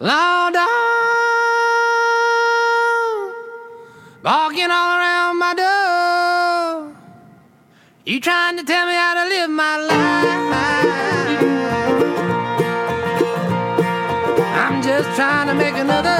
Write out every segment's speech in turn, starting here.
Dog barking all around my door. You trying to tell me how to live my life? I'm just trying to make another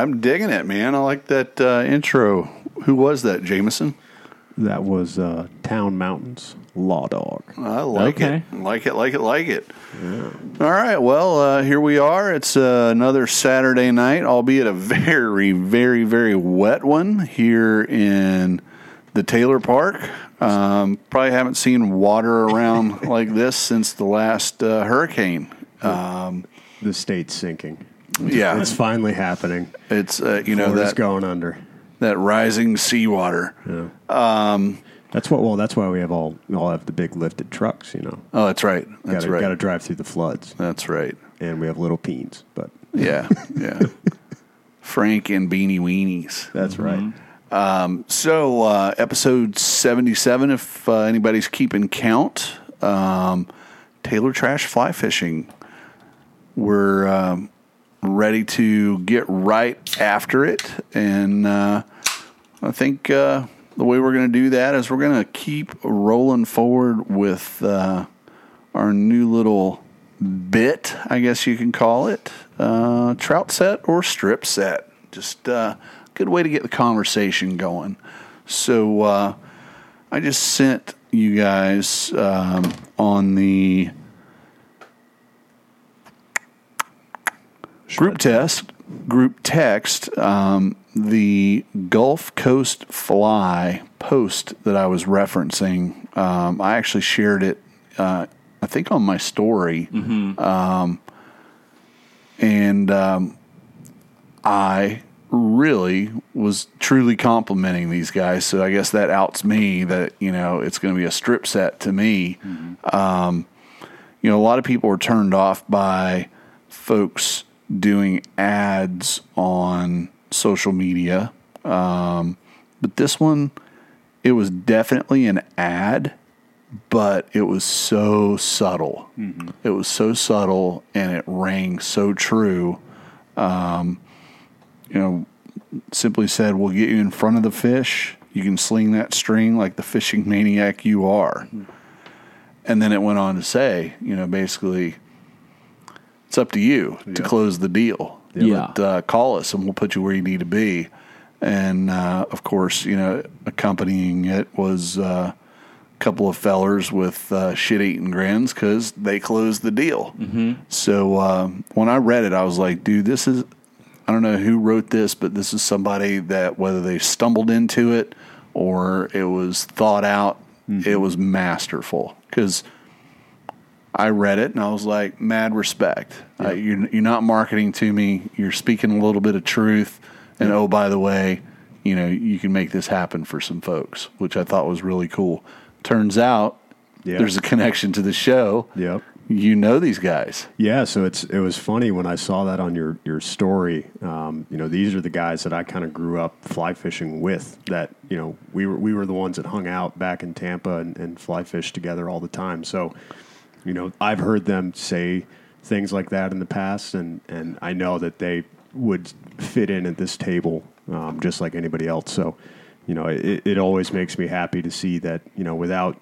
I'm digging it, man. I like that uh, intro. Who was that, Jameson? That was uh, Town Mountains Law Dog. I like Okay. it. Like it, like it, like it. All right, well, uh, here we are. It's uh, another Saturday night, albeit a very, very, very wet one here in the Taylor Park. Um, probably haven't seen water around like this since the last uh, hurricane. Um, The state's sinking. Yeah, It's finally happening. it's uh, you know Florida's that going under. that rising seawater. That's what. Well, that's why we have all we all have the big lifted trucks. You know, Oh, that's right. That's got right. to drive through the floods, That's right. and we have little peens. But Yeah, yeah. Frank and Beanie Weenies. that's right. So, uh, episode 77, if uh, anybody's keeping count, um, Taylor Trash Fly Fishing. We're um, ready to get right after it. And uh, I think uh, the way we're going to do that is we're going to keep rolling forward with uh, our new little bit, I guess you can call it uh, trout set or strip set. Just uh, a good way to get the conversation going. So uh, I just sent you guys um, on the group test, group text, um, the Gulf Coast Fly post that I was referencing. Um, I actually shared it, uh, I think, on my story. Um, and um, I really was truly complimenting these guys. So I guess that outs me that, you know, it's going to be a strip set to me. Um, you know, a lot of people are turned off by folks doing ads on social media. Um, but this one, it was definitely an ad, but it was so subtle. It was so subtle and it rang so true. Um, you know, simply said, We'll get you in front of the fish. You can sling that string like the fishing maniac you are. And then it went on to say, you know, basically, it's up to you to close the deal. Yeah. But, uh, call us and we'll put you where you need to be. And uh, of course, you know, accompanying it was uh, a couple of fellers with uh, shit eating grins because they closed the deal. Mm-hmm. So uh, when I read it, I was like, dude, this is, I don't know who wrote this, but this is somebody that whether they stumbled into it or it was thought out, it was masterful. Because I read it and I was like, mad respect. Uh, you're, you're not marketing to me. You're speaking a little bit of truth. And oh, by the way, you know, you can make this happen for some folks, which I thought was really cool. Turns out Yeah. there's a connection to the show. Yep. You know these guys. Yeah, so it's it was funny when I saw that on your your story. Um, you know, these are the guys that I kind of grew up fly fishing with. That you know, we were we were the ones that hung out back in Tampa and, and fly fish together all the time. So, you know, I've heard them say things like that in the past, and and I know that they would fit in at this table um, just like anybody else. So, you know, it, it always makes me happy to see that you know without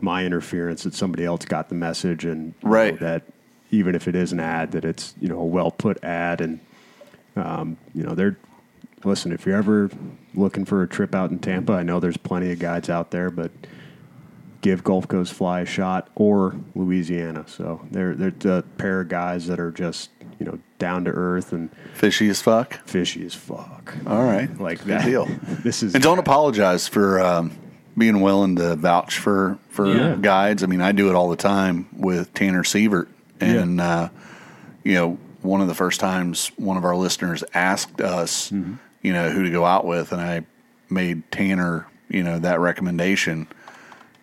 my interference that somebody else got the message and you know, Right. that even if it is an ad that it's you know a well put ad and um, you know they're listen if you're ever looking for a trip out in Tampa I know there's plenty of guides out there but give Gulf Coast Fly a shot or Louisiana so they're they're a pair of guys that are just you know, down to earth and Fishy as fuck. fishy as fuck. All right. Like Good that. deal. This is And don't apologize for um, being willing to vouch for for Yeah. guides. I mean, I do it all the time with Tanner Sievert, and uh, you know, one of the first times one of our listeners asked us, Mm-hmm. you know, who to go out with, and I made Tanner, you know, that recommendation.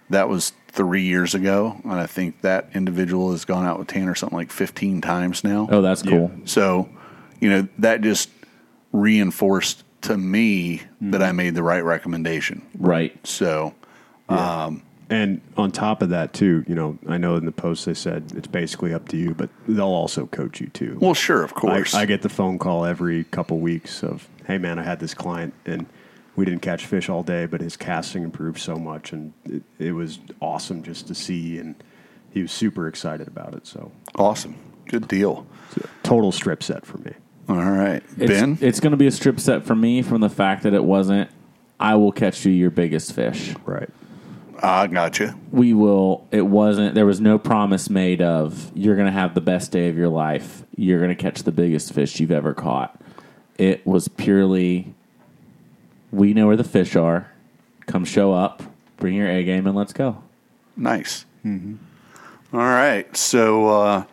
That was three years ago, and I think that individual has gone out with Tanner something like fifteen times now. Oh, that's cool. So, you know, that just reinforced to me Mm-hmm. that I made the right recommendation. Right. So, And on top of that, too, you know, I know in the post they said it's basically up to you, but they'll also coach you too. well, sure, of I, course. I get the phone call every couple weeks of, "Hey, man, I had this client and we didn't catch fish all day, but his casting improved so much, and it, it was awesome just to see." And he was super excited about it. So, awesome. Good deal. total strip set for me. All right. It's, ben? it's going to be a strip set for me from the fact that it wasn't. I will catch you your biggest fish. Right. I got you. we will it wasn't there was no promise made of you're going to have the best day of your life you're going to catch the biggest fish you've ever caught it was purely we know where the fish are come show up bring your a game and let's go Nice. All right. So, uh,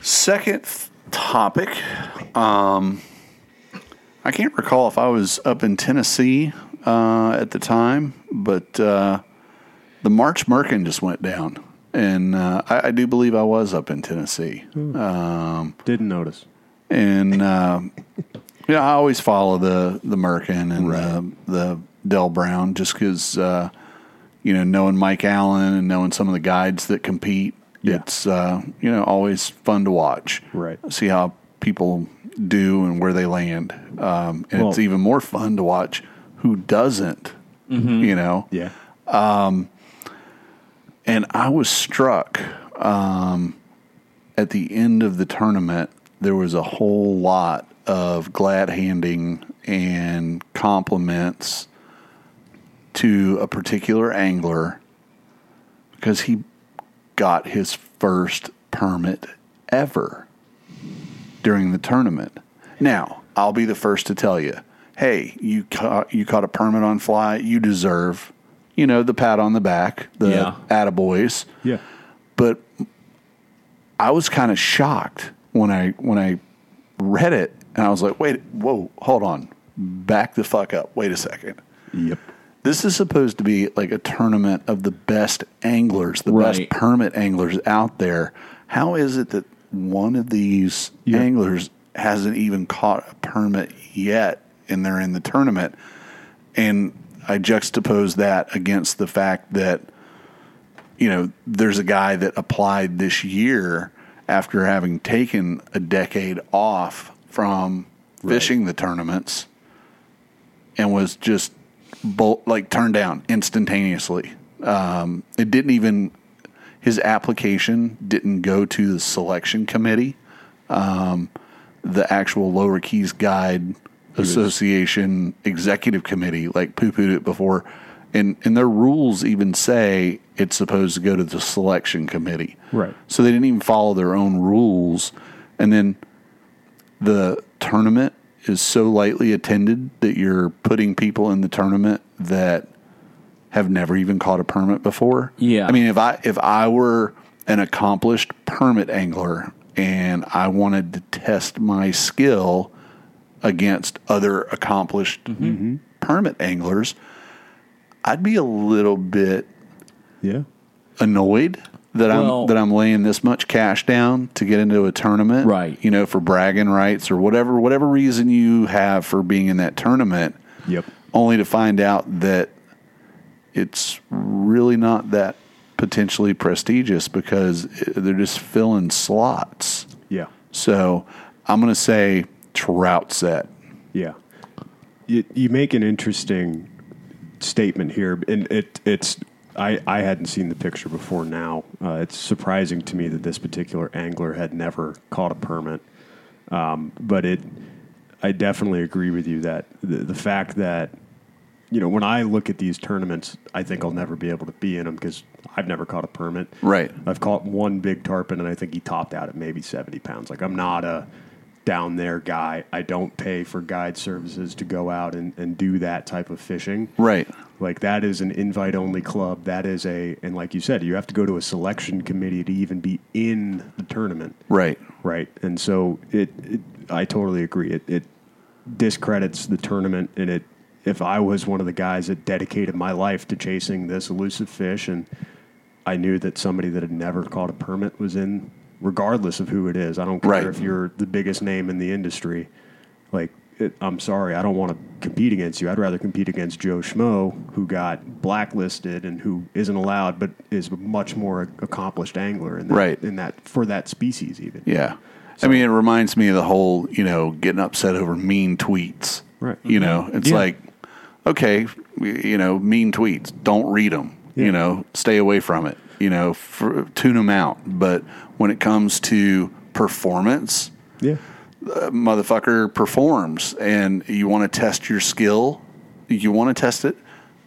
second th- topic. Um, I can't recall if I was up in Tennessee uh, at the time, but uh, the March Merkin just went down. And uh, I, I do believe I was up in Tennessee. Didn't notice. and um, yeah, I always follow the the Merkin and the, the Del Brown just because uh, you know knowing Mike Allen and knowing some of the guides that compete, Yeah. it's uh, you know always fun to watch. Right. see how people do and where they land, um, and it's even more fun to watch who doesn't. You know, Yeah. and I was struck um, at the end of the tournament. There was a whole lot of glad handing and compliments to a particular angler because he got his first permit ever during the tournament. Now, I'll be the first to tell you, hey, you caught you caught a permit on fly, you deserve, you know, the pat on the back, the Yeah. attaboys. Yeah. But I was kind of shocked when I when I read it and I was like, wait, whoa, hold on. Back the fuck up. Wait a second. Yep. This is supposed to be like a tournament of the best anglers, the Right. best permit anglers out there. How is it that one of these Yeah. anglers hasn't even caught a permit yet and they're in the tournament? And I juxtapose that against the fact that, you know, there's a guy that applied this year after having taken a decade off from fishing the tournaments and was just bolt like turned down instantaneously. Um, it didn't even his application didn't go to the selection committee. Um, the actual Lower Keys Guide Association executive committee like poo pooed it before, and and their rules even say it's supposed to go to the selection committee. Right. So they didn't even follow their own rules, and then the tournament is so lightly attended that you're putting people in the tournament that have never even caught a permit before. Yeah. I mean, if I if I were an accomplished permit angler and I wanted to test my skill against other accomplished mm-hmm. Mm-hmm. permit anglers, I'd be a little bit Yeah. annoyed that Well- I'm that I'm laying this much cash down to get into a tournament, Right. You know, for bragging rights or whatever whatever reason you have for being in that tournament, Yep. only to find out that it's really not that potentially prestigious because they're just filling slots. Yeah. So I'm going to say trout set. Yeah. You, you make an interesting statement here, and it, it's I, I hadn't seen the picture before now. Uh, it's surprising to me that this particular angler had never caught a permit. Um, but it, I definitely agree with you that the, the fact that you know, when I look at these tournaments, I think I'll never be able to be in them because I've never caught a permit. Right. I've caught one big tarpon, and I think he topped out at maybe seventy pounds. Like I'm not a down there guy. I don't pay for guide services to go out and, and do that type of fishing. Right. Like that is an invite only club. That is a and like you said, you have to go to a selection committee to even be in the tournament. Right. Right. And so it, it I totally agree. It, it discredits the tournament and it if I was one of the guys that dedicated my life to chasing this elusive fish and I knew that somebody that had never caught a permit was in regardless of who it is. I don't care Right. if you're the biggest name in the industry. Like it, I'm sorry, I don't want to compete against you. I'd rather compete against Joe Schmo, who got blacklisted and who isn't allowed, but is a much more accomplished angler in that, Right. in that for that species even. Yeah. I mean, it reminds me of the whole, you know, getting upset over mean tweets. Right. You know, mm-hmm. it's Yeah. like, okay, you know, mean tweets. Don't read them. Yeah. You know, stay away from it. You know, for, tune them out. But when it comes to performance, Yeah. motherfucker performs and you want to test your skill, you want to test it.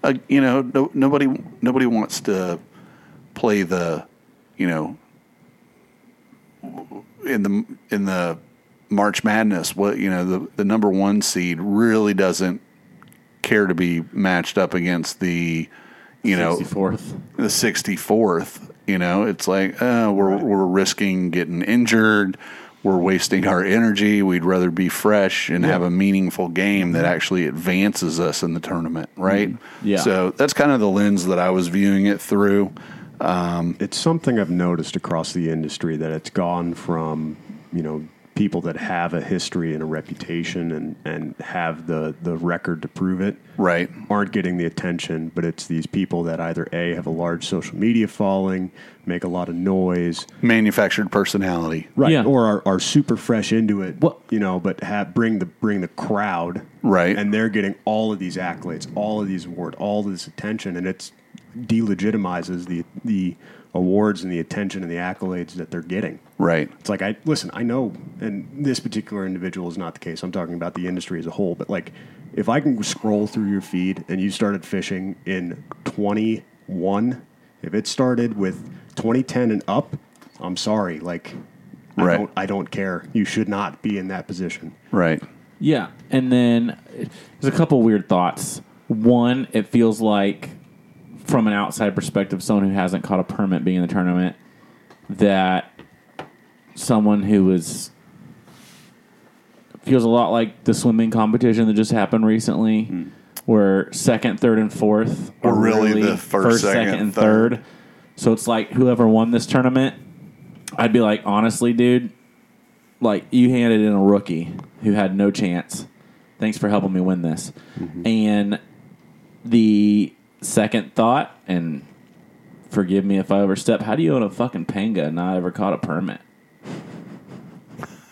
Uh, you know, no, nobody nobody wants to play the, you know, in the in the March Madness. What you know, the the number one seed really doesn't care to be matched up against the, you know, 64th. the 64th. You know, it's like uh, we're we're risking getting injured. We're wasting our energy. We'd rather be fresh and have a meaningful game that actually advances us in the tournament, right? Yeah. So that's kind of the lens that I was viewing it through. it's something I've noticed across the industry that it's gone from you know people that have a history and a reputation and, and have the, the record to prove it Right. aren't getting the attention, but it's these people that either a have a large social media following, make a lot of noise, Manufactured personality. right, Yeah. or are, are super fresh into it, Well- you know, but have bring the bring the crowd, Right. and they're getting all of these accolades, all of these awards, all of this attention, and it's delegitimizes the the awards and the attention and the accolades that they're getting. Right. It's like I listen, I know, and this particular individual is not the case. I'm talking about the industry as a whole. But like, if I can scroll through your feed and you started fishing in 21, if it started with 2010 and up, I'm sorry, like, I Right. don't, I don't care. You should not be in that position. Right. Yeah, and then there's a couple weird thoughts. One, it feels like, from an outside perspective, someone who hasn't caught a permit being in the tournament, that someone who was feels a lot like the swimming competition that just happened recently, hmm. where second, third, and fourth Were really the first, second, and third. third. So it's like whoever won this tournament, I'd be like, honestly, dude, like you handed in a rookie who had no chance. Thanks for helping me win this. Mm-hmm. And the second thought, and forgive me if I overstep, how do you own a fucking panga and not ever caught a permit?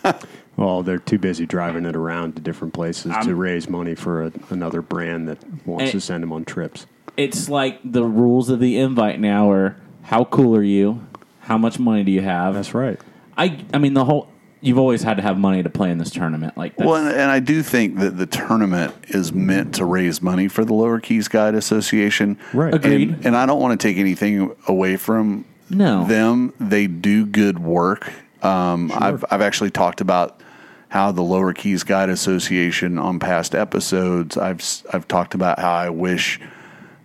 Well, they're too busy driving it around to different places to I'm- raise money for a, another brand that wants to send them on trips. It's like the rules of the invite now are how cool are you? How much money do you have? That's right. I I mean the whole you've always had to have money to play in this tournament. Like that's, Well, and, and I do think that the tournament is meant to raise money for the Lower Keys Guide Association. Right. Agreed. And, and I don't want to take anything away from No. them. They do good work. Um, I've I've actually talked about how the Lower Keys Guide Association on past episodes. I've s- I've talked about how I wish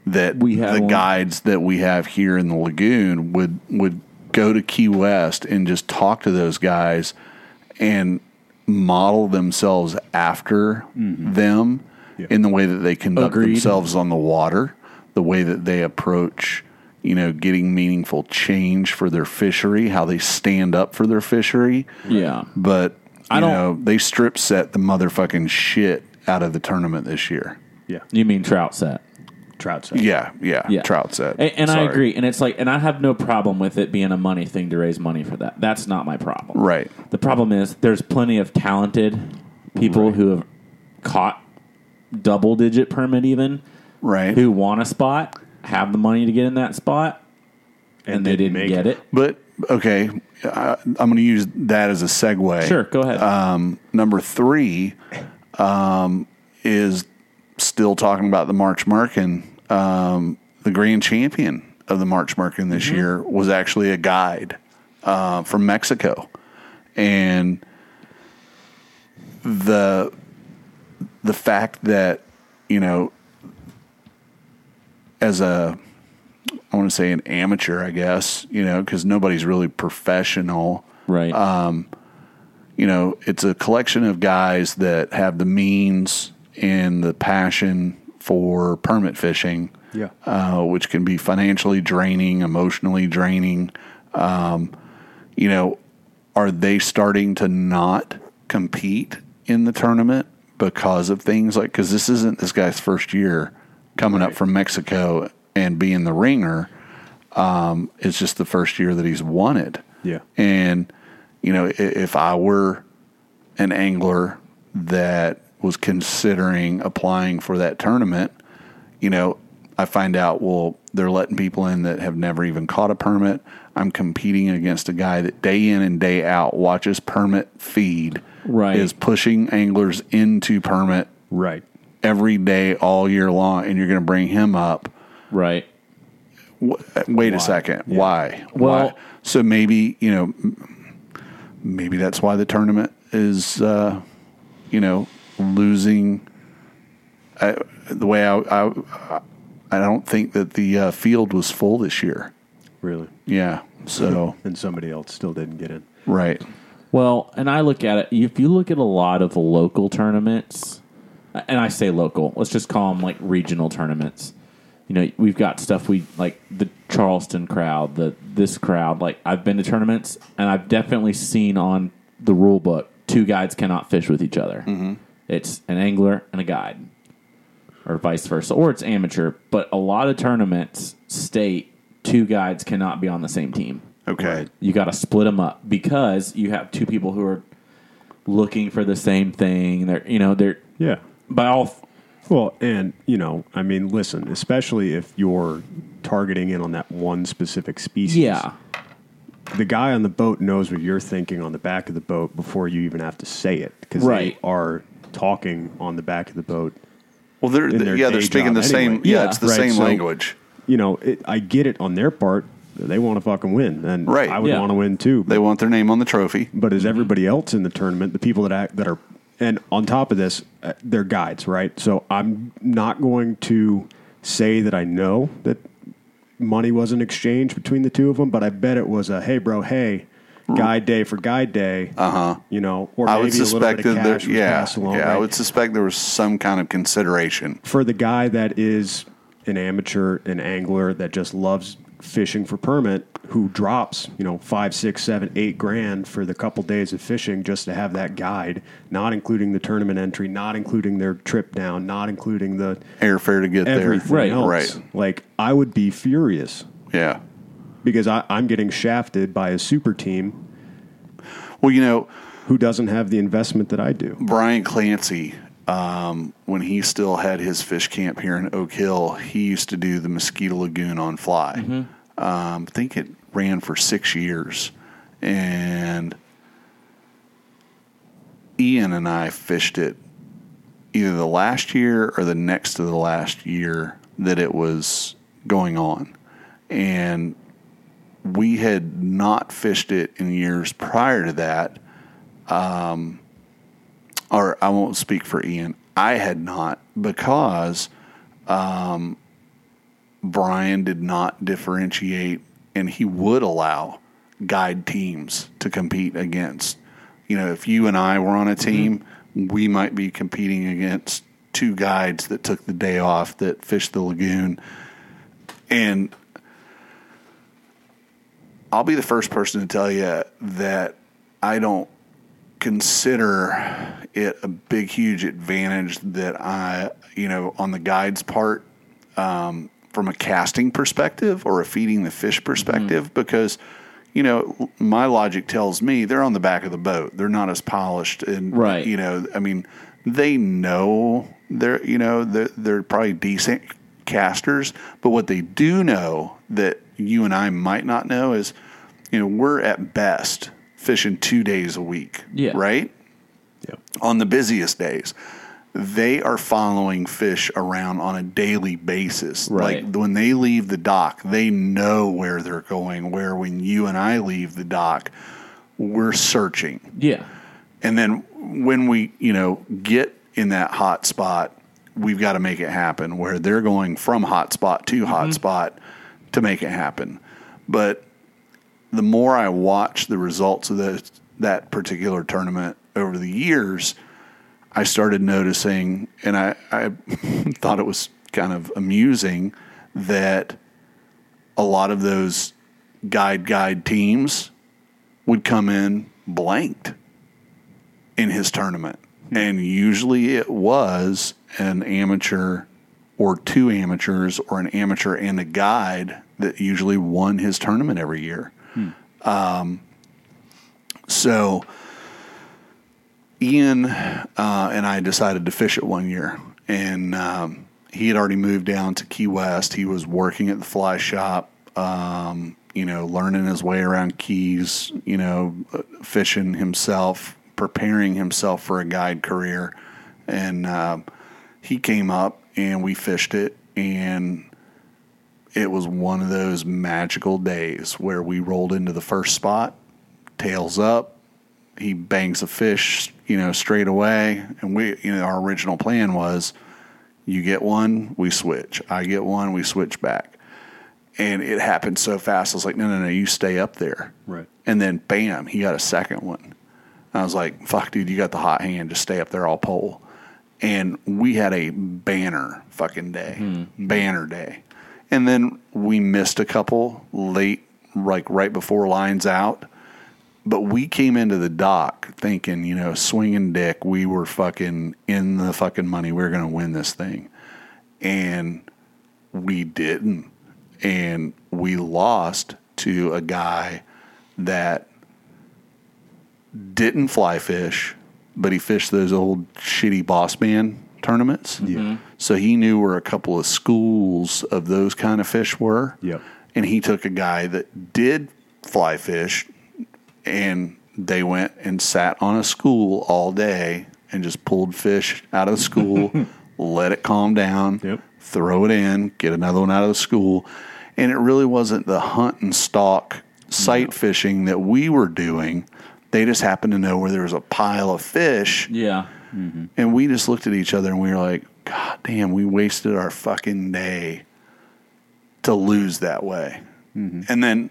that We had the one. guides that we have here in the lagoon would would go to Key West and just talk to those guys and model themselves after mm-hmm. them in the way that they conduct Agreed. themselves on the water, the way that they approach, you know, getting meaningful change for their fishery, how they stand up for their fishery. yeah. But you I don't- know, they strip set the motherfucking shit out of the tournament this year. Yeah. You mean trout set. Trout set. Yeah, yeah, Yeah. trout set. And, and I agree. And it's like, and I have no problem with it being a money thing to raise money for that. That's not my problem. Right. The problem is there's plenty of talented people who have caught double digit permit even Right. who want a spot, have the money to get in that spot, and, they didn't didn't get it. it. But okay, I, I'm going to use that as a segue. Sure, go ahead. Um, number three um, is still talking about the March Merkin, um, the grand champion of the March Merkin this year was actually a guide uh, from Mexico, and the the fact that you know as a I want to say an amateur, I guess, you know, because nobody's really professional. Right. Um, You know, it's a collection of guys that have the means and the passion for permit fishing, Yeah. uh, which can be financially draining, emotionally draining. Um, you know, are they starting to not compete in the tournament because of things like, because this isn't this guy's first year coming up from Mexico and being the ringer. Um, it's just the first year that he's won it. Yeah. And, you know, if I were an angler that was considering applying for that tournament, you know, I find out, well, they're letting people in that have never even caught a permit. I'm competing against a guy that day in and day out watches permit feed, Right. is pushing anglers into permit Right. every day, all year long, and you're going to bring him up. right. Wait Why? a second. Yeah. Why? Well- Why? so maybe you know, maybe that's why the tournament is, uh, you know, losing. I, the way I, I, I don't think that the uh, field was full this year. Really. Yeah. So And somebody else still didn't get in. right. Well, and I look at it. If you look at a lot of local tournaments, and I say local, let's just call them like regional tournaments. You know, we've got stuff we like the Charleston crowd, the this crowd. Like I've been to tournaments, and I've definitely seen on the rule book two guides cannot fish with each other. It's an angler and a guide, or vice versa, or it's amateur. But a lot of tournaments state two guides cannot be on the same team Okay. you got to split them up because you have two people who are looking for the same thing. They're you know they're Yeah. by all Well, and you know, I mean, listen, especially if you're targeting in on that one specific species. yeah The guy on the boat knows what you're thinking on the back of the boat before you even have to say it because Right. they are talking on the back of the boat. Well, they're, In their yeah, they're speaking job the same. Yeah, Yeah. it's the Right, same so- language. You know, it, I get it on their part. They want to fucking win, and Right. I would Yeah. want to win too. They want their name on the trophy. but as everybody else in the tournament, the people that act, that are, and on top of this, uh, they're guides, right? So I'm not going to say that I know that money wasn't exchanged between the two of them, but I bet it was a hey, bro, hey, guide day for guide day, uh huh, you know, or I maybe would a little suspect bit of that. there- Yeah, along, yeah. I would suspect there was some kind of consideration. for the guy that is an amateur, an angler that just loves fishing for permit, who drops, you know, five, six, seven, eight grand for the couple days of fishing just to have that guide, not including the tournament entry, not including their trip down, not including the Airfare to get everything Right. else. Right. Like I would be furious. Yeah. Because I, I'm getting shafted by a super team Well, you know, who doesn't have the investment that I do. Brian Clancy, um, when he still had his fish camp here in Oak Hill, he used to do the Mosquito Lagoon on fly. Um, I think it ran for six years. And Ian and I fished it either the last year or the next to the last year that it was going on. And we had not fished it in years prior to that or I won't speak for Ian. I had not because um, Brian did not differentiate, and he would allow guide teams to compete against. You know, if you and I were on a team, we might be competing against two guides that took the day off that fished the lagoon, and I'll be the first person to tell you that I don't consider it a big, huge advantage that I, you know, on the guide's part, um, from a casting perspective or a feeding the fish perspective, because, you know, my logic tells me they're on the back of the boat. They're not as polished and, Right. you know, I mean, they know they're, you know, they're, they're probably decent casters, but what they do know that you and I might not know is, you know, we're at best fishing two days a week, Yeah. right? Yep. On the busiest days. they are following fish around on a daily basis. Right. Like when they leave the dock, they know where they're going. Where when you and I leave the dock, we're searching. Yeah. And then when we, you know, get in that hot spot, we've got to make it happen where they're going from hot spot to hot mm-hmm. spot to make it happen. But the more I watch the results of the, that particular tournament over the years, I started noticing, and I, I thought it was kind of amusing that a lot of those guide guide teams would come in blanked in his tournament. Hmm. And usually it was an amateur or two amateurs or an amateur and a guide that usually won his tournament every year. Um, so Ian uh, and I decided to fish it one year, and um, he had already moved down to Key West. He was working at the fly shop, um, you know, learning his way around keys, you know, uh, fishing himself, preparing himself for a guide career, and um he came up and we fished it, and it was one of those magical days where we rolled into the first spot, tails up, he bangs a fish, you know, straight away. And we, you know, our original plan was you get one, we switch. I get one, we switch back. And it happened so fast. I was like, no, no, no, you stay up there. Right. And then bam, he got a second one. I was like, fuck, dude, you got the hot hand. Just stay up there, I'll pole. And we had a banner fucking day, banner day. And then we missed a couple late, like right before lines out but we came into the dock thinking, you know, swinging dick, we were fucking in the fucking money. We were going to win this thing. And we didn't. And we lost to a guy that didn't fly fish, but he fished those old shitty boss man tournaments. Yeah. Mm-hmm. So he knew where a couple of schools of those kind of fish were. Yep. And he took a guy that did fly fish and they went and sat on a school all day and just pulled fish out of the school, let it calm down, Yep. throw it in, get another one out of the school. And it really wasn't the hunt and stalk sight fishing that we were doing. They just happened to know where there was a pile of fish. Yeah. And we just looked at each other and we were like, God damn, we wasted our fucking day to lose that way. And then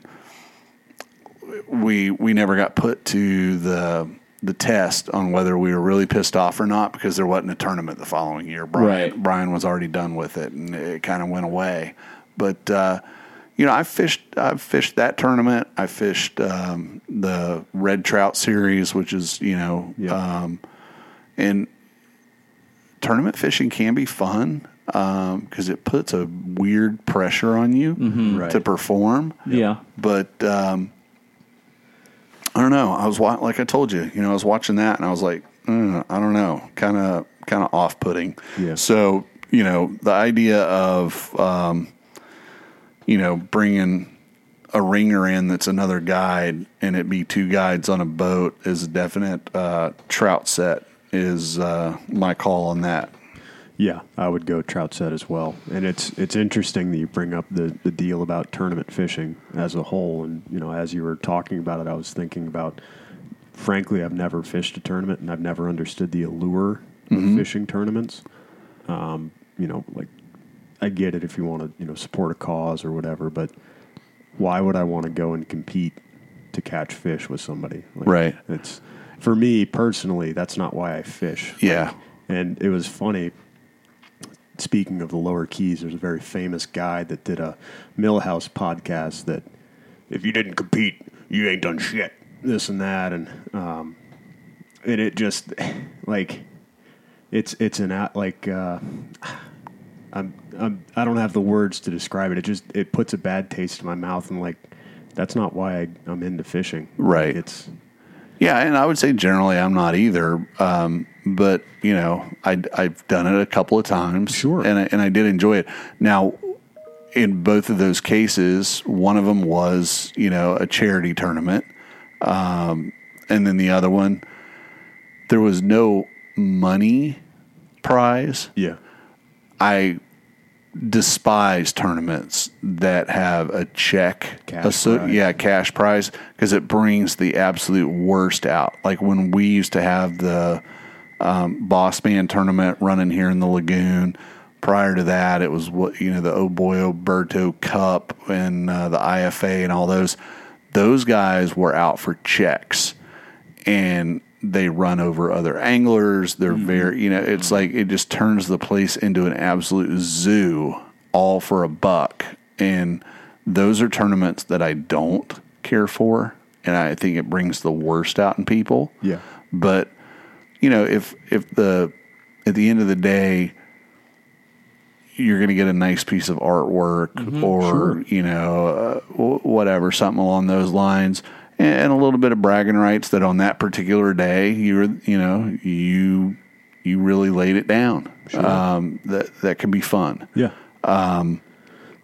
we we never got put to the the test on whether we were really pissed off or not because there wasn't a tournament the following year. Brian Right. Brian was already done with it and it kind of went away. But uh, you know, I fished. I've fished that tournament. I fished um, the red trout series, which is you know, Yeah. um, and tournament fishing can be fun because it puts a weird pressure on you Right. to perform. Yeah. But um, I don't know. I was wa- like I told you, you know, I was watching that and I was like, mm, I don't know, kind of kind of off putting. Yeah. So you know, the idea of um, you know bringing a ringer in that's another guide and it be two guides on a boat is a definite uh, trout set is uh, my call on that. Yeah, I would go trout set as well. And it's it's interesting that you bring up the, the deal about tournament fishing as a whole. And you know, as you were talking about it, I was thinking about. Frankly, I've never fished a tournament, and I've never understood the allure of fishing tournaments. Um, you know, like I get it if you want to, you know, support a cause or whatever, but why would I want to go and compete to catch fish with somebody? Like, Right. It's for me personally. That's not why I fish. Yeah. And it was funny. Speaking of the lower keys, there's a very famous guy that did a Millhouse podcast that if you didn't compete, you ain't done shit. This and that, and um, and it just like it's it's an like uh, I'm, I'm I don't have the words to describe it. It just it puts a bad taste in my mouth, and like that's not why I, I'm into fishing. Right. It's Yeah, and I would say generally I'm not either. Um, but you know, I I've done it a couple of times, Sure. and I, and I did enjoy it. Now, in both of those cases, one of them was you know a charity tournament, um, and then the other one there was no money prize. Yeah. I despise tournaments that have a check, Cash asso- yeah, cash prize, because it brings the absolute worst out. Like when we used to have the um, Boss Man tournament running here in the lagoon. Prior to that, it was what you know the Oh Boy Oberto Cup and uh, the IFA and all those. Those guys were out for checks, and they run over other anglers. They're hmm. very, you know, it's hmm. like it just turns the place into an absolute zoo, all for a buck. And those are tournaments that I don't care for, and I think it brings the worst out in people. Yeah. But you know, if if the at the end of the day, you're going to get a nice piece of artwork mm-hmm. or you know uh, whatever something along those lines and a little bit of bragging rights that on that particular day you were you know you you really laid it down um, that that can be fun Yeah. Um,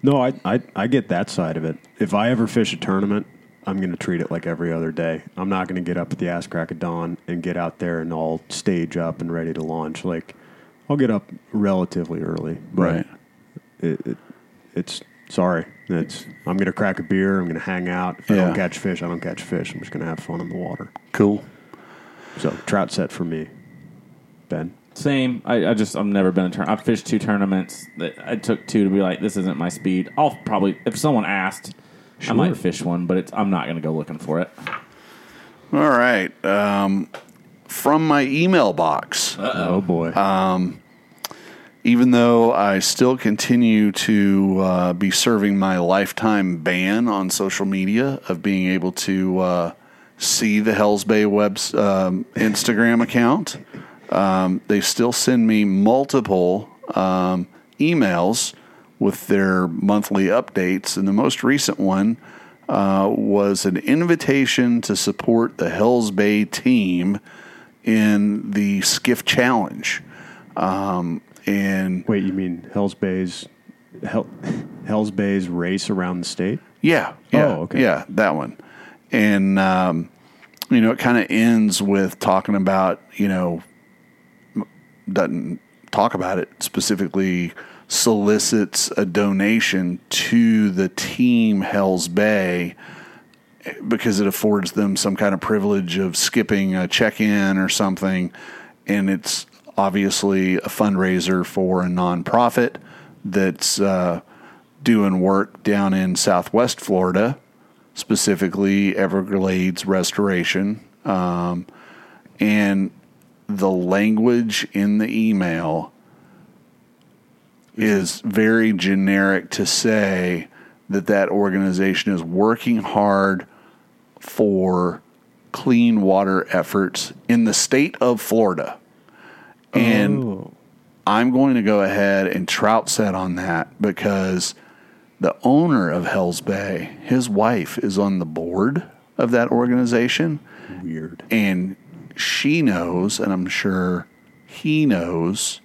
no, I, I I get that side of it. If I ever fish a tournament, I'm going to treat it like every other day. I'm not going to get up at the ass crack of dawn and get out there and all stage up and ready to launch. Like, I'll get up relatively early. But right It, it, it's sorry. It's I'm going to crack a beer. I'm going to hang out. If I Yeah. don't catch fish, I don't catch fish. I'm just going to have fun in the water. cool So trout set for me. Ben. Same. I, I just I've never been a turn. I've fished two tournaments. That I took two to be like, this isn't my speed. I'll probably if someone asked, I Sure. might fish one, but it's I'm not going to go looking for it. all right um, from my email box Oh boy. Even though I still continue to uh, be serving my lifetime ban on social media of being able to uh, see the Hells Bay web's um, Instagram account, um, they still send me multiple um, emails with their monthly updates, and the most recent one uh, was an invitation to support the Hells Bay team in the Skiff Challenge. Um, and Wait, you mean Hell's Bay's Hell, Hell's Bay's race around the state? Yeah, yeah, Oh, okay. yeah, that one. And um, you know, it kind of ends with talking about you know doesn't talk about it specifically solicits a donation to the team Hell's Bay because it affords them some kind of privilege of skipping a check-in or something and it's obviously a fundraiser for a nonprofit that's uh, doing work down in southwest Florida, specifically Everglades restoration. Um, and the language in the email is very generic to say that that organization is working hard for clean water efforts in the state of Florida. And Oh. I'm going to go ahead and trout set on that because the owner of Hells Bay, his wife is on the board of that organization Weird. and she knows, and I'm sure he knows,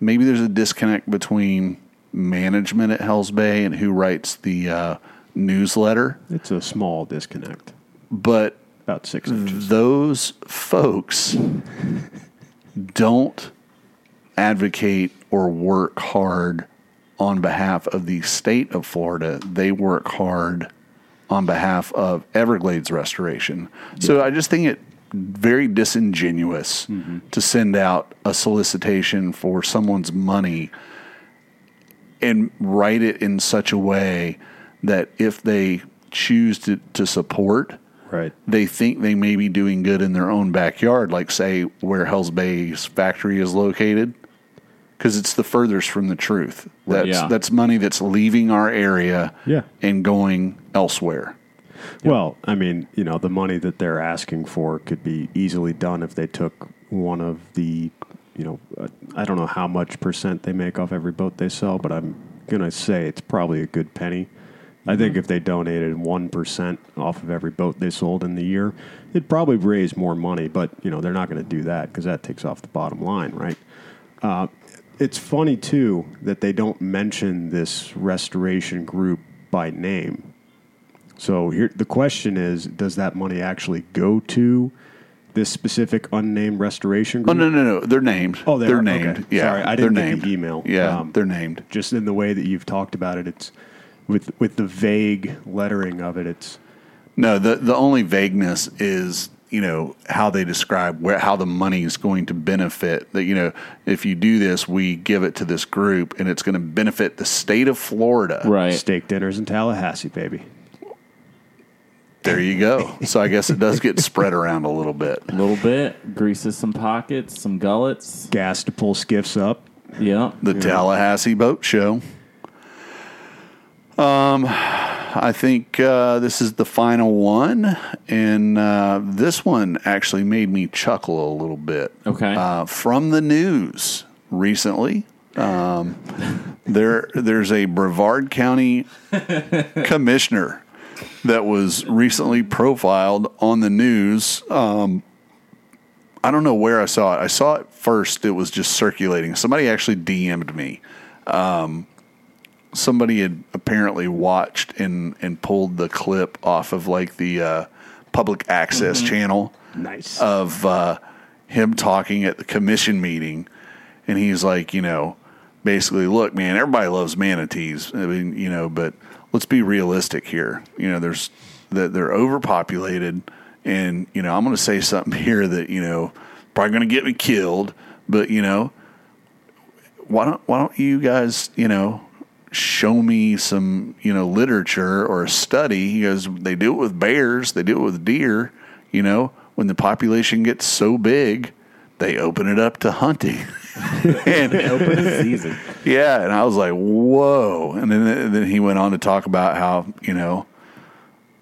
maybe there's a disconnect between management at Hells Bay and who writes the uh, newsletter, It's a small disconnect, but about six inches. those folks don't advocate or work hard on behalf of the state of Florida. They work hard on behalf of Everglades restoration. So I just think it very disingenuous mm-hmm. to send out a solicitation for someone's money and write it in such a way that if they choose to, to support, Right. they think they may be doing good in their own backyard, like say where Hell's Bay's factory is located, because it's the furthest from the truth. That's Yeah. that's money that's leaving our area Yeah. and going elsewhere. Well, I mean, you know, the money that they're asking for could be easily done if they took one of the, you know, uh, I don't know how much percent they make off every boat they sell, but I'm going to say it's probably a good penny. I think if they donated 1% off of every boat they sold in the year, it'd probably raise more money, but, you know, they're not going to do that because that takes off the bottom line, right? Uh, it's funny, too, that they don't mention this restoration group by name. So here, the question is: Does that money actually go to this specific unnamed restoration Oh group. no, no, no. They're named. Oh, they they're are? named. Okay. Yeah, Sorry, I didn't get named. the email. Yeah, Um, they're named. Just in the way that you've talked about it, it's with with the vague lettering of it. It's No, the the only vagueness is you know how they describe where how the money is going to benefit. That you know, if you do this, we give it to this group, and it's going to benefit the state of Florida. Right. steak dinners in Tallahassee, baby. There you go. So I guess it does get spread around a little bit. A little bit. Greases some pockets, some gullets. Gas to pull skiffs up. Yeah. The Tallahassee Boat Show. Um, I think uh, this is the final one, and uh, this one actually made me chuckle a little bit. Okay. Uh, from the news recently, um, there there's a Brevard County commissioner that was recently profiled on the news. Um, I don't know where I saw it. I saw it first. It was just circulating. Somebody actually DM'd me. Um, somebody had apparently watched and and pulled the clip off of like the uh, public access channel Nice. of uh, him talking at the commission meeting, and he's like, you know, basically, look, man, everybody loves manatees. I mean, you know, but let's be realistic here. You know, there's that they're overpopulated, and you know, I'm going to say something here that you know probably going to get me killed, but you know, why don't why don't you guys, you know. Show me some, you know, literature or a study. He goes, they do it with bears, they do it with deer. You know, when the population gets so big, they open it up to hunting. and Open season. yeah, and I was like, whoa. And then and then he went on to talk about how you know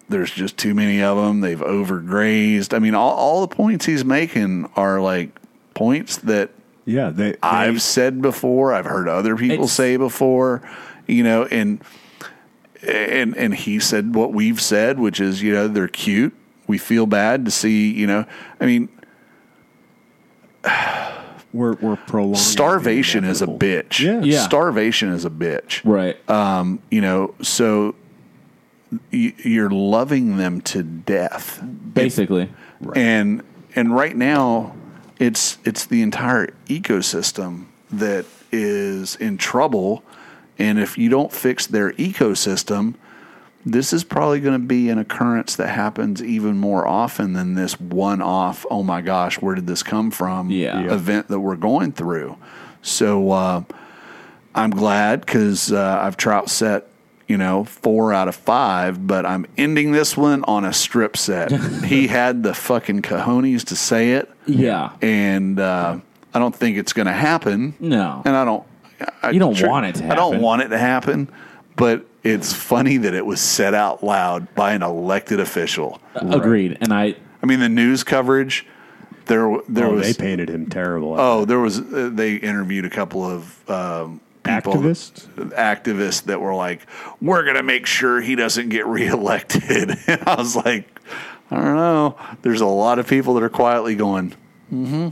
there's just too many of them. They've overgrazed. I mean, all all the points he's making are like points that yeah, they, they I've said before. I've heard other people say before. You know, and and and he said what we've said, which is you know they're cute. We feel bad to see. You know, I mean, we're we're prolonging starvation is a bitch. Yeah. Yeah. starvation is a bitch. Right. Um, you know, so y- you're loving them to death, Basically. and and right now, it's it's the entire ecosystem that is in trouble, and if you don't fix their ecosystem. This is probably going to be an occurrence that happens even more often than this one off, oh my gosh, where did this come from Yeah. Yeah. event that we're going through. So, uh, I'm glad because uh, I've trout set, you know, four out of five, but I'm ending this one on a strip set. he had the fucking cojones to say it, Yeah. and uh, I don't think it's going to happen. No. And I don't. I, You don't want it to I don't happen. want it to happen, but it's funny that it was said out loud by an elected official. Agreed. And I I mean, the news coverage. There, there Oh, was they painted him terrible. Oh, there was. Uh, they interviewed a couple of um, people, Activists? activists that were like, "We're going to make sure he doesn't get reelected." and I was like, "I don't know." There's a lot of people that are quietly going, "Mm-hmm,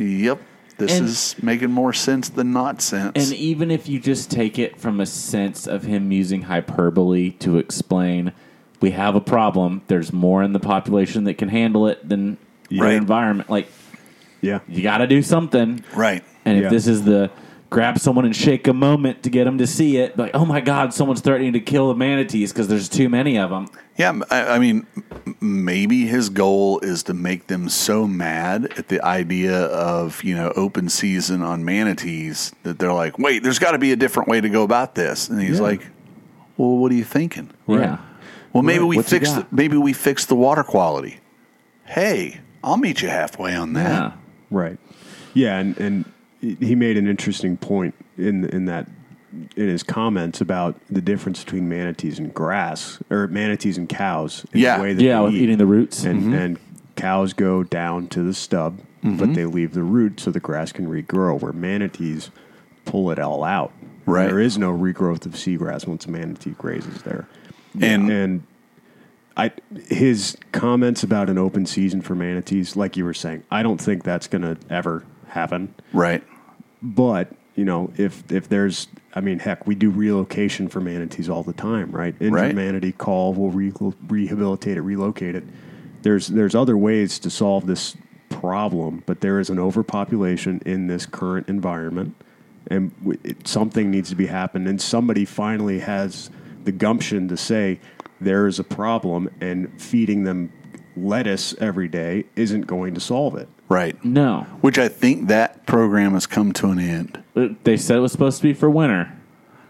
yep, this And- is making more sense than not sense." And even if you just take it from a sense of him using hyperbole to explain, we have a problem. There's more in the population that can handle it than the Right. environment. Like yeah, you got to do something. right. And if this is the grab someone and shake a moment to get them to see it, like oh my god, someone's threatening to kill the manatees because there's too many of them. Yeah, I mean, maybe his goal is to make them so mad at the idea of you know open season on manatees that they're like, wait, there's got to be a different way to go about this, and he's Yeah. like, well, what are you thinking? Yeah. Well, maybe we What fix the, maybe we fix the water quality. Hey, I'll meet you halfway on that. Yeah. right. Yeah, and and he made an interesting point in in that in his comments about the difference between manatees and grass or manatees and cows. In Yeah. the way that Yeah, they with eat. eating the roots. and mm-hmm. and cows go down to the stub, mm-hmm. but they leave the root so the grass can regrow. Where manatees pull it all out. Right. There is no regrowth of seagrass once a manatee grazes there. And- and I his comments about an open season for manatees, like you were saying, I don't think that's going to ever happen. Right. But you know, if if there's, I mean, heck, we do relocation for manatees all the time, right? Injured Right. manatee call, we'll re- rehabilitate it, relocate it. There's there's other ways to solve this problem, but there is an overpopulation in this current environment, and w- it, something needs to be happened. And somebody finally has the gumption to say there is a problem, and feeding them lettuce every day isn't going to solve it. Right. No, Which I think that program has come to an end. They said it was supposed to be for winter.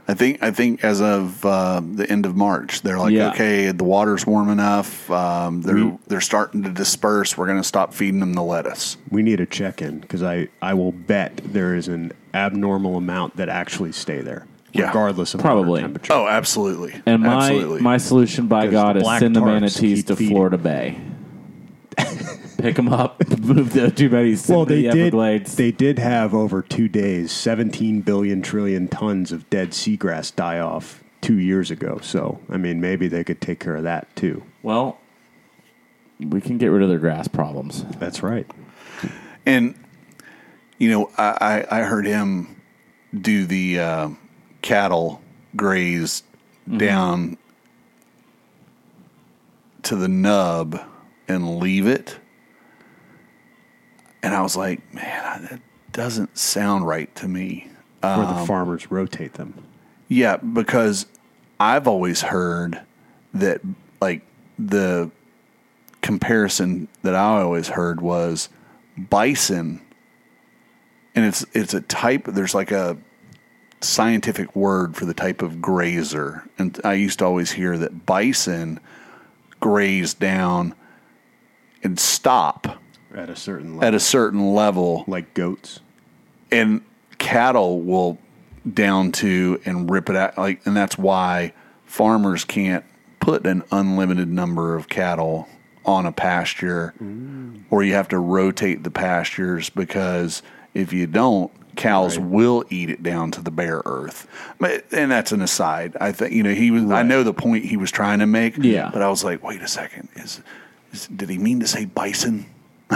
I think I think as of uh, the end of March, they're like, Yeah. okay, the water's warm enough. Um, they're We- they're starting to disperse. We're going to stop feeding them the lettuce. We need a check in because I, I will bet there is an abnormal amount that actually stay there, Yeah. regardless of Probably. water temperature. Oh, absolutely. And my absolutely. my solution, by God, the is black send the tarps manatees keep to feeding. Florida Bay. Pick them up, move the too many. Well, they the did. Everglades. They did have over two days, 17 billion trillion tons of dead seagrass die off two years ago. So, I mean, maybe they could take care of that too. well, we can get rid of their grass problems. That's right. And you know, I, I I heard him do the uh, cattle graze down to the nub and leave it, and I was like, man, that doesn't sound right to me. Where Um, the farmers rotate them. Yeah, because I've always heard that like the comparison that I always heard was bison and it's it's a type there's like a scientific word for the type of grazer and I used to always hear that bison graze down and stop At a certain level. at a certain level. Like goats. and cattle will down to and rip it out like and that's why farmers can't put an unlimited number of cattle on a pasture mm. or you have to rotate the pastures because if you don't cows will eat it down to the bare earth. But, and that's an aside. I think you know he was i know the point he was trying to make Yeah. but i was like wait a second. Is did he mean to say bison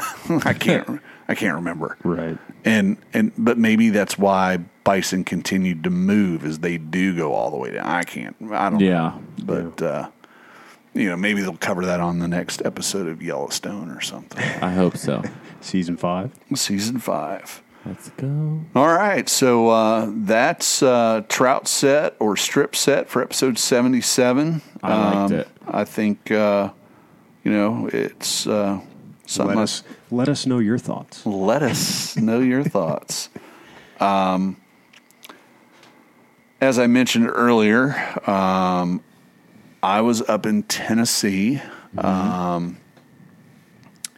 i can't i can't remember Right. and and but maybe that's why bison continued to move as they do go all the way down. I can't. I don't. Yeah. know. But uh, you know, maybe they'll cover that on the next episode of Yellowstone or something. I hope so. Season five. Season five. Let's go. All right, so uh, that's uh, trout set or strip set for episode seventy-seven. Um, I liked it. I think uh, you know it's uh, something. Let I- us let us know your thoughts. let us know your thoughts. Um, as I mentioned earlier, um, I was up in Tennessee um,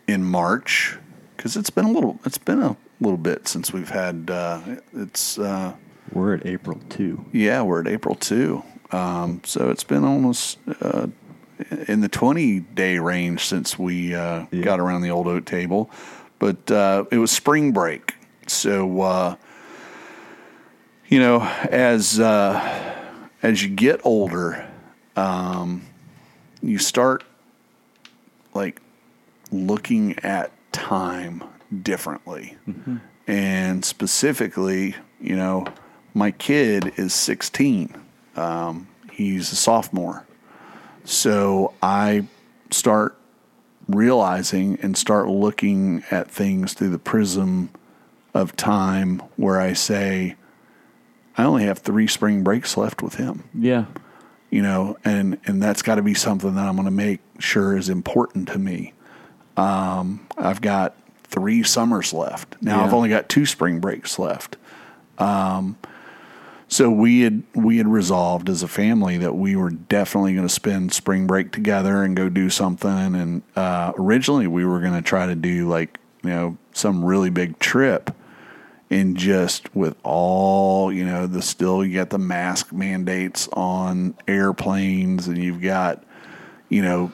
in March because it's been a little. It's been a little bit since we've had. Uh, it's uh, We're at April two. yeah, we're at April two, um, so it's been almost uh, in the twenty day range since we uh, Yeah. got around the old oak table. But uh, it was spring break, so uh, you know, as uh, as you get older, um, you start like looking at time differently. And specifically, you know, my kid is 16. Um, he's a sophomore. So I start realizing and start looking at things through the prism of time where I say, I only have three spring breaks left with him Yeah. you know, and and that's got to be something that I'm going to make sure is important to me. Um, I've got three summers left now. I've only got two spring breaks left. Um, so we had we had resolved as a family that we were definitely going to spend spring break together and go do something. And uh, originally we were going to try to do like you know some really big trip and just with all you know the still you got the mask mandates on airplanes and you've got you know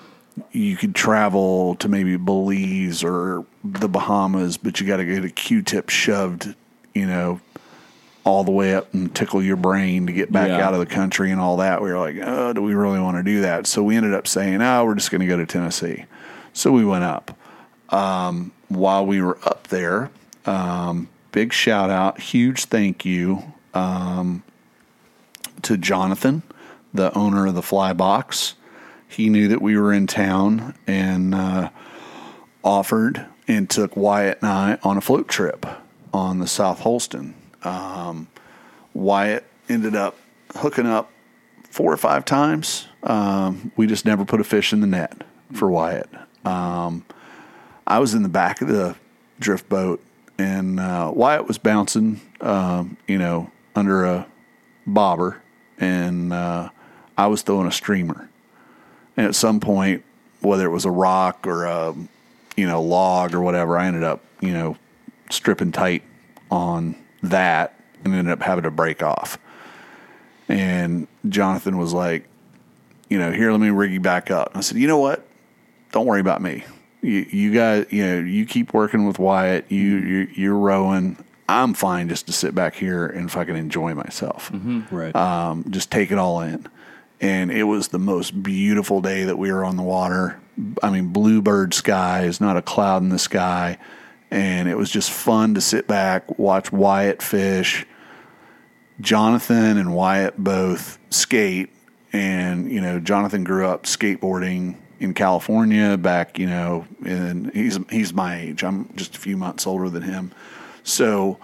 you could travel to maybe Belize or the Bahamas but you got to get a Q-tip shoved you know all the way up and tickle your brain to get back Yeah. out of the country and all that we were like oh do we really want to do that so we ended up saying oh we're just going to go to Tennessee so we went up um, while we were up there um, big shout out, huge thank you um, to Jonathan, the owner of the Fly Box. He knew that we were in town and uh, offered and took Wyatt and I on a float trip on the South Holston. Um, Wyatt ended up hooking up four or five times. Um, we just never put a fish in the net for Wyatt. Um, I was in the back of the drift boat, and uh, Wyatt was bouncing, um, you know, under a bobber, and uh, I was throwing a streamer. And at some point, whether it was a rock or a you know log or whatever, I ended up you know stripping tight on that and ended up having to break off. And Jonathan was like, you know, here, let me rig you back up. I said, you know what? Don't worry about me. You, you guys, you know, you keep working with Wyatt. You, you you're rowing. I'm fine just to sit back here and fucking enjoy myself. Right. Um, just take it all in. And it was the most beautiful day that we were on the water. I mean, bluebird skies, not a cloud in the sky. And it was just fun to sit back, watch Wyatt fish. Jonathan and Wyatt both skate. And, you know, Jonathan grew up skateboarding in California back, you know, and he's he's my age. I'm just a few months older than him. So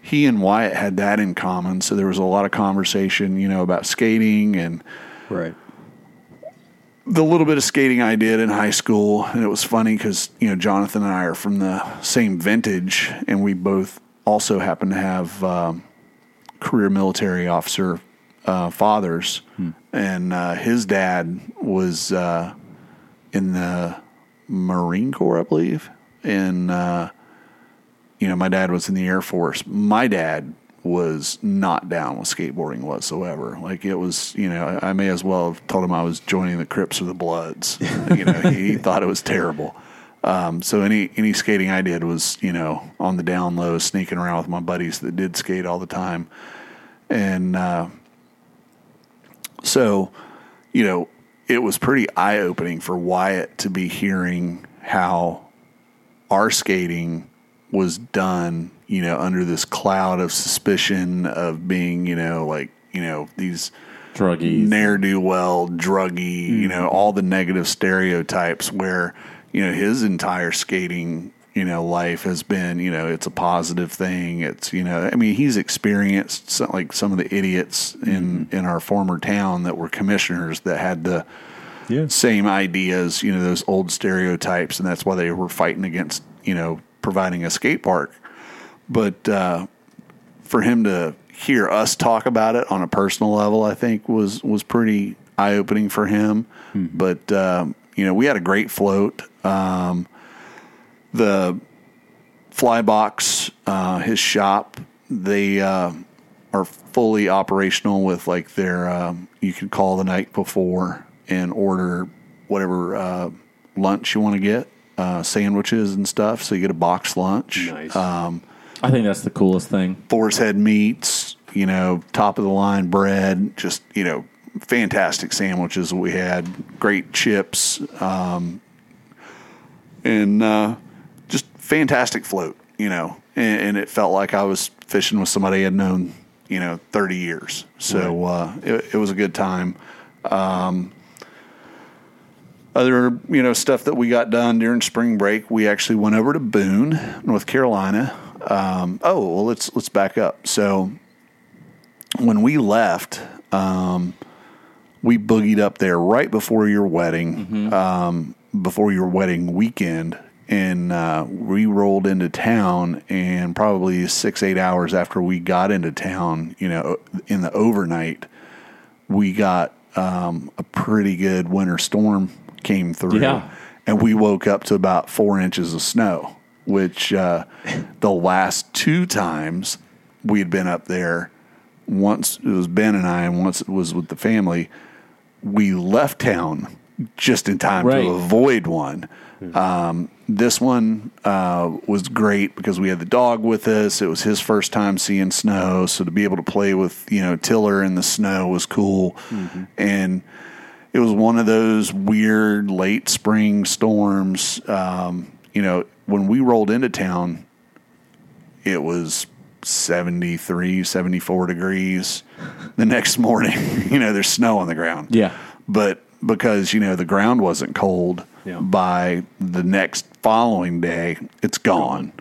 he and Wyatt had that in common. So there was a lot of conversation, you know, about skating and right. The little bit of skating I did in high school, and it was funny because you know Jonathan and I are from the same vintage, and we both also happen to have um, career military officer uh, fathers, and uh, his dad was uh, in the Marine Corps, I believe, and uh, you know my dad was in the Air Force. My dad was not down with skateboarding whatsoever. Like it was, you know, I may as well have told him I was joining the Crips or the Bloods. you know, he, he thought it was terrible. Um, so any any skating I did was, you know, on the down low, sneaking around with my buddies that did skate all the time, and uh, so, you know, it was pretty eye opening for Wyatt to be hearing how our skating was done, you know, under this cloud of suspicion of being, you know, like, you know, these Druggies. ne'er do well, druggy, you know, all the negative stereotypes where, you know, his entire skating, you know, life has been, you know, it's a positive thing. It's, you know, I mean, he's experienced some, like some of the idiots in, in our former town that were commissioners that had the Yeah. same ideas, you know, those old stereotypes. And that's why they were fighting against, you know, providing a skate park. But, uh, for him to hear us talk about it on a personal level, I think was was pretty eye opening for him. But um, you know, we had a great float. Um, the fly box, uh, his shop, they uh, are fully operational with like their. Um, you can call the night before and order whatever uh, lunch you want to get, uh, sandwiches and stuff. So you get a box lunch. Nice. I think that's the coolest thing. Boar's Head meats, you know, top of the line bread, just, you know, fantastic sandwiches we had, great chips, um, and uh, just fantastic float, you know. And, and it felt like I was fishing with somebody I'd known, you know, 30 years. So uh, it, it was a good time. other you know stuff that we got done during spring break we actually went over to boone north carolina um, oh well let's let's back up so when we left um, we boogied up there right before your wedding um, before your wedding weekend and uh, we rolled into town and probably six eight hours after we got into town you know in the overnight we got um, a pretty good winter storm came through, Yeah. and we woke up to about four inches of snow. Which uh, the last two times we had been up there, once it was Ben and I, and once it was with the family. We left town just in time Right. to avoid one. Um, this one uh, was great because we had the dog with us. It was his first time seeing snow, so to be able to play with you know Tiller in the snow was cool, and it was one of those weird late spring storms. Um, you know, when we rolled into town, it was 73, 74 degrees. The next morning, you know, there's snow on the ground Yeah. but because you know the ground wasn't cold Yeah. by the next following day, it's gone.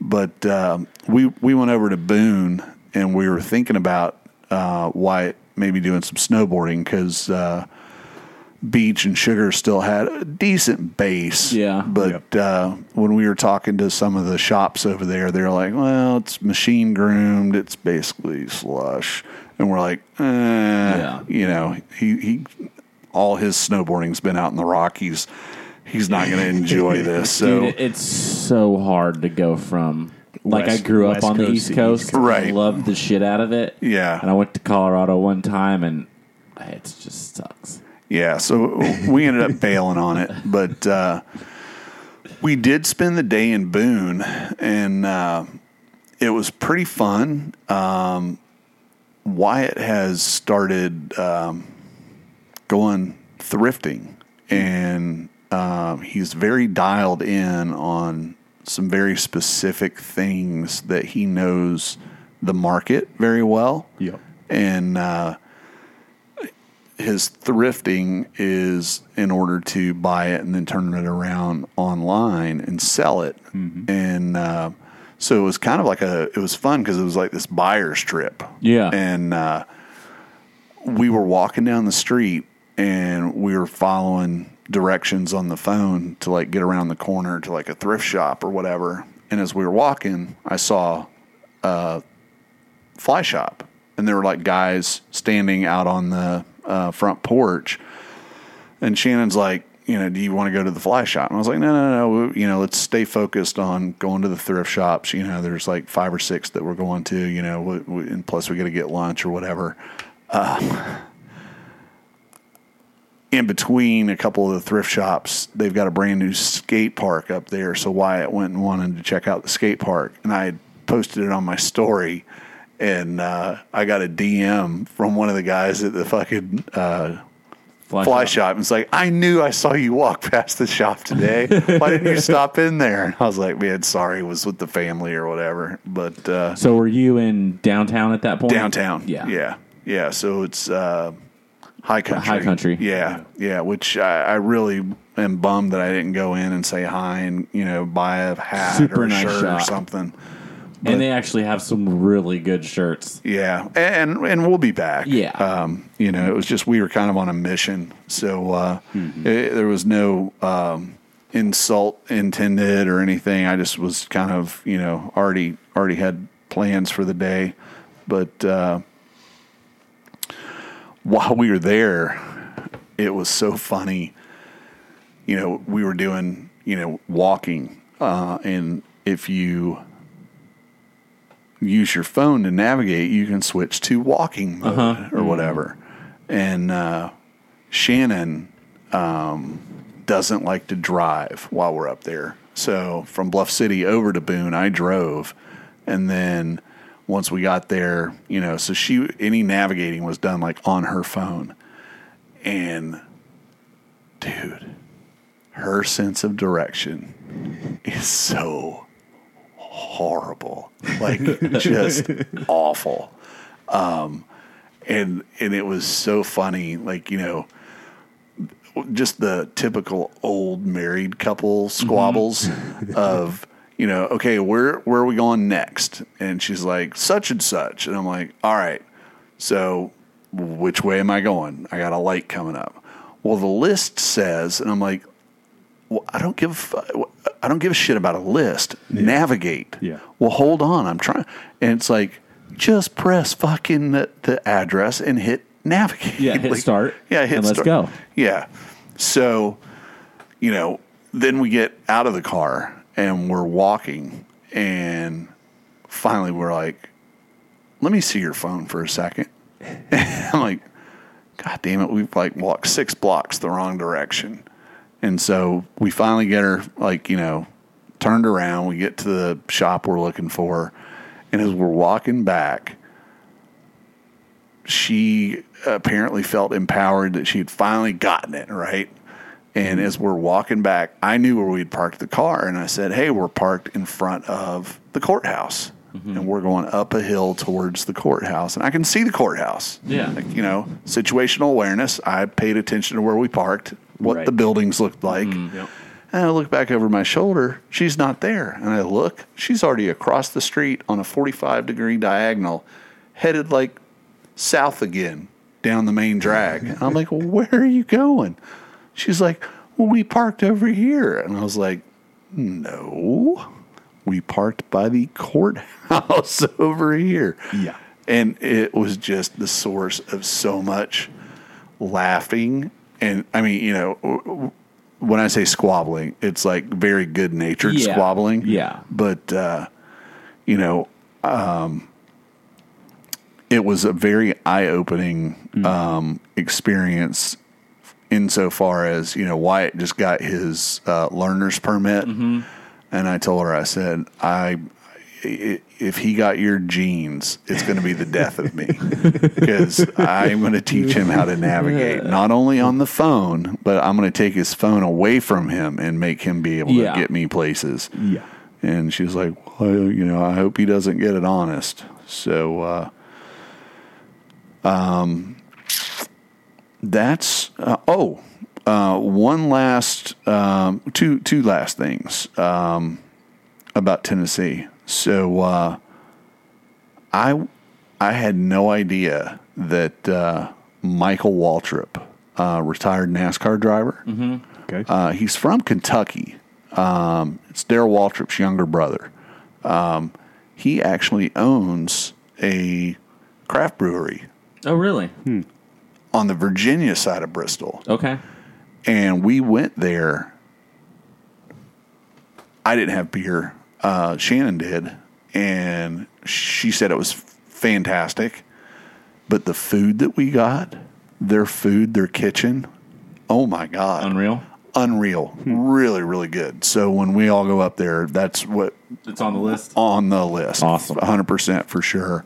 But um, we we went over to Boone and we were thinking about uh, Wyatt maybe doing some snowboarding because uh, Beech and Sugar still had a decent base. Yeah. But uh, when we were talking to some of the shops over there, they're like, "Well, it's machine groomed. It's basically slush." And we're like, eh, Yeah. you know, he he all his snowboarding's been out in the Rockies. He's not going to enjoy this. So Dude, it's so hard to go from like West- I grew up West on the Coast East Coast, East Coast. Right. Loved the shit out of it. Yeah. and I went to Colorado one time, and it just sucks. Yeah, so we ended up bailing on it, but uh, we did spend the day in Boone, and uh, it was pretty fun. Um, Wyatt has started um, going thrifting, and um, he's very dialed in on some very specific things that he knows the market very well Yep. and uh, his thrifting is in order to buy it and then turn it around online and sell it. And uh, so it was kind of like a it was fun because it was like this buyer's trip. Yeah. and uh, we were walking down the street and we were following directions on the phone to like get around the corner to like a thrift shop or whatever. And as we were walking, I saw a fly shop, and there were like guys standing out on the uh, front porch. And Shannon's like, you know, do you want to go to the fly shop? And I was like, no, no, no. You know, let's stay focused on going to the thrift shops. You know, there's like five or six that we're going to. You know, we, we, and plus we got to get lunch or whatever. Uh, in between a couple of the thrift shops, they've got a brand new skate park up there. So Wyatt went and wanted to check out the skate park, and I posted it on my story, and uh, I got a DM from one of the guys at the fucking uh, Fly, fly shop. And it's like, I knew I saw you walk past the shop today. Why didn't you stop in there? And I was like, man, sorry, it was with the family or whatever. But uh, So were you in downtown at that point? downtown, Yeah. yeah, yeah. So it's uh, high country, High country. yeah, yeah. Which I, I really am bummed that I didn't go in and say hi and you know buy a hat Super or a nice shirt or shop. Something. And they actually have some really good shirts. Yeah, and and we'll be back. Yeah. um, you know, it was just we were kind of on a mission, so uh, it, there was no um, insult intended or anything. I just was kind of you know already already had plans for the day, but uh, while we were there, it was so funny. You know, we were doing you know walking, uh, and if you use your phone to navigate, you can switch to walking mode or whatever. And uh, Shannon um, doesn't like to drive while we're up there. So from Bluff City over to Boone, I drove, and then once we got there, you know, so she any navigating was done like on her phone, and dude, her sense of direction is so horrible, like just awful. Um, and and it was so funny, like you know, just the typical old married couple squabbles of you know, okay, where where are we going next? And she's like, such and such, and I'm like, all right, so which way am I going? I got a light coming up. Well, the list says, and I'm like, well, I don't give I don't give a shit about a list. Navigate. Yeah. Well, hold on. I'm trying, and it's like just press fucking the, the address and hit navigate. Yeah, hit Like, start, Yeah, hit and let's go. Yeah. So, you know, then we get out of the car and we're walking, and finally we're like, "Let me see your phone for a second. I'm like, God damn it, we've like walked six blocks the wrong direction. And so we finally get her like, you know, turned around. We get to the shop we're looking for. And as we're walking back, she apparently felt empowered that she had finally gotten it, right? And mm-hmm. as we're walking back, I knew where we'd parked the car. And I said, Hey, we're parked in front of the courthouse. Mm-hmm. and we're going up a hill towards the courthouse, and I can see the courthouse. Yeah. like, you know, situational awareness. I paid attention to where we parked, what Right. the buildings looked like. Mm-hmm. Yep. And I look back over my shoulder. She's not there. And I look, she's already across the street on a 45 degree diagonal, headed like south again down the main drag. And I'm like, well, where are you going? She's like, well, we parked over here. And I was like, no, we parked by the courthouse over here. Yeah. And it was just the source of so much laughing. And I mean, you know, when I say squabbling, it's like very good natured Yeah. squabbling. Yeah. But, uh, you know, um, it was a very eye opening um, experience insofar as, you know, Wyatt just got his uh, learner's permit. And I told her, I said, I. If he got your genes, it's going to be the death of me because I'm going to teach him how to navigate, not only on the phone, but I'm going to take his phone away from him and make him be able Yeah. to get me places. Yeah. And she was like, well, you know, I hope he doesn't get it honest. So, uh, um, that's, uh, oh, uh, one last, um, two, two last things, um, about Tennessee. So, uh, I, I had no idea that, uh, Michael Waltrip, uh, retired NASCAR driver, Okay. uh, he's from Kentucky. Um, it's Darrell Waltrip's younger brother. Um, he actually owns a craft brewery Oh, really? Hmm. on the Virginia side of Bristol. Okay. And we went there. I didn't have beer. Uh, Shannon did. And she said it was fantastic. But the food that we got, their food, their kitchen, oh my God Unreal. unreal, really, really good. So when we all go up there, that's what It's on the list. on the list. Awesome. hundred percent for sure.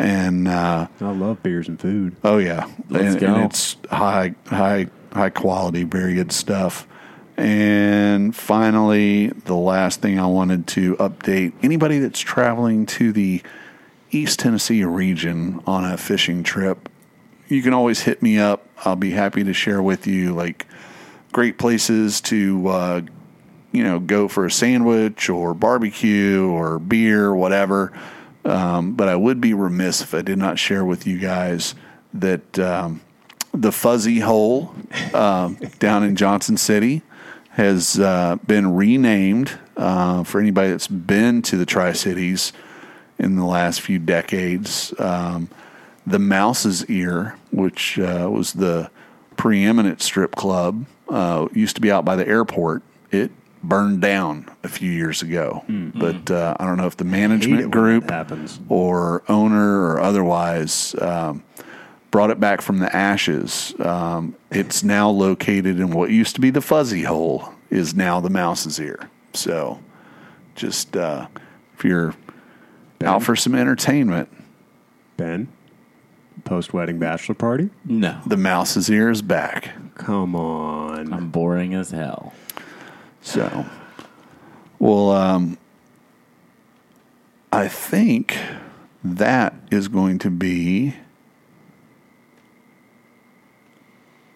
And uh, I love beers and food. oh yeah, Let's and, go. and it's high, high, high quality, very good stuff. And finally, the last thing I wanted to update anybody that's traveling to the East Tennessee region on a fishing trip, you can always hit me up. I'll be happy to share with you like great places to uh, you know go for a sandwich or barbecue or beer, whatever. Um, but I would be remiss if I did not share with you guys that um, the Fuzzy Hole um, down in Johnson City has uh, been renamed uh, for anybody that's been to the Tri Cities in the last few decades. Um, the Mouse's Ear, which uh, was the preeminent strip club, uh, used to be out by the airport. It burned down a few years ago, but uh, I don't know if the management group or owner or otherwise um, brought it back from the ashes. Um, it's now located in what used to be the fuzzy hole, is now the mouse's ear. So just uh, if you're out for some entertainment, Ben, post wedding bachelor party? No. the mouse's ear is back. Come on. I'm boring as hell. So, well, um, I think that is going to be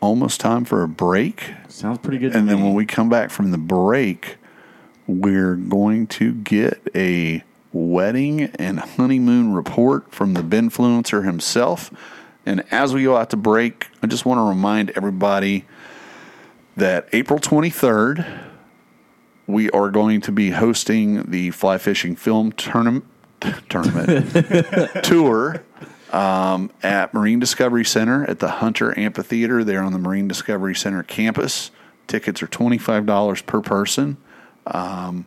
almost time for a break. Sounds pretty good. to And then me. when we come back from the break, we're going to get a wedding and honeymoon report from the Benfluencer himself. And as we go out to break, I just want to remind everybody that April 23rd, we are going to be hosting the fly fishing film tournament tournament tour um, at Marine Discovery Center at the Hunter Amphitheater there on the Marine Discovery Center campus. Tickets are $25 per person. Um,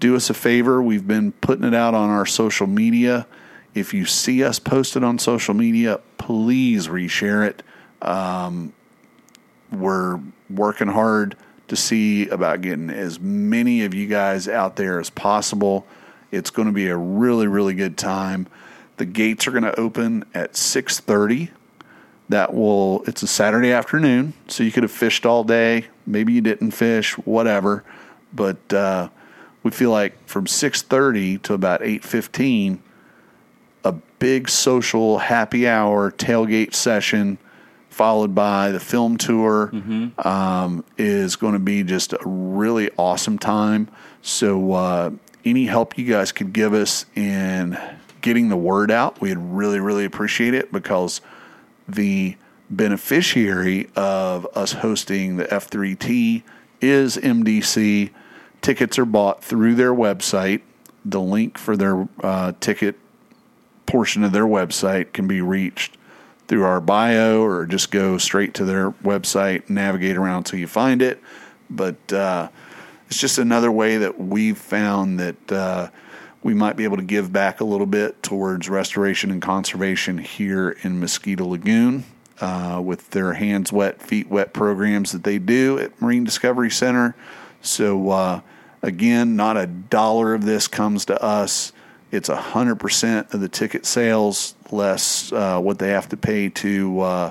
do us a favor. We've been putting it out on our social media. If you see us posted on social media, please reshare it. Um, we're working hard to see about getting as many of you guys out there as possible. It's going to be a really, really good time. The gates are going to open at 6:30. That will it's a Saturday afternoon, so you could have fished all day. Maybe you didn't fish, whatever. But uh, we feel like from 6:30 to about 8:15 a big social happy hour tailgate session followed by the film tour um, is going to be just a really awesome time so uh, any help you guys could give us in getting the word out we'd really really appreciate it because the beneficiary of us hosting the F3T is MDC. Tickets are bought through their website. The link for their uh, ticket portion of their website can be reached through our bio or just go straight to their website, navigate around until you find it. But uh, it's just another way that we've found that uh, we might be able to give back a little bit towards restoration and conservation here in Mosquito Lagoon uh, with their hands wet, feet wet programs that they do at Marine Discovery Center. So, uh, again, not a dollar of this comes to us. It's 100% of the ticket sales less uh, what they have to pay to uh,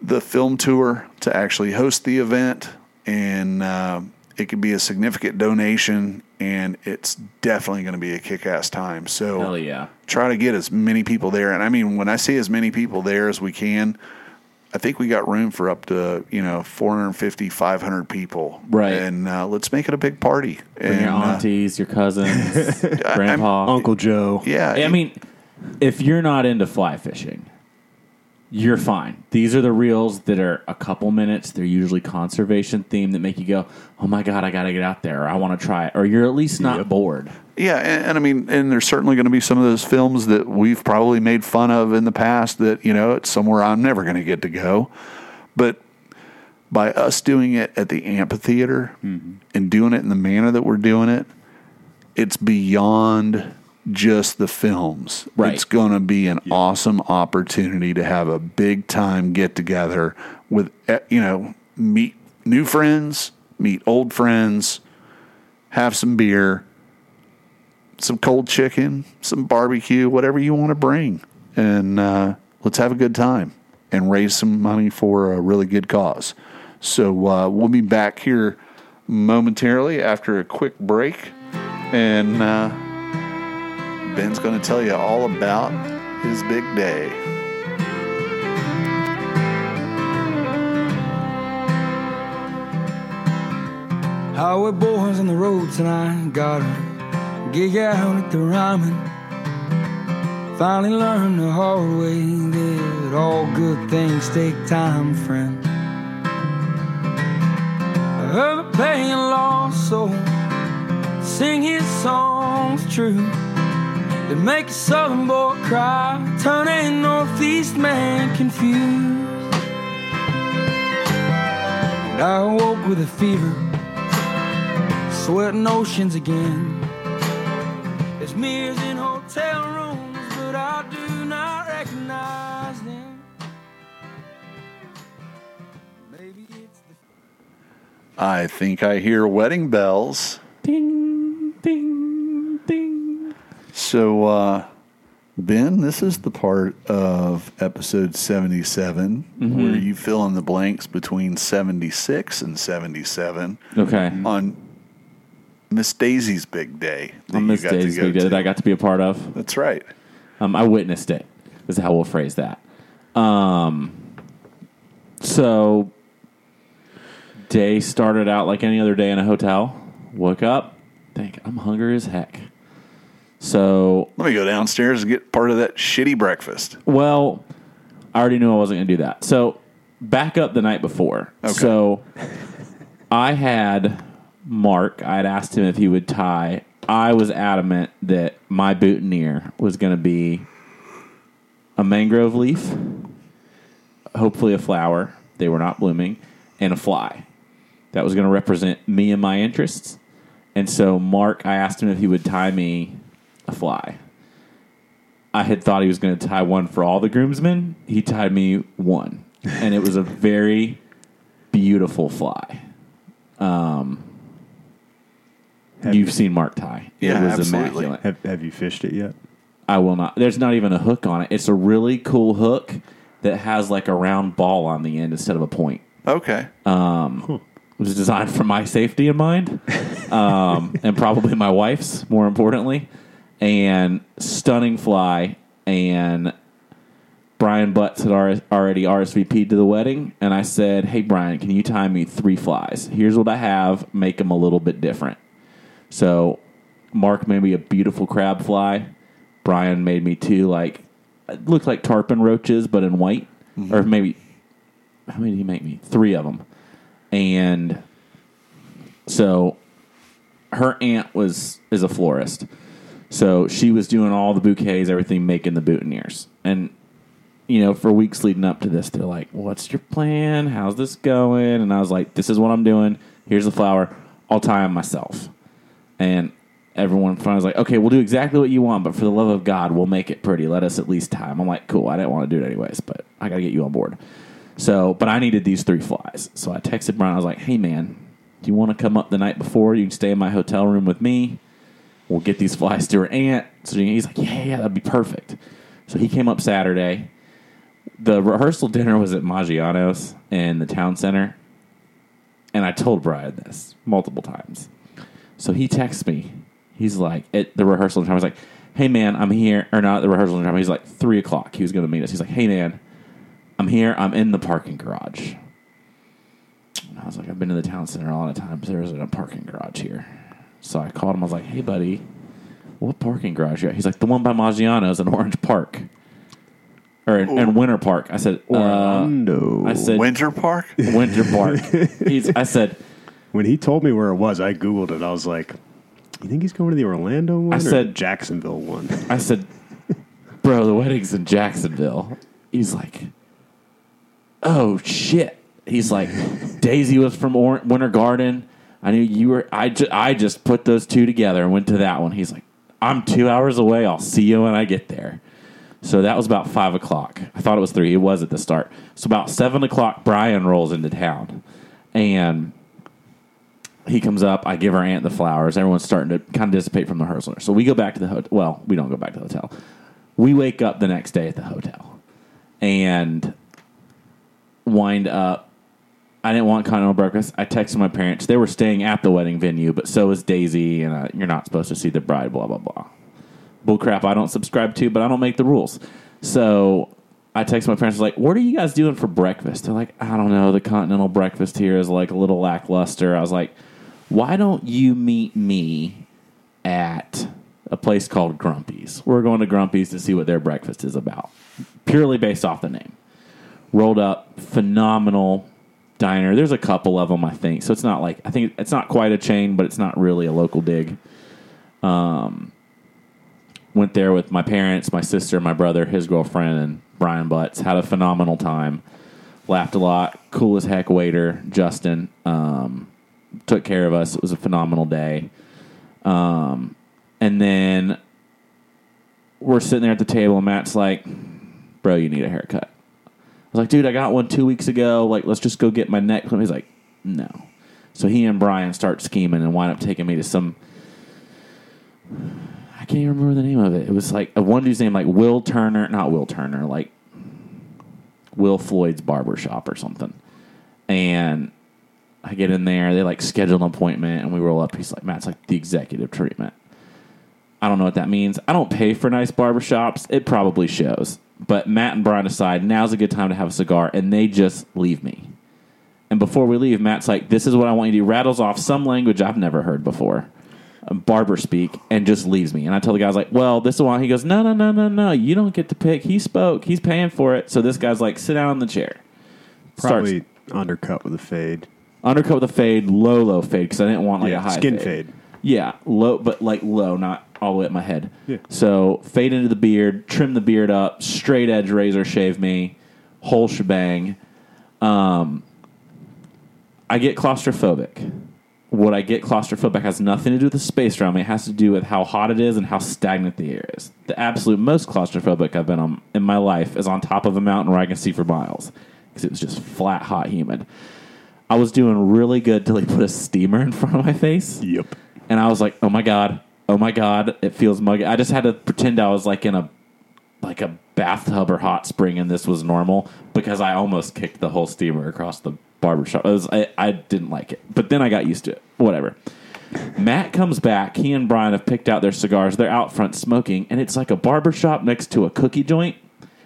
the film tour to actually host the event, and uh, it could be a significant donation, and it's definitely going to be a kick-ass time. So Hell yeah. try to get as many people there, and I mean when I say as many people there as we can. I think we got room for up to you know 450, 500 people, Right. And uh, let's make it a big party. Bring and, your uh, aunties, your cousins, grandpa. Uncle Joe. yeah, I mean, if you're not into fly fishing, you're fine. These are the reels that are a couple minutes. They're usually conservation themed that make you go, "Oh my god, I got to get out there! Or, I want to try it." Or you're at least not bored. Yeah, and, and I mean, and there's certainly going to be some of those films that we've probably made fun of in the past that, you know, it's somewhere I'm never going to get to go. But by us doing it at the amphitheater mm-hmm. and doing it in the manner that we're doing it, it's beyond just the films. Right. It's going to be an awesome opportunity to have a big time get together with, eh, you know, meet new friends, meet old friends, have some beer some cold chicken, some barbecue, whatever you want to bring, and uh, let's have a good time and raise some money for a really good cause. So uh, we'll be back here momentarily after a quick break, and uh, Ben's going to tell you all about his big day. Highway boys on the road tonight. Got a gig out at the Ryman. Finally learned the hard way that all good things take time, friend. I heard a paying lost soul sing his songs true. That make a southern boy cry, turn a northeast man confused. And I woke with a fever sweating oceans again. There's mirrors in hotel rooms, but I do not recognize them. Maybe it's the I think I hear wedding bells. Ding, ding. So, uh, Ben, this is the part of episode 77 where you fill in the blanks between 76 and 77 Okay. on Miss Daisy's big day. that On Miss Daisy's big day to. that I got to be a part of. That's right. Um, I witnessed it. Is how we'll phrase that. Um, so day started out like any other day in a hotel. Woke up, think I'm hungry as heck. So Let me go downstairs and get part of that shitty breakfast. well, I already knew I wasn't going to do that. So back up the night before. Okay. So I had Mark. I had asked him if he would tie. I was adamant that my boutonniere was going to be a mangrove leaf, hopefully a flower. They were not blooming, and a fly. That was going to represent me and my interests. And so Mark, I asked him if he would tie me fly. I had thought he was going to tie one for all the groomsmen. He tied me one, and it was a very beautiful fly. Um, Have you've you- seen Mark tie. It Yeah, was absolutely. immaculate. Have, have you fished it yet? I will not. There's not even a hook on it. It's a really cool hook that has like a round ball on the end instead of a point. Okay. It was designed for my safety in mind. um, and probably my wife's more importantly. And stunning fly, and Brian Butts had already RSVP'd to the wedding, and I said, "Hey Brian, can you time me three flies? Here's what I have. Make them a little bit different." So Mark made me a beautiful crab fly. Brian made me two like it looked like tarpon roaches, but in white, mm-hmm. or maybe how many did he make me? Three of them, and so her aunt was is a florist, so she was doing all the bouquets, everything, making the boutonnieres, and you know, for weeks leading up to this, they're like, "What's your plan? How's this going?" And I was like, "This is what I'm doing. Here's the flower. I'll tie them myself." And everyone in front was like, "Okay, we'll do exactly what you want, but for the love of God, we'll make it pretty. Let us at least tie them. I'm like, "Cool. I didn't want to do it anyways, but I got to get you on board." So, but I needed these three flies. So I texted Brian. I was like, "Hey, man, do you want to come up the night before? You can stay in my hotel room with me. We'll get these flies to her aunt." So he's like, "Yeah, yeah, that'd be perfect." So he came up Saturday. The rehearsal dinner was at Maggiano's in the town center, and I told Brian this multiple times. So he texts me. He's like at the rehearsal time. I was like, "Hey man, I'm here." Or not the rehearsal time. He's like three o'clock. He was going to meet us. He's like, "Hey man, I'm here. I'm in the parking garage." And I was like, "I've been to the town center a lot of times. There isn't a parking garage here." So I called him. I was like, "Hey buddy, what parking garage you at?" He's like, "The one by Maggiano's in Orange Park." Or in, in Winter Park. I said, uh, Orlando. I said Winter Park. Winter Park. He's, I said, when he told me where it was, I googled it. I was like, "You think he's going to the Orlando one I or said- Jacksonville one?" I said, "Bro, the wedding's in Jacksonville." He's like, "Oh shit." He's like, "Daisy was from or- Winter Garden. I knew you were. I ju- I just put those two together and went to that one." He's like, "I'm two hours away. I'll see you when I get there." So that was about five o'clock. I thought it was three. It was at the start. So about seven o'clock, Brian rolls into town, and he comes up. I give our aunt the flowers. Everyone's starting to kind of dissipate from the rehearsal. So we go back to the hotel. Well, we don't go back to the hotel. We wake up the next day at the hotel and wind up. I didn't want continental breakfast. I texted my parents. They were staying at the wedding venue, but so is Daisy, and uh, you're not supposed to see the bride. Blah blah blah. Bull crap. I don't subscribe to, but I don't make the rules. So I text my parents like, "What are you guys doing for breakfast?" They're like, "I don't know. The continental breakfast here is like a little lackluster." I was like, "Why don't you meet me at a place called Grumpy's? We're going to Grumpy's to see what their breakfast is about, purely based off the name." Rolled up, phenomenal diner. There's a couple of them, I think. So it's not like I think it's not quite a chain, but it's not really a local dig Um, went there with my parents, my sister, my brother, his girlfriend, and Brian Butts. Had a phenomenal time. Laughed a lot. Cool as heck waiter, Justin. Um, took care of us. It was a phenomenal day. Um, and then we're sitting there at the table, and Matt's like, "Bro, you need a haircut." I was like, "Dude, I got one two weeks ago. Like, let's just go get my neck." clipped." He's like, "No." So he and Brian start scheming and wind up taking me to some I can't even remember the name of it. It was like a one dude's name, like Will Turner, not Will Turner, like Will Floyd's barber shop or something. And I get in there, they like schedule an appointment, and we roll up. He's like, Matt's like the executive treatment. I don't know what that means. I don't pay for nice barbershops. It probably shows. But Matt and Brian decide now's a good time to have a cigar, and they just leave me. And before we leave, Matt's like, "This is what I want you to do." Rattles off some language I've never heard before, barber speak, and just leaves me. And I tell the guys like, "Well, this is why." He goes, "No, no, no, no, no. You don't get to pick. He spoke. He's paying for it." So this guy's like, "Sit down in the chair." Starts Probably undercut with a fade. undercut with a fade, low, low fade because I didn't want like yeah, a high skin fade. Yeah, low, but like low, not all the way up my head. Yeah. So fade into the beard, trim the beard up, straight edge razor shave me, whole shebang. Um, I get claustrophobic. What I get claustrophobic has nothing to do with the space around me. It has to do with how hot it is and how stagnant the air is. The absolute most claustrophobic I've been on in my life is on top of a mountain where I can see for miles because it was just flat, hot, humid. I was doing really good till he put a steamer in front of my face Yep. and I was like, "Oh my god, oh my god, it feels muggy." I just had to pretend I was like in a like a bathtub or hot spring, and this was normal because I almost kicked the whole steamer across the barbershop. I, I didn't like it, but then I got used to it. Whatever. Matt comes back. He and Brian have picked out their cigars. They're out front smoking, and it's like a barber shop next to a cookie joint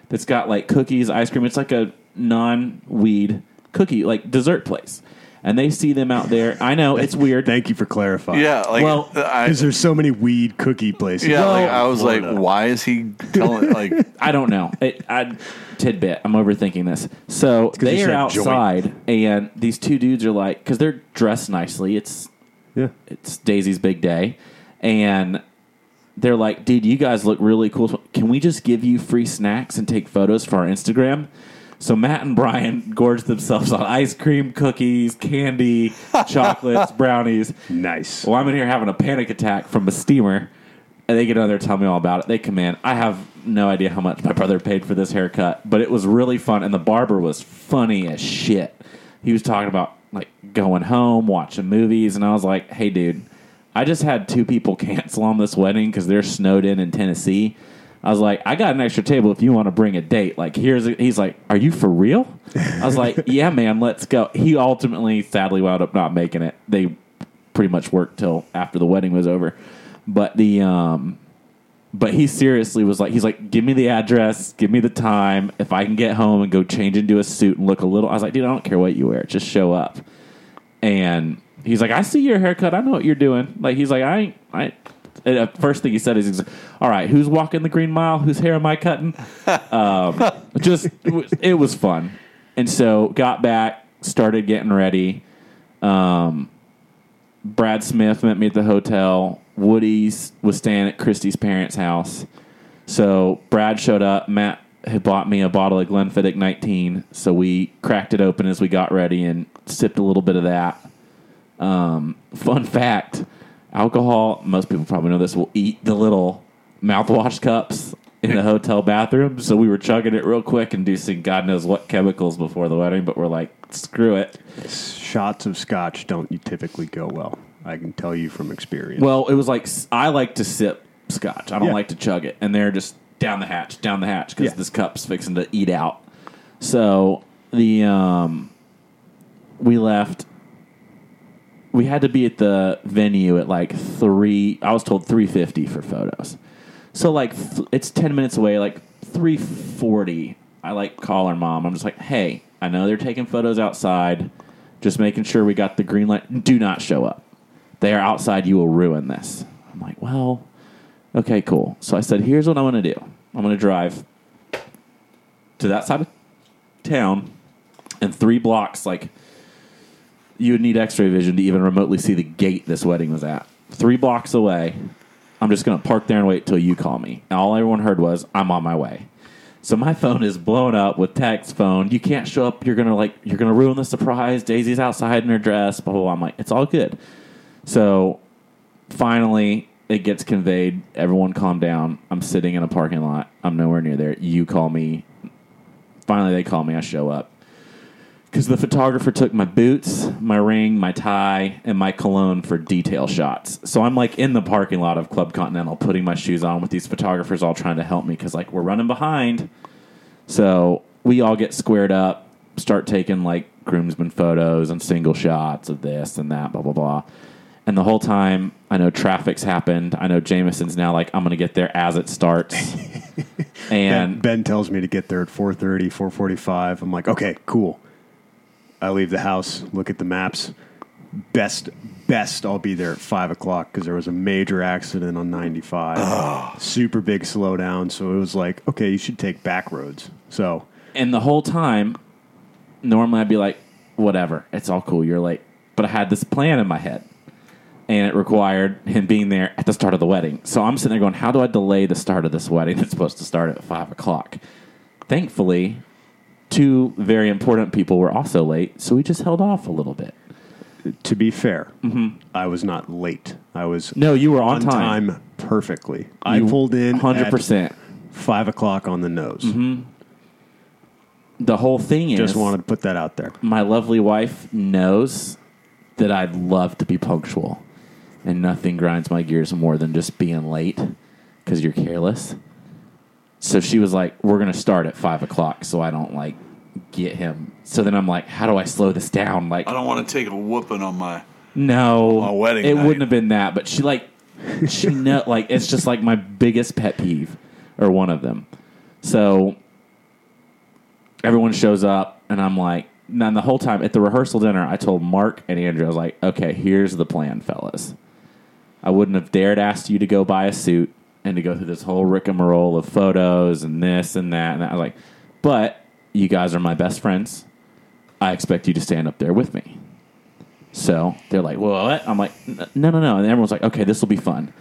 that's got like cookies, ice cream. It's like a non weed cookie, like dessert place. And they see them out there. I know it's weird. Thank you for clarifying. Yeah, like Well, because there's so many weed cookie places. yeah, like I was Florida. like, why is he telling? Like, I don't know. It, I, tidbit. I'm overthinking this. So they are said joint. outside, and these two dudes are like, because they're dressed nicely. It's yeah, it's Daisy's big day, and they're like, "Dude, you guys look really cool. Can we just give you free snacks and take photos for our Instagram?" So Matt and Brian gorged themselves on ice cream, cookies, candy, chocolates, brownies. nice. Well, I'm in here having a panic attack from a steamer, and they get on there tell me all about it. They come in. I have no idea how much my brother paid for this haircut, but it was really fun, and the barber was funny as shit. He was talking about like going home, watching movies, and I was like, "Hey, dude, I just had two people cancel on this wedding because they're snowed in in Tennessee." I was like, I got an extra table if you want to bring a date. Like, here's, a, he's like, Are you for real? I was like, Yeah, man, let's go. He ultimately, sadly, wound up not making it. They pretty much worked till after the wedding was over. But the, um, but he seriously was like, he's like, give me the address, give me the time. If I can get home and go change into a suit and look a little, I was like, dude, I don't care what you wear, just show up. And he's like, I see your haircut, I know what you're doing. Like, he's like, I, ain't- I. And the first thing he said is, "All right, who's walking the green mile? Whose hair am I cutting?" Um, just it was, it was fun, and so got back, started getting ready. Um, Brad Smith met me at the hotel. Woody's was staying at Christy's parents' house. So Brad showed up. Matt had bought me a bottle of Glenfiddich 19. So we cracked it open as we got ready and sipped a little bit of that. Um, fun fact alcohol, most people probably know this, will eat the little mouthwash cups in the hotel bathroom. So we were chugging it real quick, inducing God knows what chemicals before the wedding, but we're like, screw it. Shots of scotch don't typically go well. I can tell you from experience. Well, it was like I like to sip scotch. I don't Yeah. like to chug it, and they're just down the hatch, down the hatch because Yeah. this cup's fixing to eat out. So the um, we left. We had to be at the venue at like three. I was told three fifty for photos. So like th- it's ten minutes away. Like three forty. I like call her mom. I'm just like, hey, I know they're taking photos outside. Just making sure we got the green light. Do not show up. They are outside. You will ruin this. I'm like, well, okay, cool. So I said, here's what I'm going to do. I'm going to drive to that side of town and three blocks. Like you would need X-ray vision to even remotely see the gate this wedding was at. Three blocks away. I'm just going to park there and wait till you call me. And all everyone heard was, I'm on my way. So my phone is blown up with text phone. You can't show up. You're gonna like you're gonna ruin the surprise. Daisy's outside in her dress. Blah blah. blah. I'm like, it's all good. So finally, it gets conveyed. Everyone calm down. I'm sitting in a parking lot. I'm nowhere near there. You call me. Finally, they call me. I show up because the photographer took my boots, my ring, my tie, and my cologne for detail shots. So I'm like in the parking lot of Club Continental, putting my shoes on with these photographers all trying to help me because like we're running behind. So we all get squared up, start taking like groomsmen photos and single shots of this and that, blah blah blah. And the whole time, I know traffic's happened. I know Jameson's now like I'm going to get there as it starts. ben, and ben tells me to get there at 4.30, 4.45. I'm like, okay, cool. I leave the house, look at the maps. Best, best, I'll be there at 5 o'clock because there was a major accident on 95. Super big slowdown. So it was like, okay, you should take back roads. So And the whole time, normally I'd be like, whatever, it's all cool, you're late. But I had this plan in my head. And it required him being there at the start of the wedding. So I'm sitting there going, how do I delay the start of this wedding that's supposed to start at 5 o'clock? Thankfully, two very important people were also late. So we just held off a little bit. to be fair, I was not late. I was Mm-hmm. No, you were on, on time. time perfectly. I You- pulled in 100%. 5 o'clock on the nose. Mm-hmm. The whole thing is. Just wanted to put that out there. my lovely wife knows that I'd love to be punctual, and nothing grinds my gears more than just being late because you're careless. So she was like, "We're gonna start at five o'clock, so I don't like get him." So then I'm like, "How do I slow this down?" Like, I don't want to take a whooping on my No, On a wedding It night. wouldn't have been that, but she like she know like it's just like my biggest pet peeve or one of them. So everyone shows up, and I'm like, and the whole time at the rehearsal dinner, I told Mark and Andrew, I was like, okay, here's the plan, fellas. I wouldn't have dared ask you to go buy a suit and to go through this whole rigmarole of photos and this and that and that. I was like, but you guys are my best friends. I expect you to stand up there with me. So they're like, well, what? I'm like, no, no, no. And everyone's like, okay, this will be fun.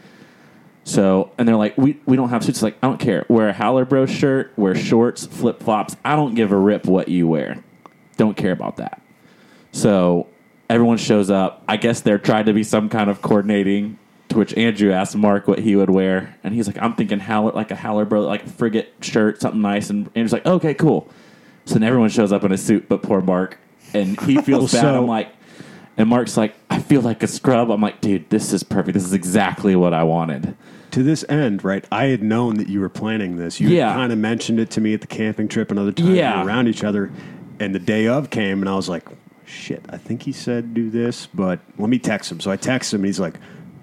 So, and they're like, we, we don't have suits. Like, I don't care. Wear a Howler Bro shirt, wear shorts, flip flops. I don't give a rip what you wear. Don't care about that. So everyone shows up. I guess there tried to be some kind of coordinating. To which Andrew asked Mark what he would wear, and he's like, "I'm thinking like a Howler bro, like a frigate shirt, something nice." And Andrew's like, "Okay, cool." So then everyone shows up in a suit, but poor Mark, and he feels oh, bad. I'm like, and Mark's like, "I feel like a scrub." I'm like, "Dude, this is perfect. This is exactly what I wanted." To this end, right? I had known that you were planning this. You Yeah. kind of mentioned it to me at the camping trip another time. Yeah. Around each other, and the day of came, and I was like, "Shit, I think he said do this, but let me text him." So I text him, and he's like,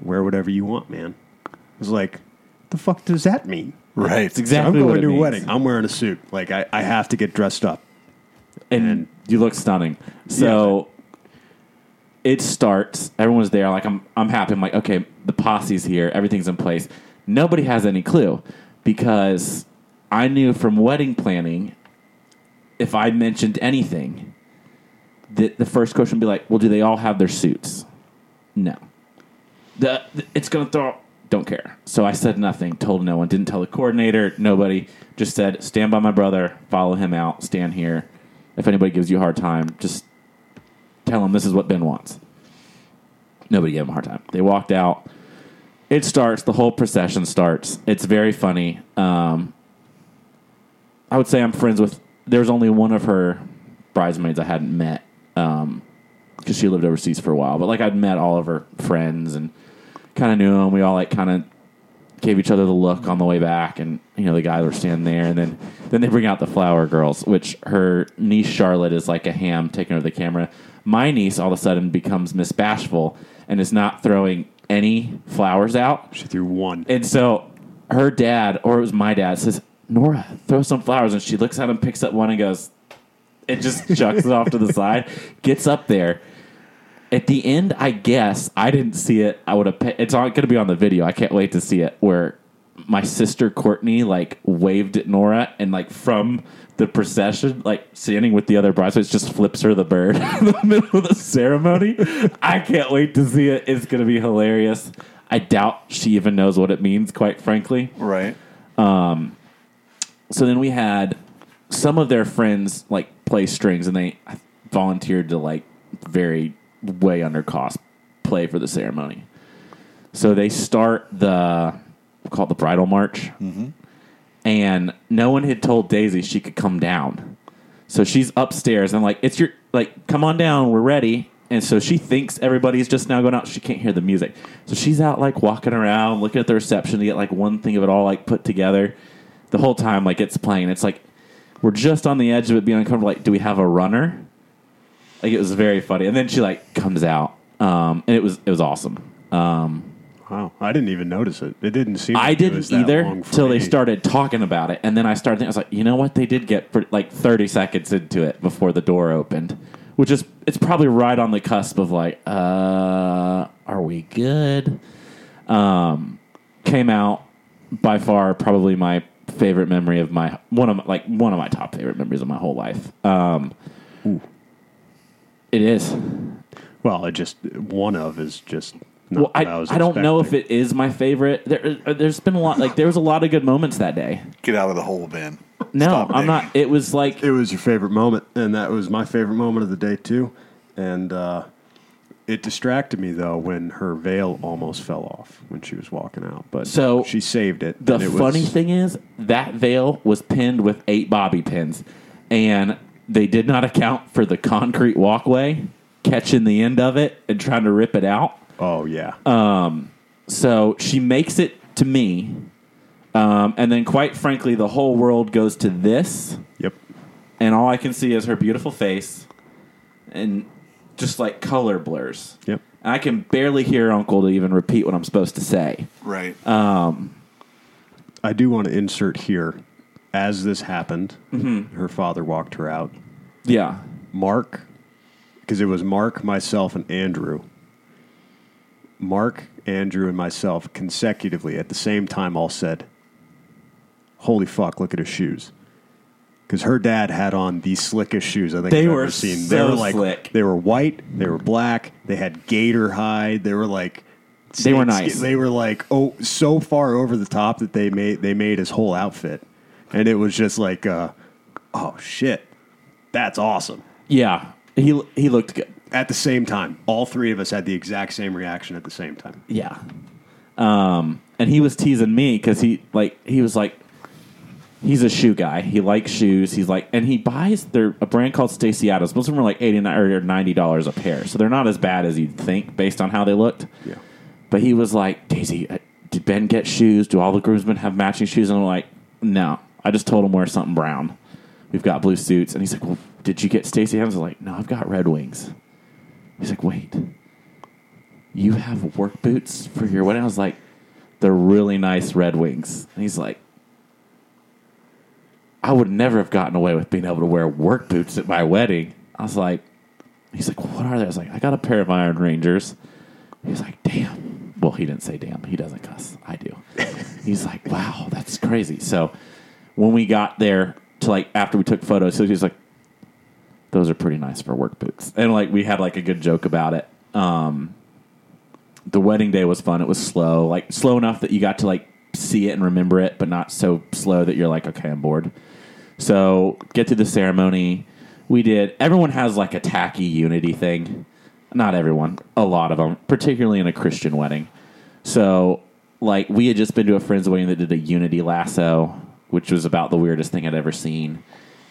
"Wear whatever you want, man." I was like, "The fuck does that mean?" Right. It's exactly So I'm what going it to a means. wedding. I'm wearing a suit. Like I, I have to get dressed up. and, And- you look stunning. So it starts. Everyone's there. Like I'm, I'm happy. I'm like, okay, the posse's here. Everything's in place. Nobody has any clue because I knew from wedding planning, if I mentioned anything, that the first question would be like, well, do they all have their suits? No. The, it's going to throw. Don't care. So I said nothing. Told no one. Didn't tell the coordinator. Nobody. Just said, stand by my brother. Follow him out. Stand here. If anybody gives you a hard time, just tell him this is what Ben wants. Nobody gave him a hard time. They walked out. It starts. The whole procession starts. It's very funny. Um, I would say I'm friends with. There's only one of her bridesmaids I hadn't met because she lived overseas for a while. But like I'd met all of her friends and kind of knew them. We all like kind of gave each other the look on the way back, and you know the guys were standing there, and then then they bring out the flower girls, which her niece Charlotte is like a ham taking over the camera. My niece all of a sudden becomes Miss Bashful and is not throwing any flowers out. She threw one. And so her dad, or it was my dad, says, Nora, throw some flowers. And she looks at him, picks up one, and goes, it just chucks it off to the side, gets up there. At the end, I guess, I didn't see it. I would have, it's going to be on the video. I can't wait to see it where my sister Courtney like waved at Nora and like from the procession, like standing with the other bridesmaids, just flips her the bird in the middle of the ceremony. I can't wait to see it. It's going to be hilarious. I doubt she even knows what it means, quite frankly. Right. Um, So then we had some of their friends like play strings, and they volunteered to like very way under cost play for the ceremony. So they start the we'll call it the bridal march, mm-hmm. and no one had told Daisy she could come down. So she's upstairs. And I'm like, it's your like, come on down, we're ready. And so she thinks everybody's just now going out. She can't hear the music, so she's out like walking around, looking at the reception to get like one thing of it all like put together. The whole time, like it's playing. It's like we're just on the edge of it being uncomfortable. Like, do we have a runner? Like it was very funny. And then she like comes out, um, and it was it was awesome. Um, Wow, I didn't even notice it. It didn't seem. I like it was didn't either for till they started talking about it, and then I started. Thinking, I was like, you know what? They did get pretty, like thirty seconds into it before the door opened, which is it's probably right on the cusp of like, uh, are we good? Um, came out by far probably my favorite memory of my one of my, like one of my top favorite memories of my whole life. Um, it is. Well, it just one of is just. Not Well, I, what I, was I don't know if it is my favorite. There, uh, there's been a lot. Like there was a lot of good moments that day. Get out of the hole, Ben. No, Stop I'm digging. not. It was like It was your favorite moment, and that was my favorite moment of the day too. And uh, it distracted me though when her veil almost fell off when she was walking out. But So, she saved it. the and it funny was, thing is that veil was pinned with eight bobby pins, and they did not account for the concrete walkway catching the end of it and trying to rip it out. Oh yeah, Um, So she makes it to me, um, and then quite frankly, the whole world goes to this. yep. and all I can see is her beautiful face and just like color blurs. Yep. and I can barely hear Uncle to even repeat what I'm supposed to say. Right. Um, I do want to insert here, as this happened, Mm-hmm. her father walked her out. Yeah, Mark, because it was Mark, myself, and Andrew. Mark, Andrew, and myself consecutively at the same time all said, Holy fuck, look at his shoes. Because her dad had on the slickest shoes I think They I've were ever seen. they were like slick. they were white, they were black, they had gator hide, they were like They were nice. They were like oh so far over the top that they made they made his whole outfit. And it was just like uh, oh shit. That's awesome. yeah. He he looked good. At the same time, all three of us had the exact same reaction at the same time. Yeah. Um, and he was teasing me because he like he was like he's a shoe guy. He likes shoes. He's like, and he buys they're a brand called Stacy Adams. Most of them are like eighty nine or ninety dollars a pair, so they're not as bad as you'd think based on how they looked. Yeah. But he was like, Daisy, uh, did Ben get shoes? Do all the groomsmen have matching shoes? And I'm like, no. I just told him wear something brown. We've got blue suits. And he's like, well, did you get Stacy Adams? I'm like, no, I've got Red Wings. He's like, wait, you have work boots for your wedding? I was like, they're really nice Red Wings. And he's like, I would never have gotten away with being able to wear work boots at my wedding. I was like, he's like, what are they? I was like, I got a pair of Iron Rangers. He's like, damn. Well, he didn't say damn. He doesn't cuss. I do. He's like, wow, that's crazy. So when we got there to like after we took photos, so he's like, those are pretty nice for work boots. And like we had like a good joke about it. Um, the wedding day was fun. It was slow, like slow enough that you got to like see it and remember it, but not so slow that you're like, okay, I'm bored. So get to the ceremony. We did. Everyone has like a tacky unity thing. Not everyone, a lot of them, particularly in a Christian wedding. So like we had just been to a friend's wedding that did a unity lasso, which was about the weirdest thing I'd ever seen.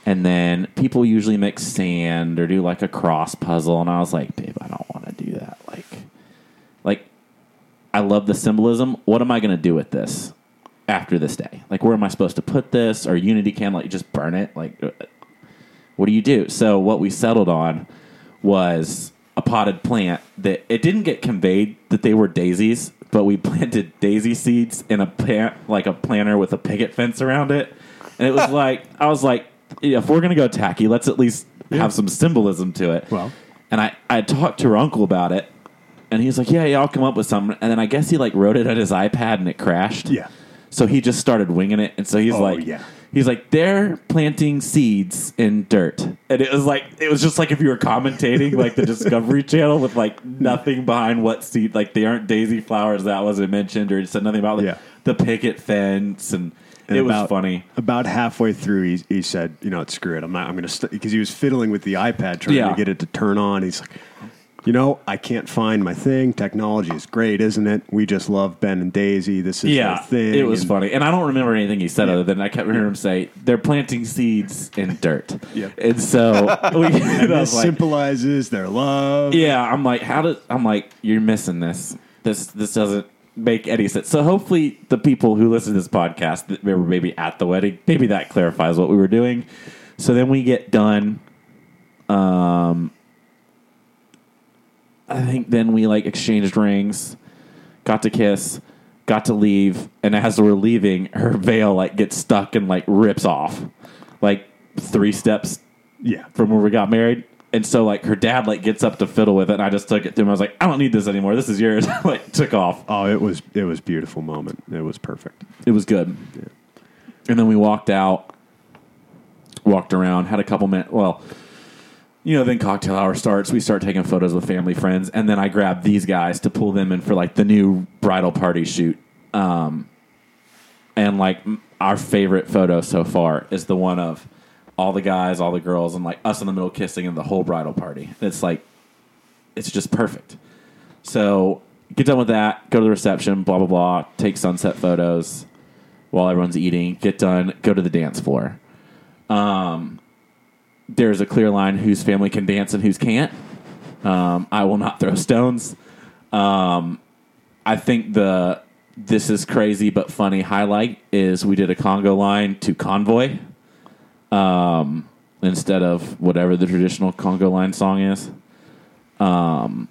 And then people usually mix sand or do like a cross puzzle, and I was like, babe, I don't want to do that. Like, like I love the symbolism. What am I going to do with this after this day? Like, where am I supposed to put this? Or Unity can like just burn it? Like, uh, what do you do? So what we settled on was a potted plant that it didn't get conveyed that they were daisies, but we planted daisy seeds in a plant like a planter with a picket fence around it, and it was like I was like, if we're gonna go tacky, let's at least have some symbolism to it. Well. and I I talked to her uncle about it, and he was like, yeah, yeah, I'll come up with something, and then I guess he like wrote it on his iPad and it crashed. Yeah. So he just started winging it, and so he's Oh, like, yeah. He's like, they're planting seeds in dirt, and it was like, it was just like if you were commentating like the Discovery Channel with like nothing behind what seed, like they aren't daisy flowers that wasn't mentioned, or it said nothing about like, Yeah. the picket fence, and, And it was funny. About halfway through, he, he said, "You know, screw it. I'm not. I'm going to because he was fiddling with the iPad trying Yeah. to get it to turn on. He's like, you know, I can't find my thing. Technology is great, isn't it? We just love Ben and Daisy. This is Yeah, their thing. it was And- funny, and I don't remember anything he said Yeah. other than I kept hearing him say they're planting seeds in dirt. Yep. and so we, And this like, symbolizes their love. Yeah, I'm like, how did I'm like, you're missing this. This this doesn't make any sense. So hopefully the people who listen to this podcast that were maybe at the wedding, maybe that clarifies what we were doing. So then we get done. Um I think then we like exchanged rings, got to kiss, got to leave, and as we're leaving, her veil like gets stuck and like rips off. Like three steps yeah. from where we got married. And so like her dad like gets up to fiddle with it and I just took it to him. I was like, I don't need this anymore. This is yours. like took off. Oh, it was it was beautiful moment. It was perfect. It was good. Yeah. And then we walked out, walked around, had a couple minutes. Well, you know, then cocktail hour starts. We start taking photos with family friends, and then I grab these guys to pull them in for like the new bridal party shoot. Um, and like our favorite photo so far is the one of all the guys, all the girls, and like us in the middle kissing, and the whole bridal party. It's like, it's just perfect. So get done with that, go to the reception, blah blah blah, take sunset photos while everyone's eating. Get done, go to the dance floor. Um, there's a clear line whose family can dance and whose can't. Um, I will not throw stones. Um, I think the this is crazy but funny highlight is we did a conga line to Convoy um, instead of whatever the traditional conga line song is. Um,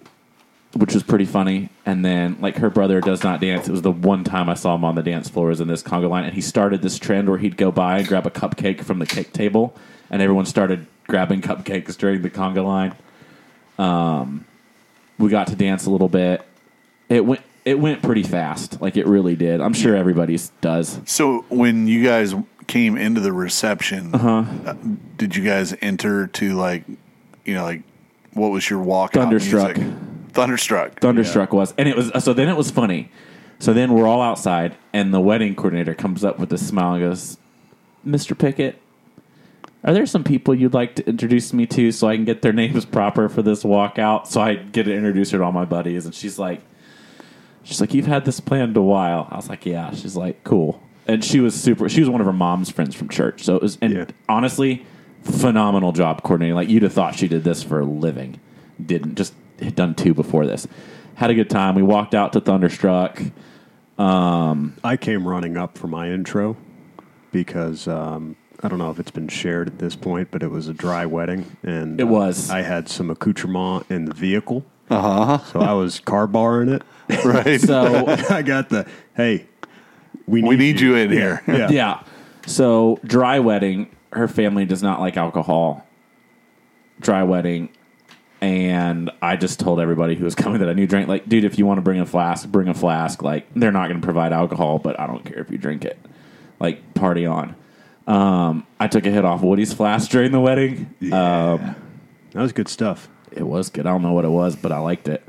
which was pretty funny. And then, like, her brother does not dance. It was the one time I saw him on the dance floor was in this conga line, and he started this trend where he'd go by and grab a cupcake from the cake table, and everyone started grabbing cupcakes during the conga line. Um, we got to dance a little bit. It went. It went pretty fast, like it really did. I'm sure everybody does. So when you guys came into the reception, Uh-huh. uh, did you guys enter to like, you know, like what was your walk? Out? Thunderstruck. Thunderstruck. Thunderstruck was, and it was. So then it was funny. So then we're all outside, and the wedding coordinator comes up with a smile and goes, "Mr. Pickett, are there some people you'd like to introduce me to so I can get their names proper for this walkout? So I get to introduce her to all my buddies." And she's like, "She's like, you've had this planned a while." I was like, "Yeah." She's like, "Cool." And she was super. She was one of her mom's friends from church, so it was. And Yeah. honestly, phenomenal job coordinating. Like you'd have thought she did this for a living. Didn't just had done two before this. Had a good time. We walked out to Thunderstruck. I came running up for my intro because um, I don't know if it's been shared at this point, but it was a dry wedding, and It uh, was. I had some accoutrement in the vehicle, Uh huh. so I was car barring it. Right. So I got the hey, we need, we need you in here. Yeah. yeah. So dry wedding. Her family does not like alcohol. Dry wedding. And I just told everybody who was coming that I knew drank. Like, dude, if you want to bring a flask, bring a flask. Like, they're not going to provide alcohol, but I don't care if you drink it. Like, party on. Um, I took a hit off Woody's flask during the wedding. Yeah, that was good stuff. It was good. I don't know what it was, but I liked it.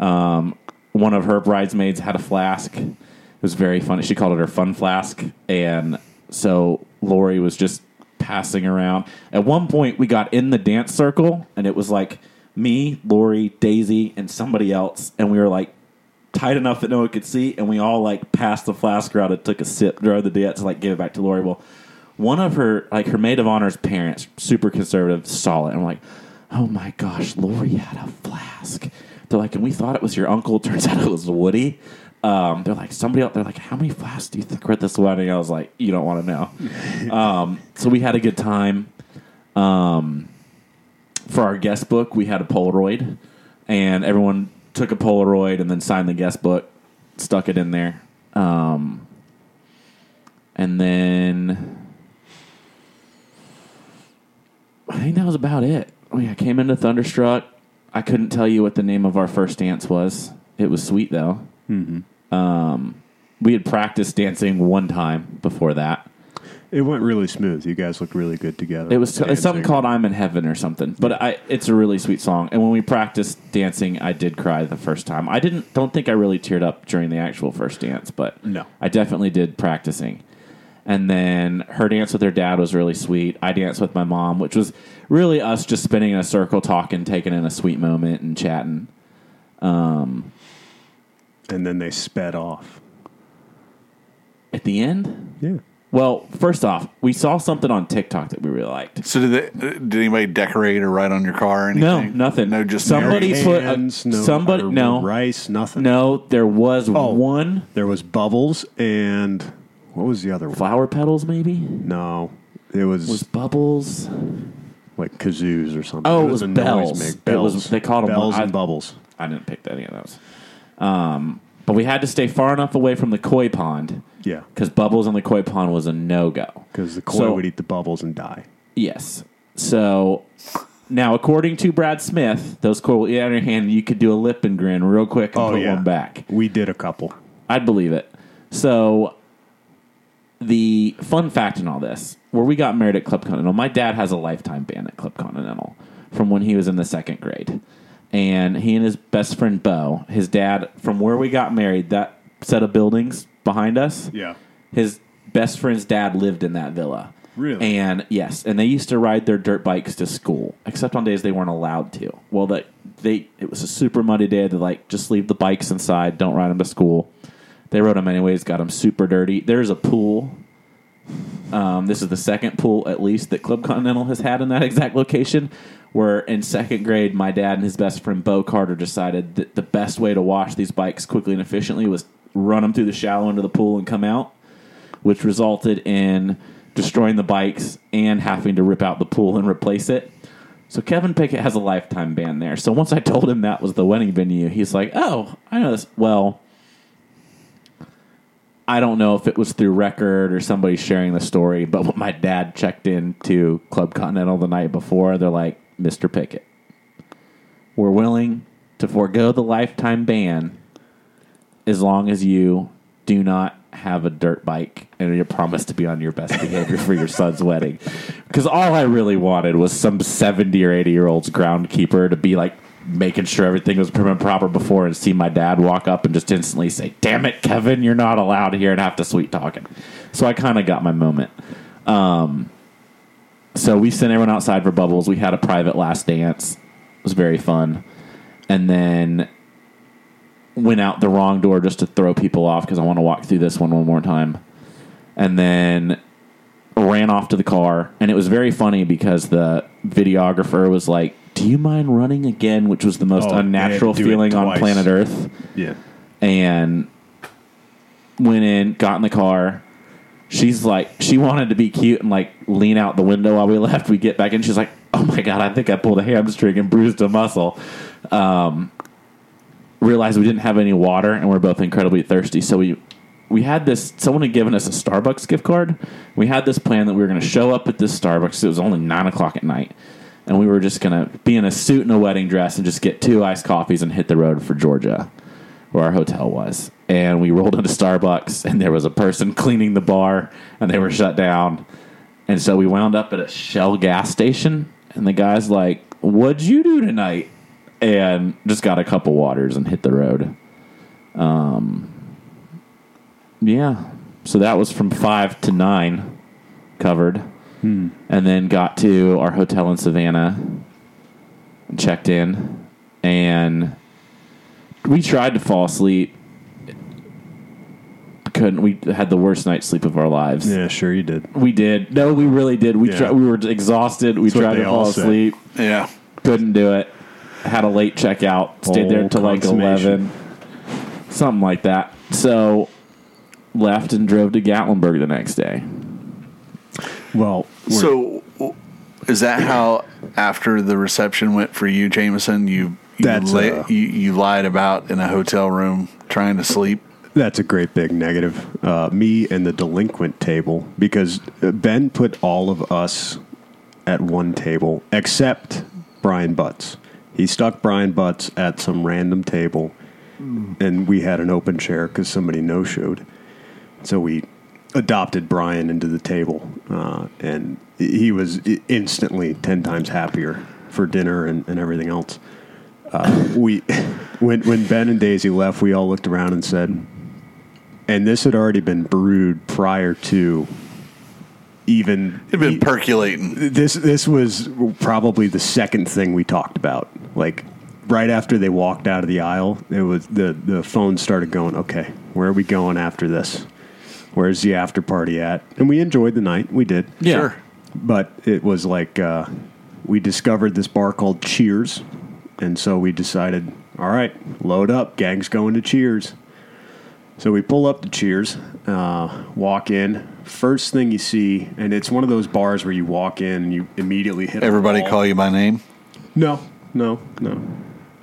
Um, one of her bridesmaids had a flask. It was very funny. She called it her fun flask, and so Lori was just passing around. At one point, we got in the dance circle, and it was like me, Lori, Daisy, and somebody else, and we were like tight enough that no one could see, and we all like passed the flask around and took a sip during the dance to like give it back to Lori. Well, one of her like her maid of honor's parents, super conservative, saw it, and I'm like, oh my gosh, Lori had a flask. They're like, and we thought it was your uncle. Turns out it was Woody. Um, they're like, somebody else. They're like, how many flasks do you think were at this wedding? I was like, you don't want to know. um, so we had a good time. Um, for our guest book, we had a Polaroid, and everyone took a Polaroid and then signed the guest book, stuck it in there, um, and then I think that was about it. Oh, yeah, I came into Thunderstruck. I couldn't tell you what the name of our first dance was. It was sweet though. Mm-hmm. Um, we had practiced dancing one time before that. It went really smooth. You guys looked really good together. It was it's something called "I'm in Heaven" or something. But I, it's a really sweet song. And when we practiced dancing, I did cry the first time. I didn't. Don't think I really teared up during the actual first dance, but No. I definitely did practicing. And then her dance with her dad was really sweet. I danced with my mom, which was really us just spinning in a circle, talking, taking in a sweet moment, and chatting. Um, and then they sped off. At the end, Yeah. well, first off, we saw something on TikTok that we really liked. So did they, did anybody decorate or write on your car or No, nothing. No, just Somebody married? put a- no, somebody- no. rice, nothing. No, there was Oh. one There was bubbles and what was the other one? flower petals, maybe. No, it was, Was bubbles? like kazoos or something. Oh, it was a bells. noise It make- bells. was- they called 'em- bells I- and bubbles. I didn't pick any of those. Um, but we had to stay far enough away from the koi pond Yeah, because bubbles in the koi pond was a no go. because the koi So- would eat the bubbles and die. Yes. So now, according to Brad Smith, those koi will eat out of your hand. You could do a lip and grin real quick and Oh put yeah, one back. We did a couple. I'd believe it. So, the fun fact in all this, where we got married at Club Continental, my dad has a lifetime ban at Club Continental from when he was in the second grade. And he and his best friend Bo, his dad, from where we got married, that set of buildings behind us, Yeah. his best friend's dad lived in that villa. Really? And yes, and they used to ride their dirt bikes to school, except on days they weren't allowed to. Well, that they it was a super muddy day. They're like, just leave the bikes inside. Don't ride them to school. They rode them anyways. Got them super dirty. There's a pool. Um, this is the second pool, at least, that Club Continental has had in that exact location. Where in second grade, my dad and his best friend Bo Carter decided that the best way to wash these bikes quickly and efficiently was run them through the shallow into the pool and come out which resulted in destroying the bikes and having to rip out the pool and replace it. So Kevin Pickett has a lifetime ban there. So once I told him that was the wedding venue, he's like, "Oh, I know this." Well, I don't know if it was through record or somebody sharing the story, but when my dad checked into Club Continental the night before, they're like, "Mr. Pickett, we're willing to forego the lifetime ban as long as you do not have a dirt bike and you promise to be on your best behavior for your son's wedding. Because all I really wanted was some 70 or 80 year old's groundkeeper to be like making sure everything was prim and proper before and see my dad walk up and just instantly say, Damn it, Kevin, you're not allowed here and have to sweet talk him. So I kind of got my moment. Um, so we sent everyone outside for bubbles. We had a private last dance. It was very fun. And then went out the wrong door just to throw people off because I want to walk through this one one more time. And then ran off to the car. And it was very funny because the videographer was like, Do you mind running again? Which was the most Oh, unnatural yeah, do it feeling on twice. planet Earth. Yeah. And went in, got in the car. She's like, she wanted to be cute and like lean out the window while we left. We get back in. She's like, oh my God, I think I pulled a hamstring and bruised a muscle. Um, realized we didn't have any water and we're both incredibly thirsty. So we we had this someone had given us a Starbucks gift card. We had this plan that we were going to show up at this Starbucks. It was only nine o'clock at night, and we were just to be in a suit and a wedding dress and just get two iced coffees and hit the road for Georgia, where our hotel was. And we rolled into Starbucks, and there was a person cleaning the bar, and they were shut down. And so we wound up at a Shell gas station, and the guy's like, "What'd you do tonight?" And just got a couple waters and hit the road. Um, yeah. So that was from five to nine covered. Hmm. And then got to our hotel in Savannah, and checked in, and we tried to fall asleep. Couldn't. We had the worst night's sleep of our lives. Yeah, sure you did. We did. No, we really did. We Yeah. tried. We were exhausted. We That's tried to fall all say. asleep. Yeah. Couldn't do it. Had a late checkout. Stayed there Full till like eleven, something like that. So left and drove to Gatlinburg the next day. Well, So, is that how after the reception went for you, Jameson? You you, That's, li- uh, you you lied about in a hotel room trying to sleep. That's a great big negative. Uh, me and the delinquent table, because Ben put all of us at one table except Brian Butts. He stuck Brian Butts at some random table, and we had an open chair because somebody no showed. So we adopted Brian into the table, uh, and he was instantly 10 times happier for dinner and, and everything else. Uh, we when when Ben and Daisy left, we all looked around and said, and this had already been brewed prior to even It'd been percolating. this this was probably the second thing we talked about. Like right after they walked out of the aisle, it was the the phone started going. Okay, where are we going after this? Where's the after party at? And we enjoyed the night. We did. Yeah. Sure. But it was like uh, we discovered this bar called Cheers, and so we decided, all right, load up, gang's going to Cheers. So we pull up to Cheers, uh, walk in. First thing you see, and it's one of those bars where you walk in and you immediately hit. a Everybody wall. call you by name. No, no, no.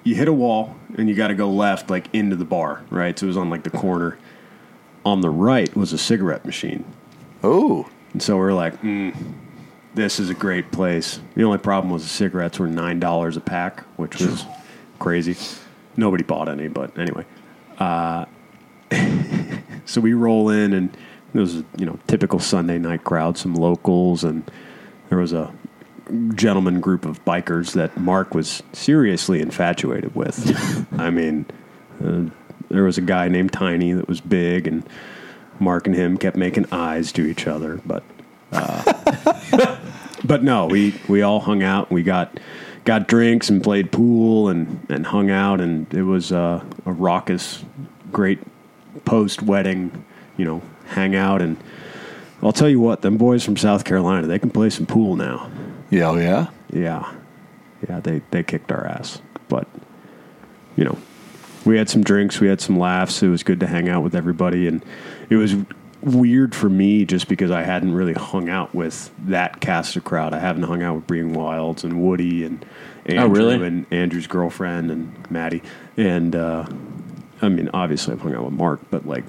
You hit a wall and you got to go left, like into the bar, right? So it was on like the corner. On the right was a cigarette machine. Oh, And so we're like, mm, this is a great place. The only problem was the cigarettes were nine dollars a pack, which was crazy. Nobody bought any, but anyway. Uh, so we roll in, and there was a you know typical Sunday night crowd, some locals, and there was a gentleman group of bikers that Mark was seriously infatuated with. I mean, uh, there was a guy named Tiny that was big, and Mark and him kept making eyes to each other, but uh, but no, we we all hung out. We got got drinks and played pool and and hung out, and it was uh, a raucous, great post wedding, you know, hangout. And I'll tell you what, them boys from South Carolina, they can play some pool now. yeah, oh, yeah. Yeah, yeah, they they kicked our ass, but you know, we had some drinks, we had some laughs. It was good to hang out with everybody, and it was weird for me just because I hadn't really hung out with that cast of crowd. I haven't hung out with Breeding Wilds and Woody and Andrew Oh, really? and Andrew's girlfriend and Maddie. And uh, I mean, obviously I've hung out with Mark, but like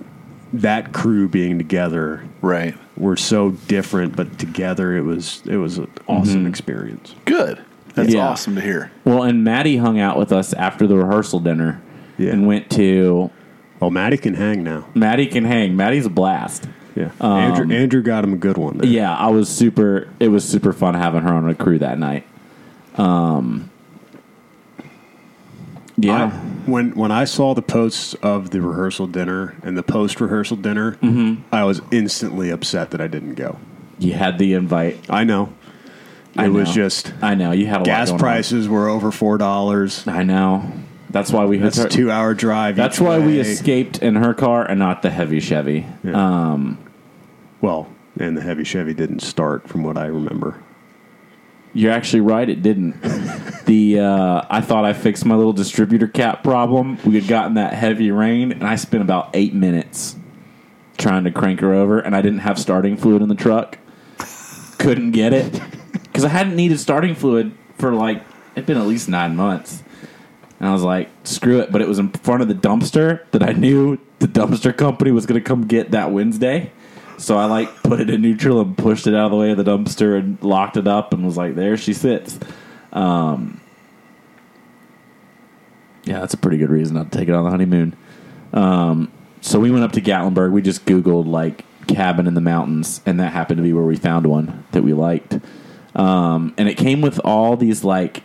that crew being together Right. We're so different, but together it was it was an awesome Mm-hmm. experience. Good. That's Yeah. awesome to hear. Well, and Maddie hung out with us after the rehearsal dinner Yeah. and went to Oh, Maddie can hang now. Maddie can hang. Maddie's a blast. Yeah, Andrew, Andrew got him a good one. There. Um, Yeah, I was super. It was super fun having her on a crew that night. Um, yeah, I, when when I saw the posts of the rehearsal dinner and the post rehearsal dinner, Mm-hmm. I was instantly upset that I didn't go. you had the invite. I know. It I was just I know you had a gas lot going prices were over four dollars. I know. That's why we. That's a two hour drive. That's why we escaped in her car and not the heavy Chevy. Yeah. Um, Well, and the heavy Chevy didn't start, from what I remember. You're actually right. It didn't. the uh, I thought I fixed my little distributor cap problem. We had gotten that heavy rain, and I spent about eight minutes trying to crank her over, and I didn't have starting fluid in the truck. Couldn't get it because I hadn't needed starting fluid for like it'd been at least nine months. And I was like, screw it. But it was in front of the dumpster that I knew the dumpster company was going to come get that Wednesday. So I like put it in neutral and pushed it out of the way of the dumpster and locked it up and was like, there she sits. Um, yeah, that's a pretty good reason not to take it on the honeymoon. Um, so we went up to Gatlinburg. We just Googled like cabin in the mountains, and that happened to be where we found one that we liked. Um, and it came with all these like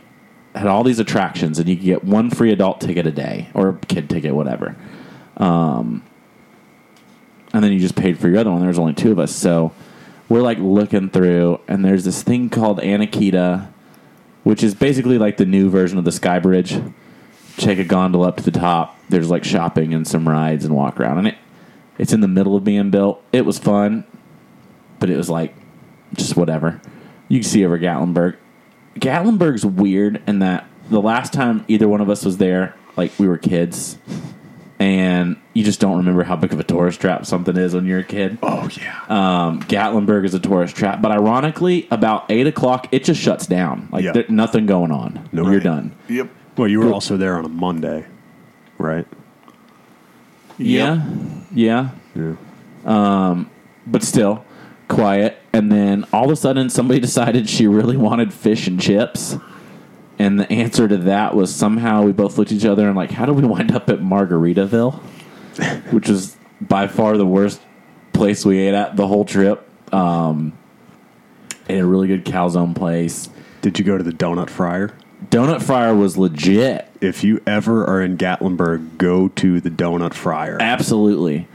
had all these attractions, and you could get one free adult ticket a day or a kid ticket, whatever. Um, and then you just paid for your other one. There's only two of us, so we're like looking through, and there's this thing called Anakeesta, which is basically like the new version of the Sky Bridge. Take a gondola up to the top. There's like shopping and some rides and walk around, and it it's in the middle of being built. It was fun, but it was like just whatever. You can see over Gatlinburg. Gatlinburg's weird in that the last time either one of us was there, like we were kids, and you just don't remember how big of a tourist trap something is when you're a kid. Oh yeah. Um, Gatlinburg is a tourist trap, but ironically, about eight o'clock, it just shuts down. Like Yeah. there, nothing going on. No, you're right. done. yep. Well, you were also there on a Monday, right? Yeah, yeah, Yeah. Um, but still quiet. And then all of a sudden, somebody decided she really wanted fish and chips. And the answer to that was somehow we both looked at each other and like, how do we wind up at Margaritaville, which is by far the worst place we ate at the whole trip. Um, a really good calzone place. Did you go to the Donut Friar? Donut Friar was legit. If you ever are in Gatlinburg, go to the Donut Friar. Absolutely.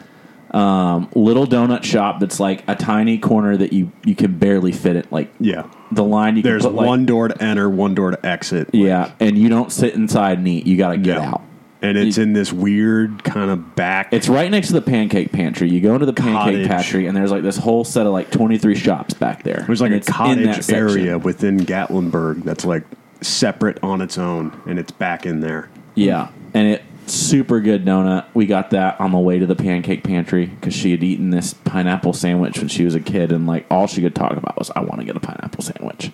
Um, little donut shop that's like a tiny corner that you, you can barely fit it. Like Yeah. the line you There's can put like, one door to enter, one door to exit. Yeah, and you don't sit inside and eat. You got to get No. out. And it's in this weird kind of back. It's right next to the pancake pantry. You go into the pancake Cottage. pantry, and there's like this whole set of like 23 shops back there. There's like And a it's in that cottage section. area within Gatlinburg that's like separate on its own, and it's back in there. Yeah, and it super good donut. We got that on the way to the pancake pantry because she had eaten this pineapple sandwich when she was a kid, and like all she could talk about was, "I want to get a pineapple sandwich."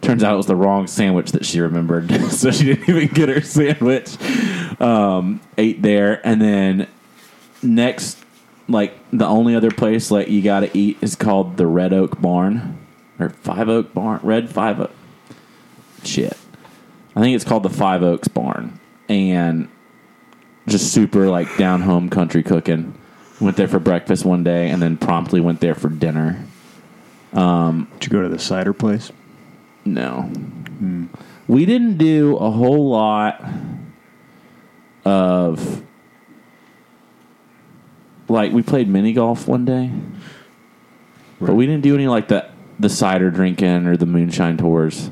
Turns out it was the wrong sandwich that she remembered, so she didn't even get her sandwich. Um, ate there, and then next, like the only other place like you got to eat is called the Red Oak Barn or Five Oak Barn, Red Five Oak. Shit, I think it's called the Five Oaks Barn, and just super like down home country cooking. Went there for breakfast one day, and then promptly went there for dinner. Did you go to the cider place? No, we didn't do a whole lot of like we played mini golf one day, but we didn't do any like the the cider drinking or the moonshine tours.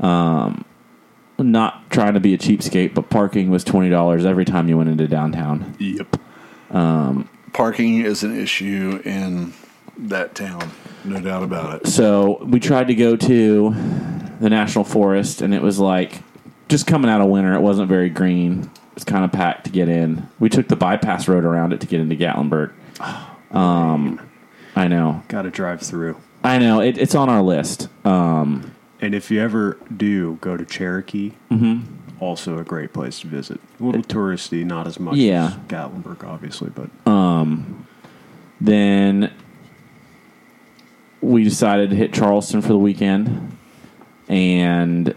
Um, not trying to be a cheapskate, but parking was twenty dollars every time you went into downtown. Yep. Parking is an issue in that town, no doubt about it. So we tried to go to the national forest, and it was like just coming out of winter. It wasn't very green. It's kind of packed to get in. We took the bypass road around it to get into Gatlinburg. Um, I know. Got to drive through. I know. It, it's on our list. Um, And if you ever do go to Cherokee, mm-hmm. also a great place to visit. A little touristy, not as much Yeah. as Gatlinburg, obviously, but um, then we decided to hit Charleston for the weekend, and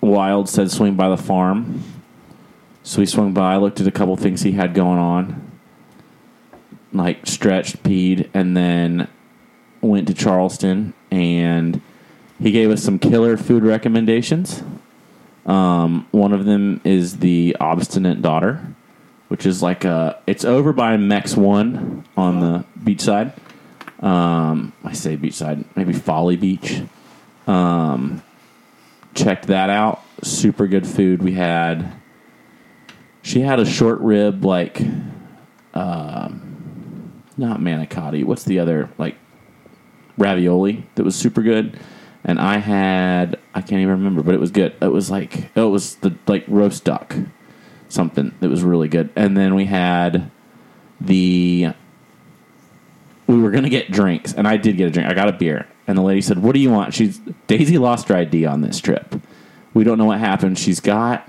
Wild said swing by the farm. So we swung by, looked at a couple things he had going on, like stretched, peed, and then went to Charleston and he gave us some killer food recommendations. Um, one of them is the obstinate daughter, which is like a. It's over by Mex One on the beachside. Um, I say beachside, maybe Folly Beach. Um, checked that out. Super good food. We had. She had a short rib, like, um, not manicotti. What's the other like ravioli that was super good? And I had I can't even remember, but it was good. It was like oh, it was the like roast duck, something that was really good. And then we had the we were gonna get drinks, and I did get a drink. I got a beer, and the lady said, "What do you want?" She's Daisy lost her ID on this trip. We don't know what happened. She's got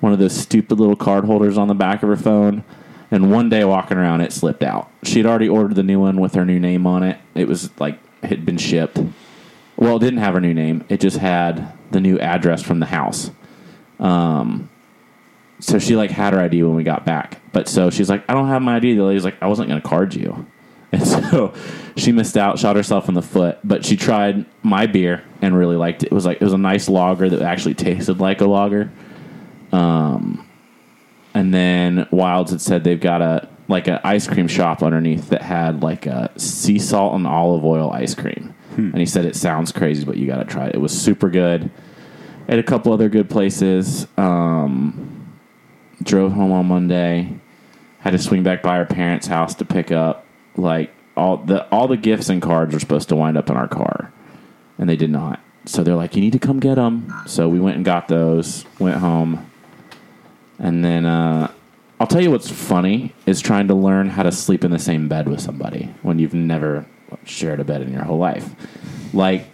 one of those stupid little card holders on the back of her phone. And one day walking around, it slipped out. She had already ordered the new one with her new name on it. It was like had been shipped. Well, it didn't have her new name. It just had the new address from the house. Um, so she like had her ID when we got back. But so she's like, I don't have my ID. The lady's like, I wasn't to card you. And so she missed out, shot herself in the foot. But she tried my beer and really liked it. It was like it was a nice lager that actually tasted like a lager. Um, and then Wilds had said they've got a like an ice cream shop underneath that had like a sea salt and olive oil ice cream. And he said it sounds crazy, but you got to try it. It was super good. At a couple other good places. Um, drove home on Monday. Had to swing back by our parents' house to pick up like all the all the gifts and cards were supposed to wind up in our car, and they did not. So they're like, "You need to come get them." So we went and got those. Went home, and then uh, I'll tell you what's funny is trying to learn how to sleep in the same bed with somebody when you've never shared a bed in your whole life. Like,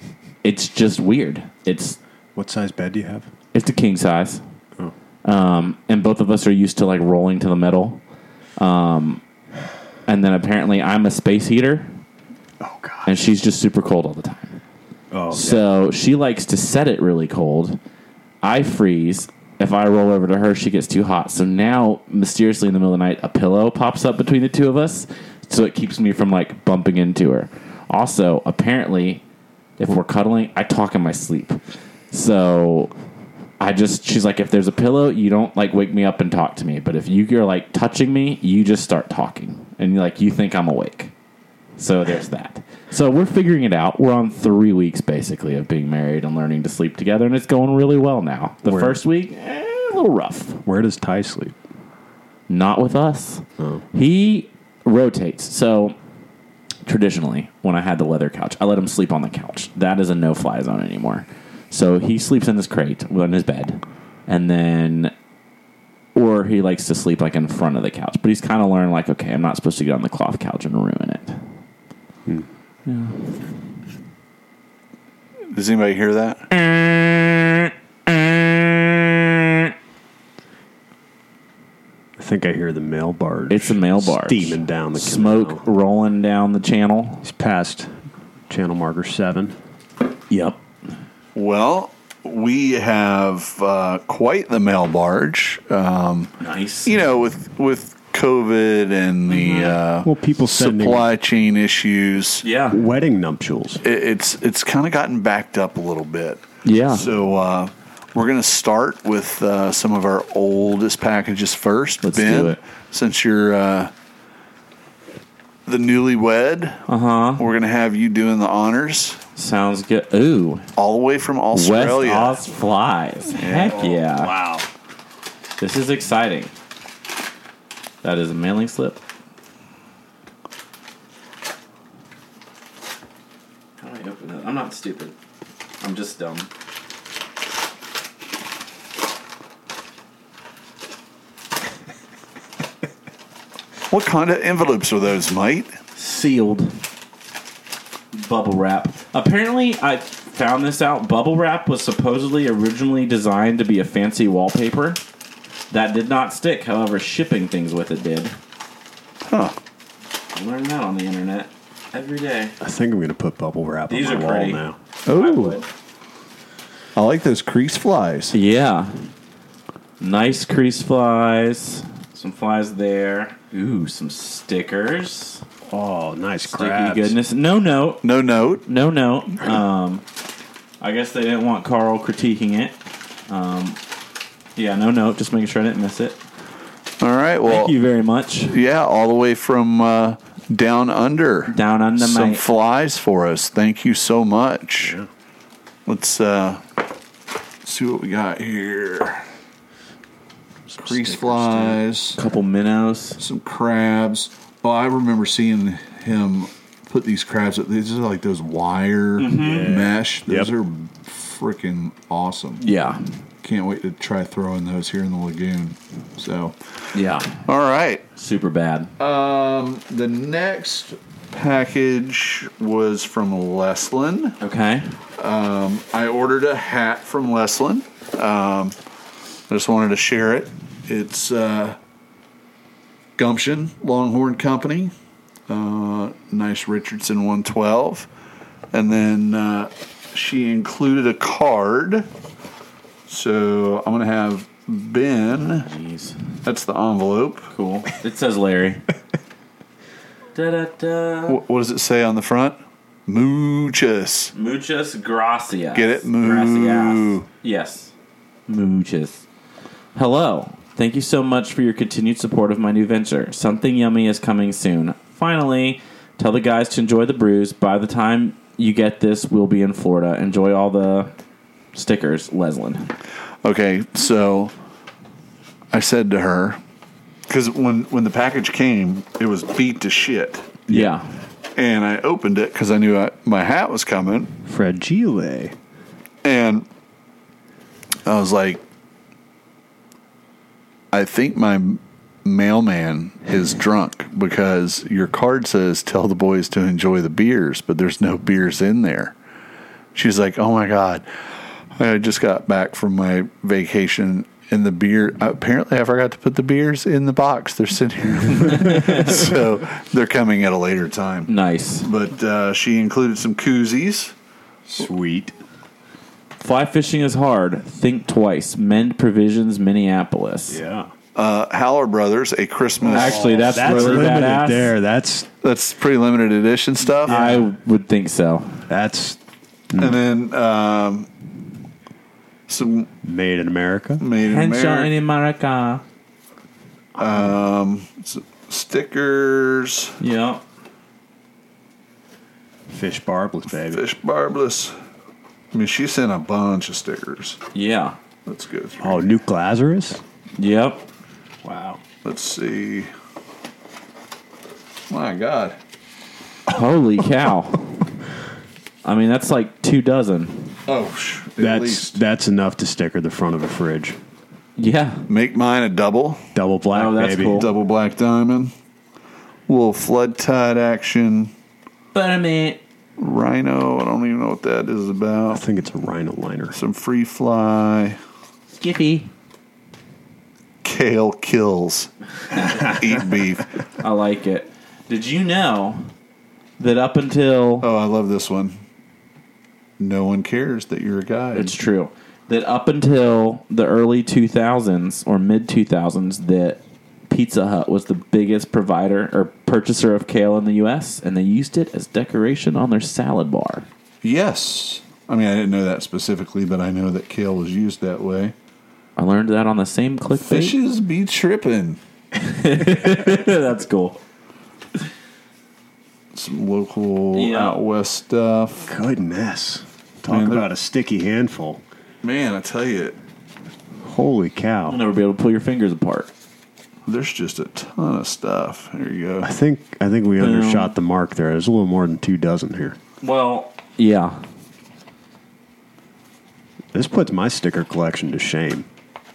it's just weird. It's what size bed do you have? it's a king size. Oh. Um, and both of us are used to like rolling to the middle. Um, and then apparently I'm a space heater Oh, God. and she's just super cold all the time. Oh, So she likes to set it really cold. I freeze. If I roll over to her, she gets too hot. So now, mysteriously in the middle of the night, a pillow pops up between the two of us. So it keeps me from like bumping into her. Also, apparently, if we're cuddling, I talk in my sleep. So I just, she's like, if there's a pillow, you don't like wake me up and talk to me. But if you're like touching me, you just start talking. And like, you think I'm awake. So there's that. So we're figuring it out. We're on three weeks basically of being married and learning to sleep together, and it's going really well now. The Where- first week, eh, a little rough. Where does Ty sleep? Not with us. Oh. He rotates. So traditionally, when I had the leather couch, I let him sleep on the couch. That is a no fly zone anymore. So he sleeps in his crate, in his bed, and then, or he likes to sleep like in front of the couch. But he's kind of learned, like, okay, I'm not supposed to get on the cloth couch and ruin it. Hmm. Yeah. Does anybody hear that? Think I hear the mail barge. It's a mail barge. Steaming down the Smoke canal. rolling down the channel. He's past channel marker seven. Yep. Well, we have uh, quite the mail barge. Um, Nice. you know, with with COVID and the uh, Well, people supply chain issues, Yeah. Wedding nuptials. it, it's it's kind of gotten backed up a little bit. Yeah. So uh, we're going to start with uh, some of our oldest packages first. Let's ben, do it. since you're uh, the newlywed, Uh huh. we're going to have you doing the honors Sounds good. Ooh. all the way from Australia. West Australia. Oz flies. Heck yeah. Wow. This is exciting. That is a mailing slip. How do I open that? I'm not stupid. I'm just dumb. What kind of envelopes are those, mate? Sealed. bubble wrap. Apparently, I found this out. Bubble wrap was supposedly originally designed to be a fancy wallpaper. That did not stick. However, shipping things with it did. Huh. I learned that on the internet every day. I think I'm going to put bubble wrap These on are wall pretty. now. Oh, I like those crease flies. Yeah. Nice crease flies. Some flies there. Ooh, some stickers. Oh, nice Sticky crabs. goodness. No note. No note. No note. Um, I guess they didn't want Carl critiquing it. Um, yeah, no note. Just making sure I didn't miss it. All right. Well, Thank you very much. yeah, all the way from uh, down under. Down under Some my. flies for us. Thank you so much. Let's uh, see what we got here. Crease flies, a couple minnows. some crabs. Oh, I remember seeing him put these crabs. Up. These are like those wire mesh. Those Yep. are freaking awesome. Yeah. Can't wait to try throwing those here in the lagoon. So, Yeah. all right. Super bad. Um, the next package was from Leslin. Okay. Um, I ordered a hat from Leslin. Um, I just wanted to share it. It's uh, Gumption Longhorn Company. Uh, nice Richardson 112. And then uh, she included a card. So I'm going to have Ben. Jeez. That's the envelope. Cool. It says Larry. da da da. Wh- What does it say on the front? Muchas. Muchas gracias. Get it? Moo. Gracias. Yes. Muchas. Hello. Thank you so much for your continued support of my new venture. Something yummy is coming soon. Finally, tell the guys to enjoy the brews. By the time you get this, we'll be in Florida. Enjoy all the stickers, Leslin. Okay, so I said to her because when when the package came, it was beat to shit, Yeah. and I opened it because I knew I, my hat was coming, Fragile. and I was like, I think my mailman is drunk because your card says tell the boys to enjoy the beers, but there's no beers in there. She's like, oh my god, I just got back from my vacation. And the beer, apparently, I forgot to put the beers in the box. They're sitting here. so they're coming at a later time. Nice. But uh, she included some koozies. Sweet. Fly fishing is hard. Think twice. Mend Provisions, Minneapolis. Yeah. Uh, Howler Brothers, a Christmas. Actually, that's, That's really limited badass. there. That's that's pretty limited edition stuff. I would think so. that's and then um, some made in America. made in Henshaw in America America. s- stickers, Yeah. Fish barbless, baby. fish barbless. I mean, she sent a bunch of stickers. Yeah. Let's go through. Oh, Nuke Lazarus. Yep. Wow. Let's see. My God. Holy cow. I mean, that's like two dozen. Oh, sh- at That's least that's enough to sticker the front of a fridge. Yeah. make mine a double, Double black, Oh, that's baby. cool. double black diamond, little flood tide action, But I mean, rhino. I don't even know what that is about. I think it's a rhino liner. Some free fly. Skippy. Kale kills. Eat beef. I like it. Did you know that up until Oh, I love this one. No one cares that you're a guy. it's true that up until the early 2000s or mid 2000s that Pizza Hut was the biggest provider or purchaser of kale in the US and they used it as decoration on their salad bar. yes. I mean, I didn't know that specifically, but I know that kale was used that way. I learned that on the same clickbait. Fishes be tripping. That's cool. Some local Yeah. out west stuff. Goodness. Talk Man, about a sticky handful. Man, I tell you, Holy cow. You'll never be able to pull your fingers apart. There's just a ton of stuff. There you go. I think I think we undershot the mark there. There's a little more than two dozen here. Well, yeah. This puts my sticker collection to shame.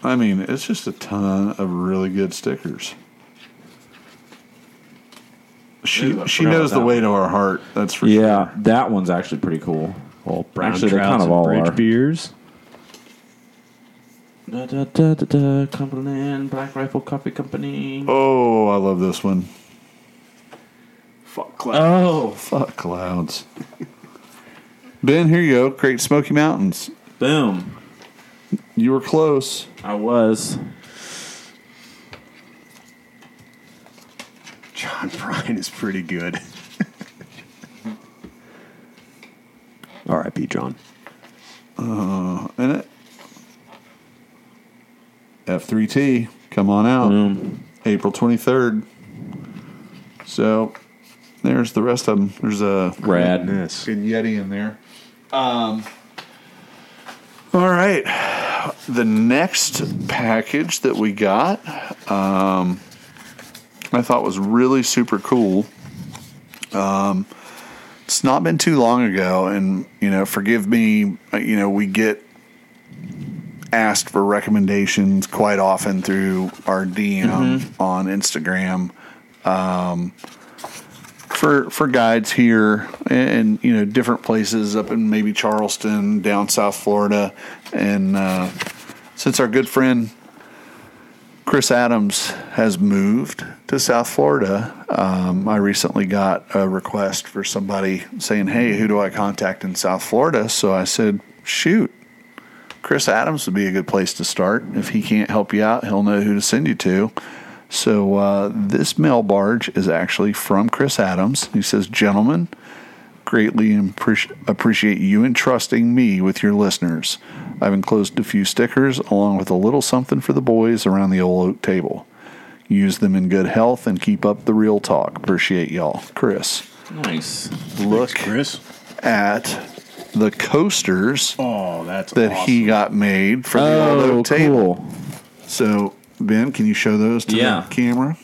I mean, it's just a ton of really good stickers. She I she knows the that way to our heart. That's for Yeah, sure. Yeah, that one's actually pretty cool. Well, brown Actually, they trouts kind of all bridge are. beers. Da, da, da, da, da, Cumberland Black Rifle Coffee Company. Oh, I love this one. Fuck cloud. Oh, Fuck clouds. Ben, here you go. Great Smoky Mountains. boom! You were close. I was. John Bryan is pretty good. R.I.P. John. Uh, oh, in it. F3T. Come on out. Boom. April 23rd. So there's the rest of them. There's a Rad. Goodness. good Yeti in there. Um, all right. The next package that we got, um, I thought was really super cool. Um, it's not been too long ago, and you know, forgive me. uh, You know, we get asked for recommendations quite often through our DM on Instagram for for guides here and you know different places up in maybe Charleston, down South Florida, and uh, since our good friend Chris Adams has moved to South Florida, um, I recently got a request for somebody saying, "Hey, who do I contact in South Florida?" So I said, "Shoot." Chris Adams would be a good place to start. If he can't help you out, he'll know who to send you to. So uh, this mail barge is actually from Chris Adams. He says, "Gentlemen, greatly appreci- appreciate you entrusting me with your listeners. I've enclosed a few stickers along with a little something for the boys around the old oak table. Use them in good health and keep up the real talk. Appreciate y'all, Chris. Nice. Look Chris. at the coasters Oh, that's that awesome. he got made for the old Oh, oak table. cool. So Ben, can you show those to Yeah. the camera?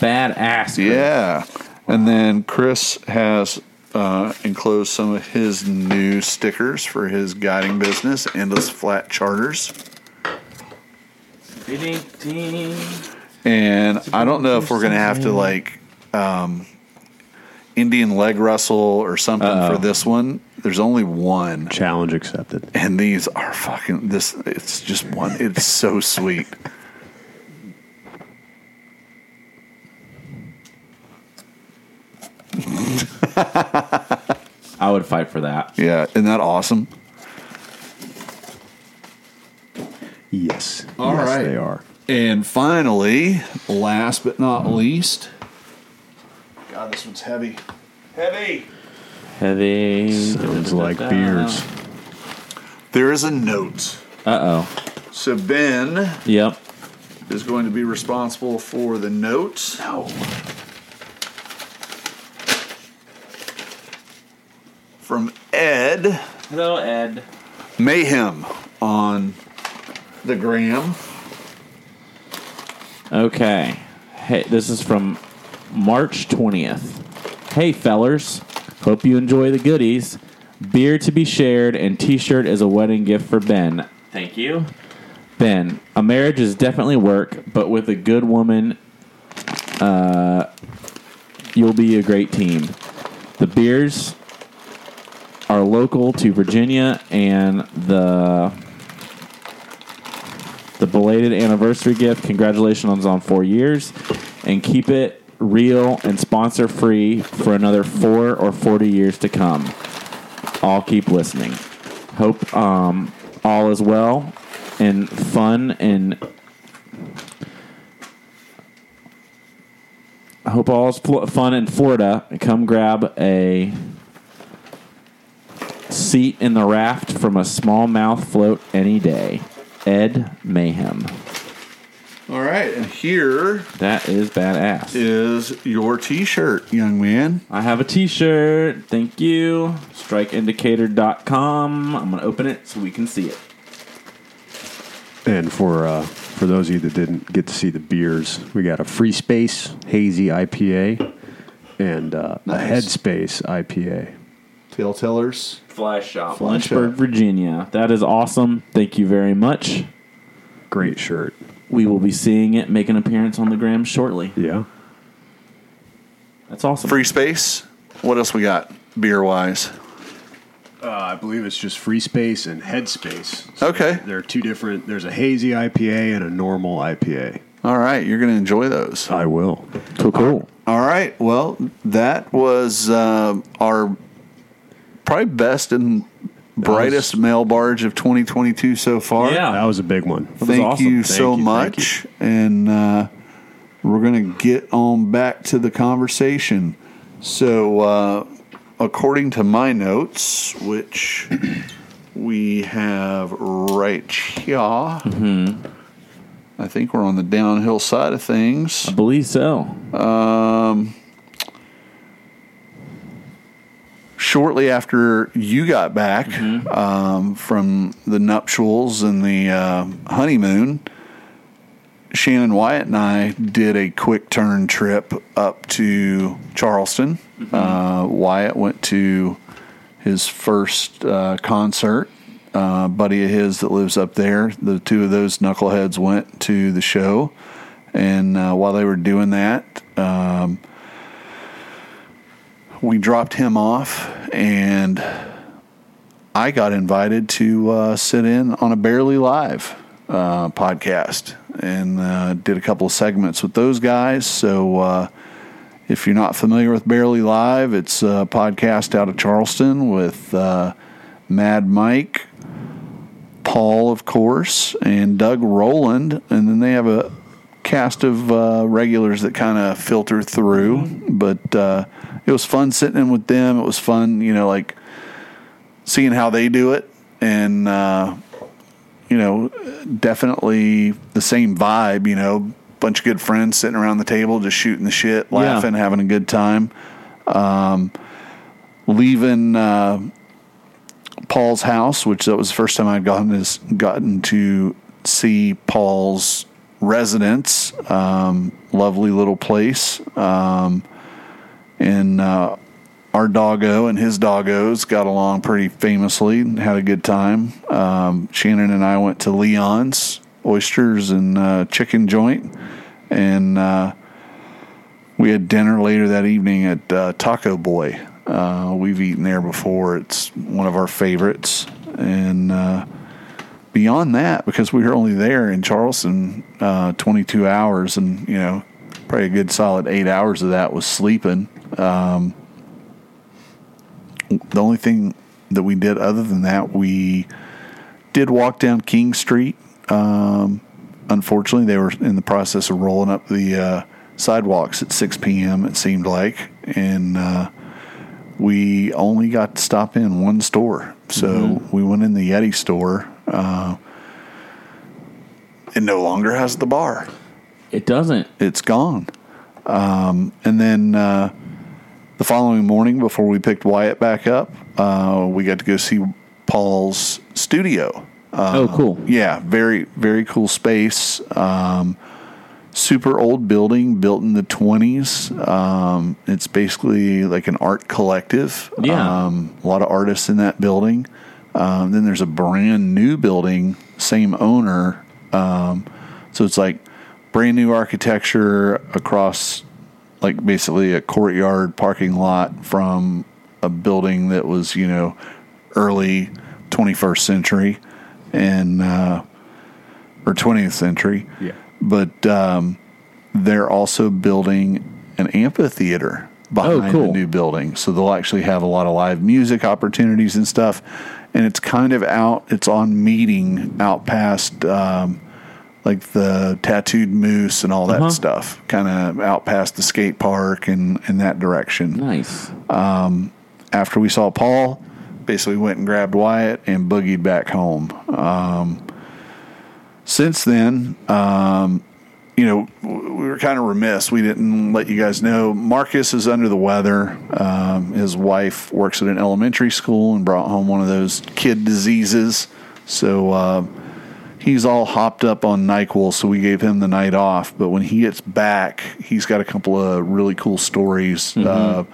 Badass. Chris. Yeah. And then Chris has uh, enclosed some of his new stickers for his guiding business, Endless Flat Charters. And I don't know if we're going to have to like um, Indian leg wrestle or something Uh-oh. for oh. this one. There's only one. Challenge accepted. And these are fucking this. It's just one. It's so sweet. I would fight for that. Yeah, isn't that awesome? Yes. All yes, right. they are. And finally, last but not least, God, this one's heavy. Heavy. Heavy. Sounds like beers. There is a note. Uh oh. So Ben Yep. is going to be responsible for the note. No. From Ed Hello, Ed. Mayhem on the gram. Okay. Hey, this is from March 20th. Hey, fellers. Hope you enjoy the goodies. Beer to be shared and t shirt as a wedding gift for Ben. Thank you. Ben, a marriage is definitely work, but with a good woman, uh, you'll be a great team. The beers are local to Virginia, and the the belated anniversary gift. Congratulations on four years, and keep it real and sponsor free for another four or forty years to come. I'll keep listening. Hope um, all is well and fun and. I hope all is fun in Florida. Come grab a seat in the raft from a smallmouth float any day. Ed Mayhem. All right, and here That is badass. is your T-shirt, young man. I have a t-shirt. Thank you. Strikeindicator.com. I'm going to open it so we can see it. And for uh, for those of you that didn't get to see the beers, we got a Free Space Hazy IPA and uh, Nice. a Headspace IPA. Tail tellers. Fly Shop. Fly Lynchburg, Shop. Virginia. That is awesome. Thank you very much. Great shirt. We will be seeing it make an appearance on the gram shortly. Yeah. That's awesome. Free space. What else we got beer wise? Uh, I believe it's just free space and headspace. Okay. There are two different. There's a hazy IPA and a normal IPA. All right, you're going to enjoy those. I will. Cool, cool. All right. Well, that was uh, our probably best and brightest mail barge of 2022 so far. Yeah. That was a big one. was Thank awesome. you Thank so you, thank much. And uh, we're going to get on back to the conversation. So, uh, according to my notes, which we have right here, Mm-hmm. I think we're on the downhill side of things. I believe so. Um, shortly after you got back Mm-hmm. um, from the nuptials and the uh, honeymoon, Shannon Wyatt and I did a quick turn trip up to Charleston. Mm-hmm. Uh, Wyatt went to his first uh, concert. Uh, buddy of his that lives up there. The two of those knuckleheads went to the show, and uh, while they were doing that, um, we dropped him off, and I got invited to uh, sit in on a Barely Live uh, podcast and uh, did a couple of segments with those guys. So, uh, if you're not familiar with Barely Live, it's a podcast out of Charleston with uh, Mad Mike, Paul, of course, and Doug Roland, and then they have a cast of uh, regulars that kind of filter through. But it was fun sitting in with them. It was fun, you know, like seeing how they do it, and uh, you know, definitely the same vibe. You know, bunch of good friends sitting around the table, just shooting the shit, laughing, having a good time. Um, leaving. Uh, Paul's house, which that was the first time I'd gotten this, gotten to see Paul's residence. Um, lovely little place. Um, and uh, our doggo and his doggos got along pretty famously and had a good time. Um, Shannon and I went to Leon's Oysters and uh, Chicken Joint, and uh, we had dinner later that evening at uh, Taco Boy. Uh, we've eaten there before. It's one of our favorites. And uh, beyond that, because we were only there in Charleston uh, 22 hours, and, you know, probably a good solid eight hours of that was sleeping. Um, the only thing that we did other than that, we did walk down King Street. Um, unfortunately, they were in the process of rolling up the uh, sidewalks at 6 p.m., it seemed like. And uh, we only got to stop in one store. So we went in the Yeti store. Uh, it no longer has the bar It doesn't. it's gone. Um, and then uh, the following morning, before we picked Wyatt back up, uh, we got to go see Paul's studio. Uh, oh, cool. Yeah, very very cool space. Um, super old building built in the twenties. Um, it's basically like an art collective. Yeah. Um, a lot of artists in that building. Um, then there's a brand new building, same owner. Um, so it's like brand new architecture across like basically a courtyard parking lot from a building that was, you know, early 21st century and uh, or 20th century. Yeah. But um, they're also building an amphitheater behind Oh, cool. the new building. So they'll actually have a lot of live music opportunities and stuff. And it's kind of out, it's on meeting out past um, like the tattooed moose and all that Uh-huh. stuff, kind of out past the skate park and in that direction Nice. after we saw Paul, basically went and grabbed Wyatt and boogied back home. Um, since then, um, you know, we were kind of remiss. We didn't let you guys know. Marcus is under the weather. Um, his wife works at an elementary school and brought home one of those kid diseases. So uh, he's all hopped up on NyQuil, so we gave him the night off. But when he gets back, he's got a couple of really cool stories. Uh,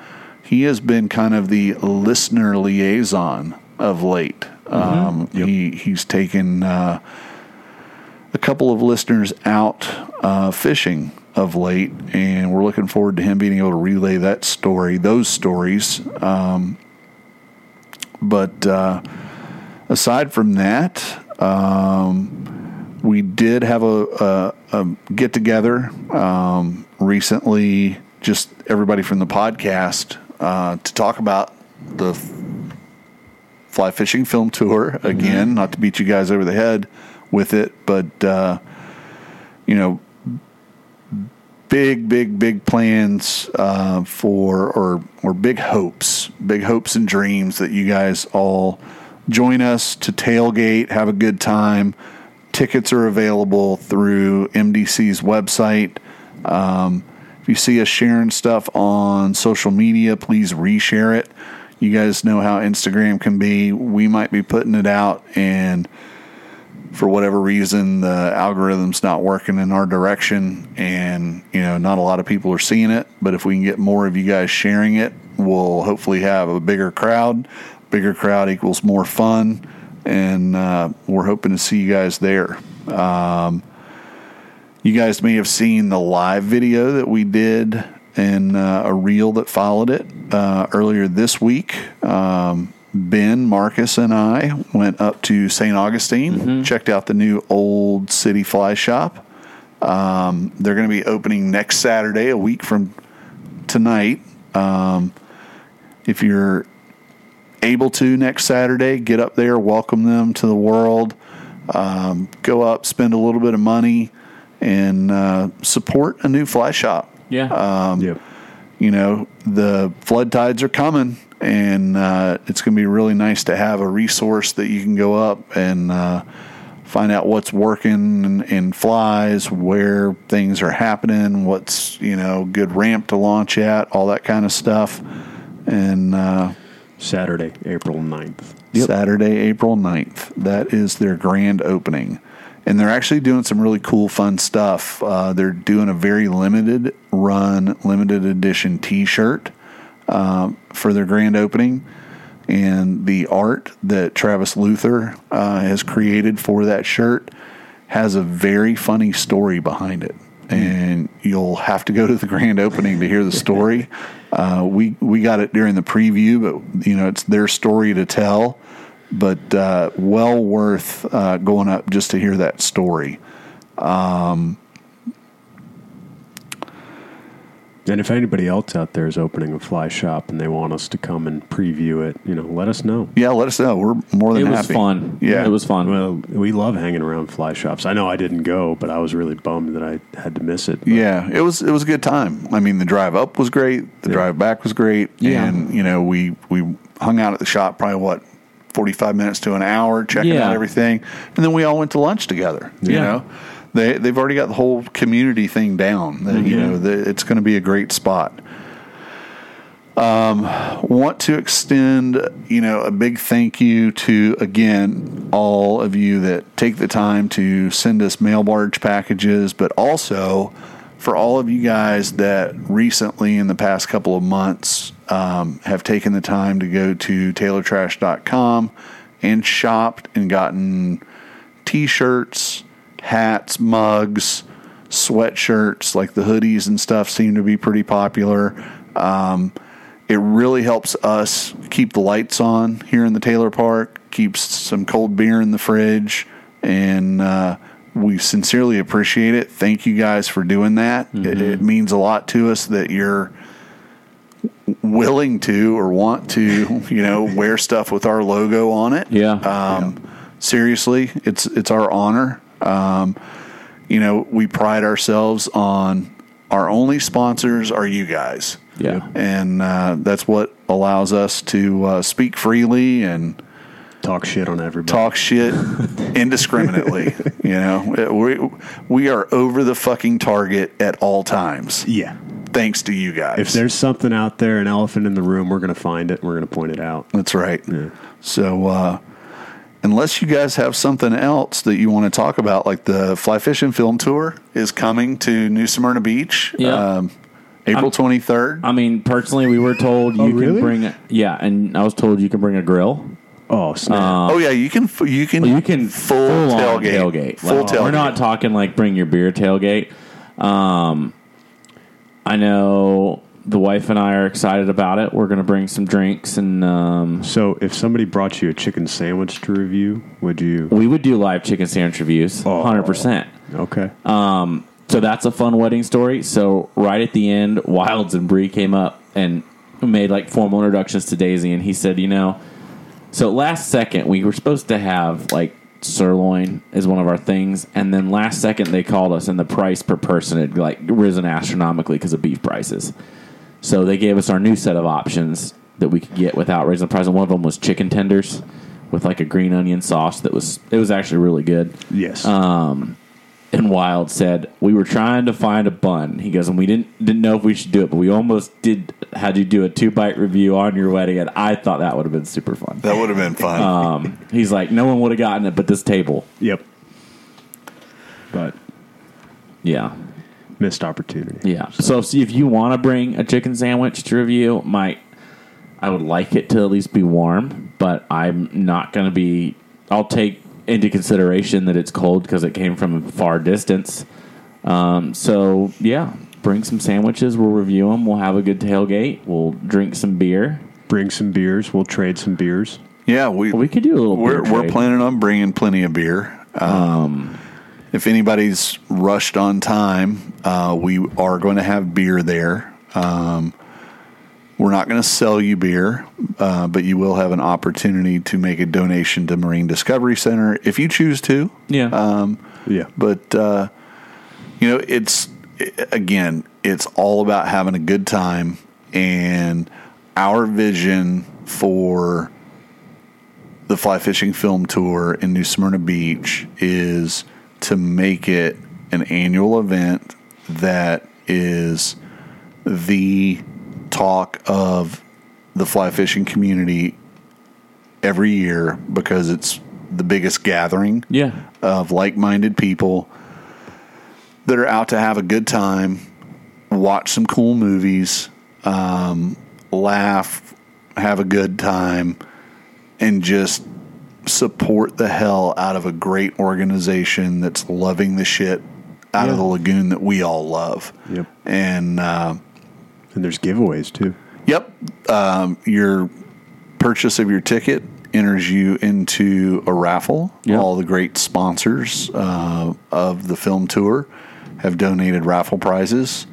he has been kind of the listener liaison of late. Um, he he's taken uh, a couple of listeners out uh, fishing of late, and we're looking forward to him being able to relay that story, those stories. Um, but uh, aside from that, um, we did have a, a, a get together um, recently, just everybody from the podcast, uh, to talk about the f- fly fishing film tour again. Not to beat you guys over the head with it, but uh, you know, big, big, big plans uh, for or or big hopes, big hopes and dreams that you guys all join us to tailgate, have a good time. Tickets are available through MDC's website. Um, if you see us sharing stuff on social media, please reshare it. You guys know how Instagram can be. We might be putting it out and for whatever reason the algorithm's not working in our direction and you know not a lot of people are seeing it but if we can get more of you guys sharing it we'll hopefully have a bigger crowd bigger crowd equals more fun and uh, we're hoping to see you guys there um, you guys may have seen the live video that we did and uh, a reel that followed it uh, earlier this week um, Ben, Marcus, and I went up to St. Augustine, checked out the new Old City Fly Shop. Um, they're going to be opening next Saturday, a week from tonight. Um, if you're able to next Saturday, get up there, welcome them to the world. Um, go up, spend a little bit of money, and uh, support a new fly shop Yeah. yep. you know the flood tides are coming and uh, it's going to be really nice to have a resource that you can go up and uh, find out what's working in, in flies where things are happening what's you know good ramp to launch at all that kind of stuff and uh, Saturday, April 9th. Saturday, April 9th. That is their grand opening. And they're actually doing some really cool, fun stuff. Uh, they're doing a very limited run, limited edition t shirt um, for their grand opening. And the art that Travis Luther uh, has created for that shirt has a very funny story behind it. And you'll have to go to the grand opening to hear the story. Uh, we we got it during the preview, but you know it's their story to tell. But uh, well worth uh, going up just to hear that story. And if anybody else out there is opening a fly shop and they want us to come and preview it, you know, let us know. Yeah, let us know. We're more than it was happy. fun. Yeah, It was fun. Well, we love hanging around fly shops. I know I didn't go, but I was really bummed that I had to miss it. But Yeah, it was it was a good time. I mean, the drive up was great. The Yeah. drive back was great. Yeah. And you know, we we hung out at the shop probably what forty five minutes to an hour, checking Yeah. out everything, and then we all went to lunch together. You know, they they've already got the whole community thing down. That, You know, the, it's going to be a great spot. Um, want to extend, you know, a big thank you to again all of you that take the time to send us mail barge packages, but also for all of you guys that recently in the past couple of months um, have taken the time to go to taylortrash.com and shopped and gotten t-shirts, hats, mugs, sweatshirts, like the hoodies and stuff seem to be pretty popular. Um, it really helps us keep the lights on here in the Taylor Park, keeps some cold beer in the fridge, and uh, we sincerely appreciate it. Thank you guys for doing that. It, it means a lot to us that you're willing to or want to, you know, wear stuff with our logo on it. Yeah. Um, Seriously, it's it's our honor. Um, you know, we pride ourselves on our only sponsors are you guys yeah. and uh, that's what allows us to uh, speak freely and talk shit on everybody. talk shit indiscriminately. you know, we we are over the fucking target at all times, Yeah. thanks to you guys. If there's something out there, an elephant in the room, we're going to find it and we're going to point it out. that's right. Yeah. So, uh, unless you guys have something else that you want to talk about, like the fly fishing film tour is coming to New Smyrna Beach, Yeah. um, April twenty third. I mean, personally, we were told you Oh, can really? bring. A, yeah, and I was told you can bring a grill. Oh, snap. oh yeah, you can you can You can full, full tailgate, tailgate. full Like, tailgate. We're not talking like bring your beer tailgate. Um, I know the wife and I are excited about it. We're going to bring some drinks, and um, So, if somebody brought you a chicken sandwich to review, would you? we would do live chicken sandwich reviews, hundred percent. Okay. So that's a fun wedding story. So right at the end, Wilds and Bree came up and made like formal introductions to Daisy, and he said, you know, so last second we were supposed to have like sirloin is one of our things, and then last second they called us, and the price per person had like risen astronomically because of beef prices. So they gave us our new set of options that we could get without raising the price, and one of them was chicken tenders with like a green onion sauce that was it was actually really good. yes. And Wild said we were trying to find a bun. He goes, and we didn't didn't know if we should do it, but we almost did. Had you do a two bite review on your wedding, and I thought that would have been super fun. That would have been fun. Um, he's like, no one would have gotten it, but this table. yep. But Yeah, missed opportunity. yeah. So, see if you want to bring a chicken sandwich to review, my I would like it to at least be warm, but I'm not going to be. I'll take into consideration that it's cold because it came from a far distance. Um, so yeah, bring some sandwiches. We'll review them. We'll have a good tailgate. We'll drink some beer. Bring some beers. We'll trade some beers. yeah, we We could do a little. we're beer we're planning on bringing plenty of beer. Um, if anybody's rushed on time, uh, we are going to have beer there. Um, we're not going to sell you beer, uh, but you will have an opportunity to make a donation to Marine Discovery Center if you choose to. Yeah. Um, Yeah. but uh, you know it's again it's all about having a good time and our vision for the fly fishing film tour in new smyrna beach is to make it an annual event that is the talk of the fly fishing community every year because it's the biggest gathering yeah. of like-minded people that are out to have a good time, watch some cool movies, um, laugh, have a good time, and just support the hell out of a great organization that's loving the shit out of the lagoon that we all love. Yep. And uh, And there's giveaways too. Yep. Um, your purchase of your ticket enters you into a raffle. Yep. All the great sponsors uh, of the film tour have donated raffle prizes.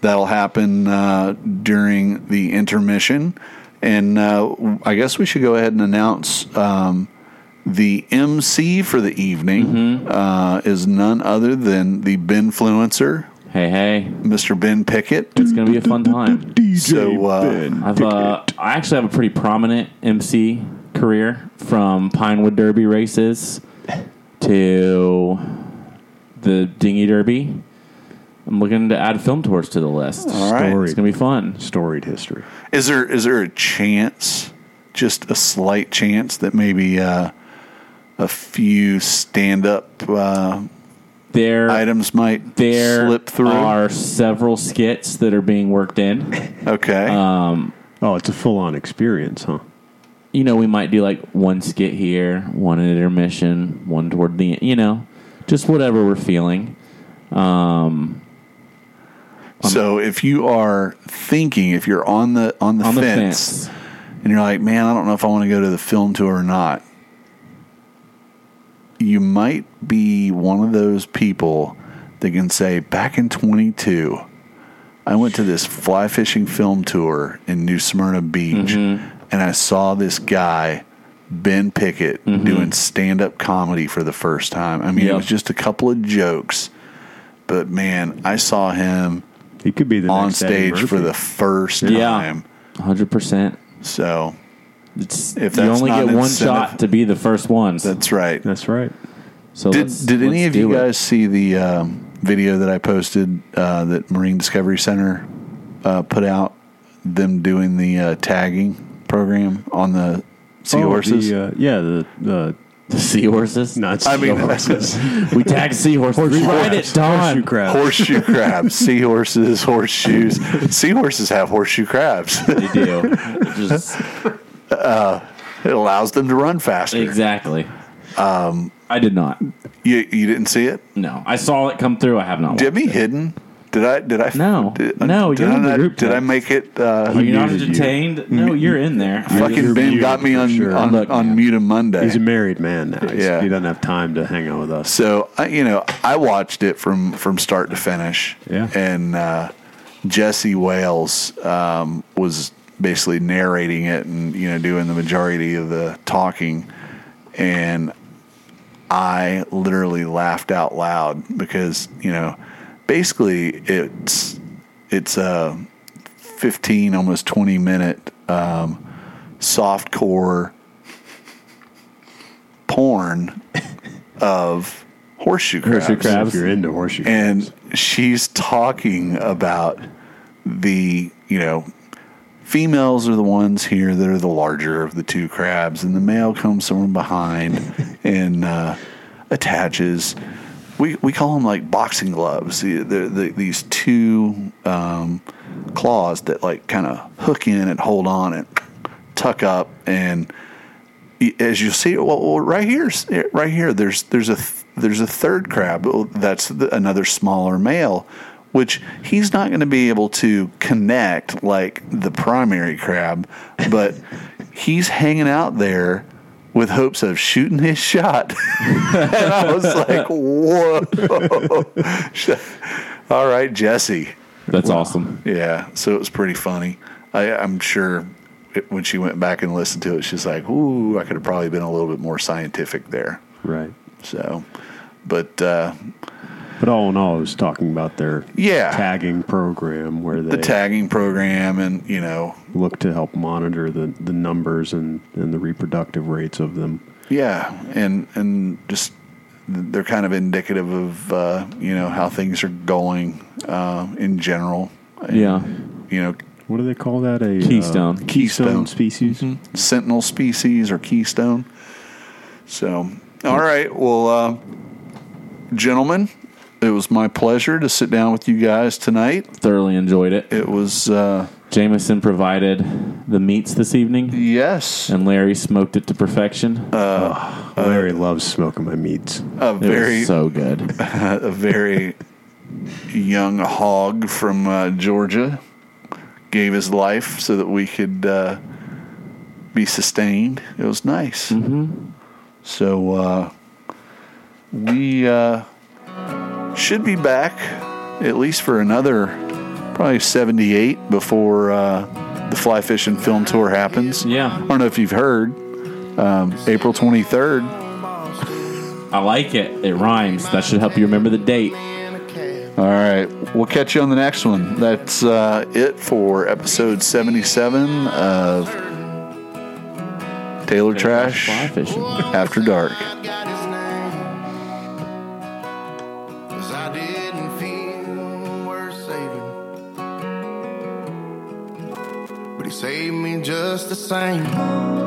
That'll happen uh, during the intermission. And uh, I guess we should go ahead and announce um, the MC for the evening uh, is none other than the Benfluencer, Hey, hey. Mr. Ben Pickett. It's gonna be a fun time. So, uh, I've uh, I actually have a pretty prominent MC career from Pinewood Derby races to the Dinghy Derby. I'm looking to add film tours to the list. All right. It's gonna be fun. Storied history. Is there is there a chance, just a slight chance, that maybe uh, a few stand up uh, There, items might there slip through? are several skits that are being worked in. okay, Um, Oh, it's a full on experience, huh? you know, we might do like one skit here, one at intermission, one toward the end, you know, just whatever we're feeling. Um, so if you are thinking, if you're on the on the, on the fence, fence. and you're like, man, I don't know if I want to go to the film tour or not, you might be one of those people that can say, back in 22, I went to this fly fishing film tour in New Smyrna Beach, Mm-hmm. and I saw this guy, Ben Pickett, doing stand up comedy for the first time. I mean, it Mm-hmm. Was just a couple of jokes, but man, I saw him He could be the on next stage for the first Yeah. time. Hundred percent. So It's If you that's only not get one incentive- shot to be the first ones. that's right. That's right. so Did let's- Did any let's of you do it. guys see the um, video that I posted uh, that Marine Discovery Center uh, put out? Them doing the uh, tagging program on the seahorses. Oh, the, uh, yeah, the the the seahorses? nuts. I mean, we tag seahorses. We ride it, Don. Horseshoe crab. horseshoe crabs, seahorses, horseshoes. Seahorses have horseshoe crabs. They do. Just it allows them to run faster. exactly. Um, I did not. You you didn't see it? No, I saw it come through. I have not. Did watched be hidden Did I? Did I? No. Did, No, Did you're I in the not- group Did I make it? Uh, Are you not muted you. No, you're in there. fucking You're Ben got me on sure. on, Look, on mute on Monday. He's a married man now. He's- Yeah. He doesn't have time to hang out with us. So I, you know, I watched it from from start to finish. Yeah. And uh, Jesse Wales um, was basically narrating it and you know doing the majority of the talking, and I literally laughed out loud because you know, basically it's it's a fifteen almost twenty minute um, soft core porn of horseshoe crabs. Horseshoe crabs. If you're into horseshoe And she's talking about the, you know, females are the ones here that are the larger of the two crabs, and the male comes from behind and uh, attaches. We, we call them like boxing gloves. The, the, the, these two um, claws that like kind of hook in and hold on and tuck up and as you see, well, right here, right here, there's there's a there's a third crab. That's the, another smaller male, which he's not going to be able to connect like the primary crab, but he's hanging out there with hopes of shooting his shot. and I was like, whoa! All right, Jesse. That's awesome. Yeah, so it was pretty funny. I, I'm sure it, when she went back and listened to it, she's like, "Ooh, I could have probably been a little bit more scientific there." Right. So, but uh, But all in all, I was talking about their Yeah. tagging program where they the tagging program, and you know, look to help monitor the, the numbers and, and the reproductive rates of them. yeah, and and just they're kind of indicative of uh, you know how things are going uh, in general. Yeah. you know, What do they call that? A uh, Keystone. keystone species. sentinel species or keystone. So, all right. Well, uh, gentlemen, it was my pleasure to sit down with you guys tonight. Thoroughly enjoyed it. It was, uh, Jameson provided the meats this evening, yes, and Larry smoked it to perfection. Uh, Larry loves smoking my meats. a it very, was so good. a very young hog from uh, Georgia gave his life so that we could uh, be sustained. It was nice. Mm-hmm. So uh, we uh, should be back at least for another probably 78 before uh, the fly fishing film tour happens. Yeah. I don't know if you've heard. Um, April 23rd. I like it. It rhymes. That should help you remember the date. All right. We'll catch you on the next one. That's uh, it for episode 77 of Taylor Trash Fly fishing. After Dark. Just the same.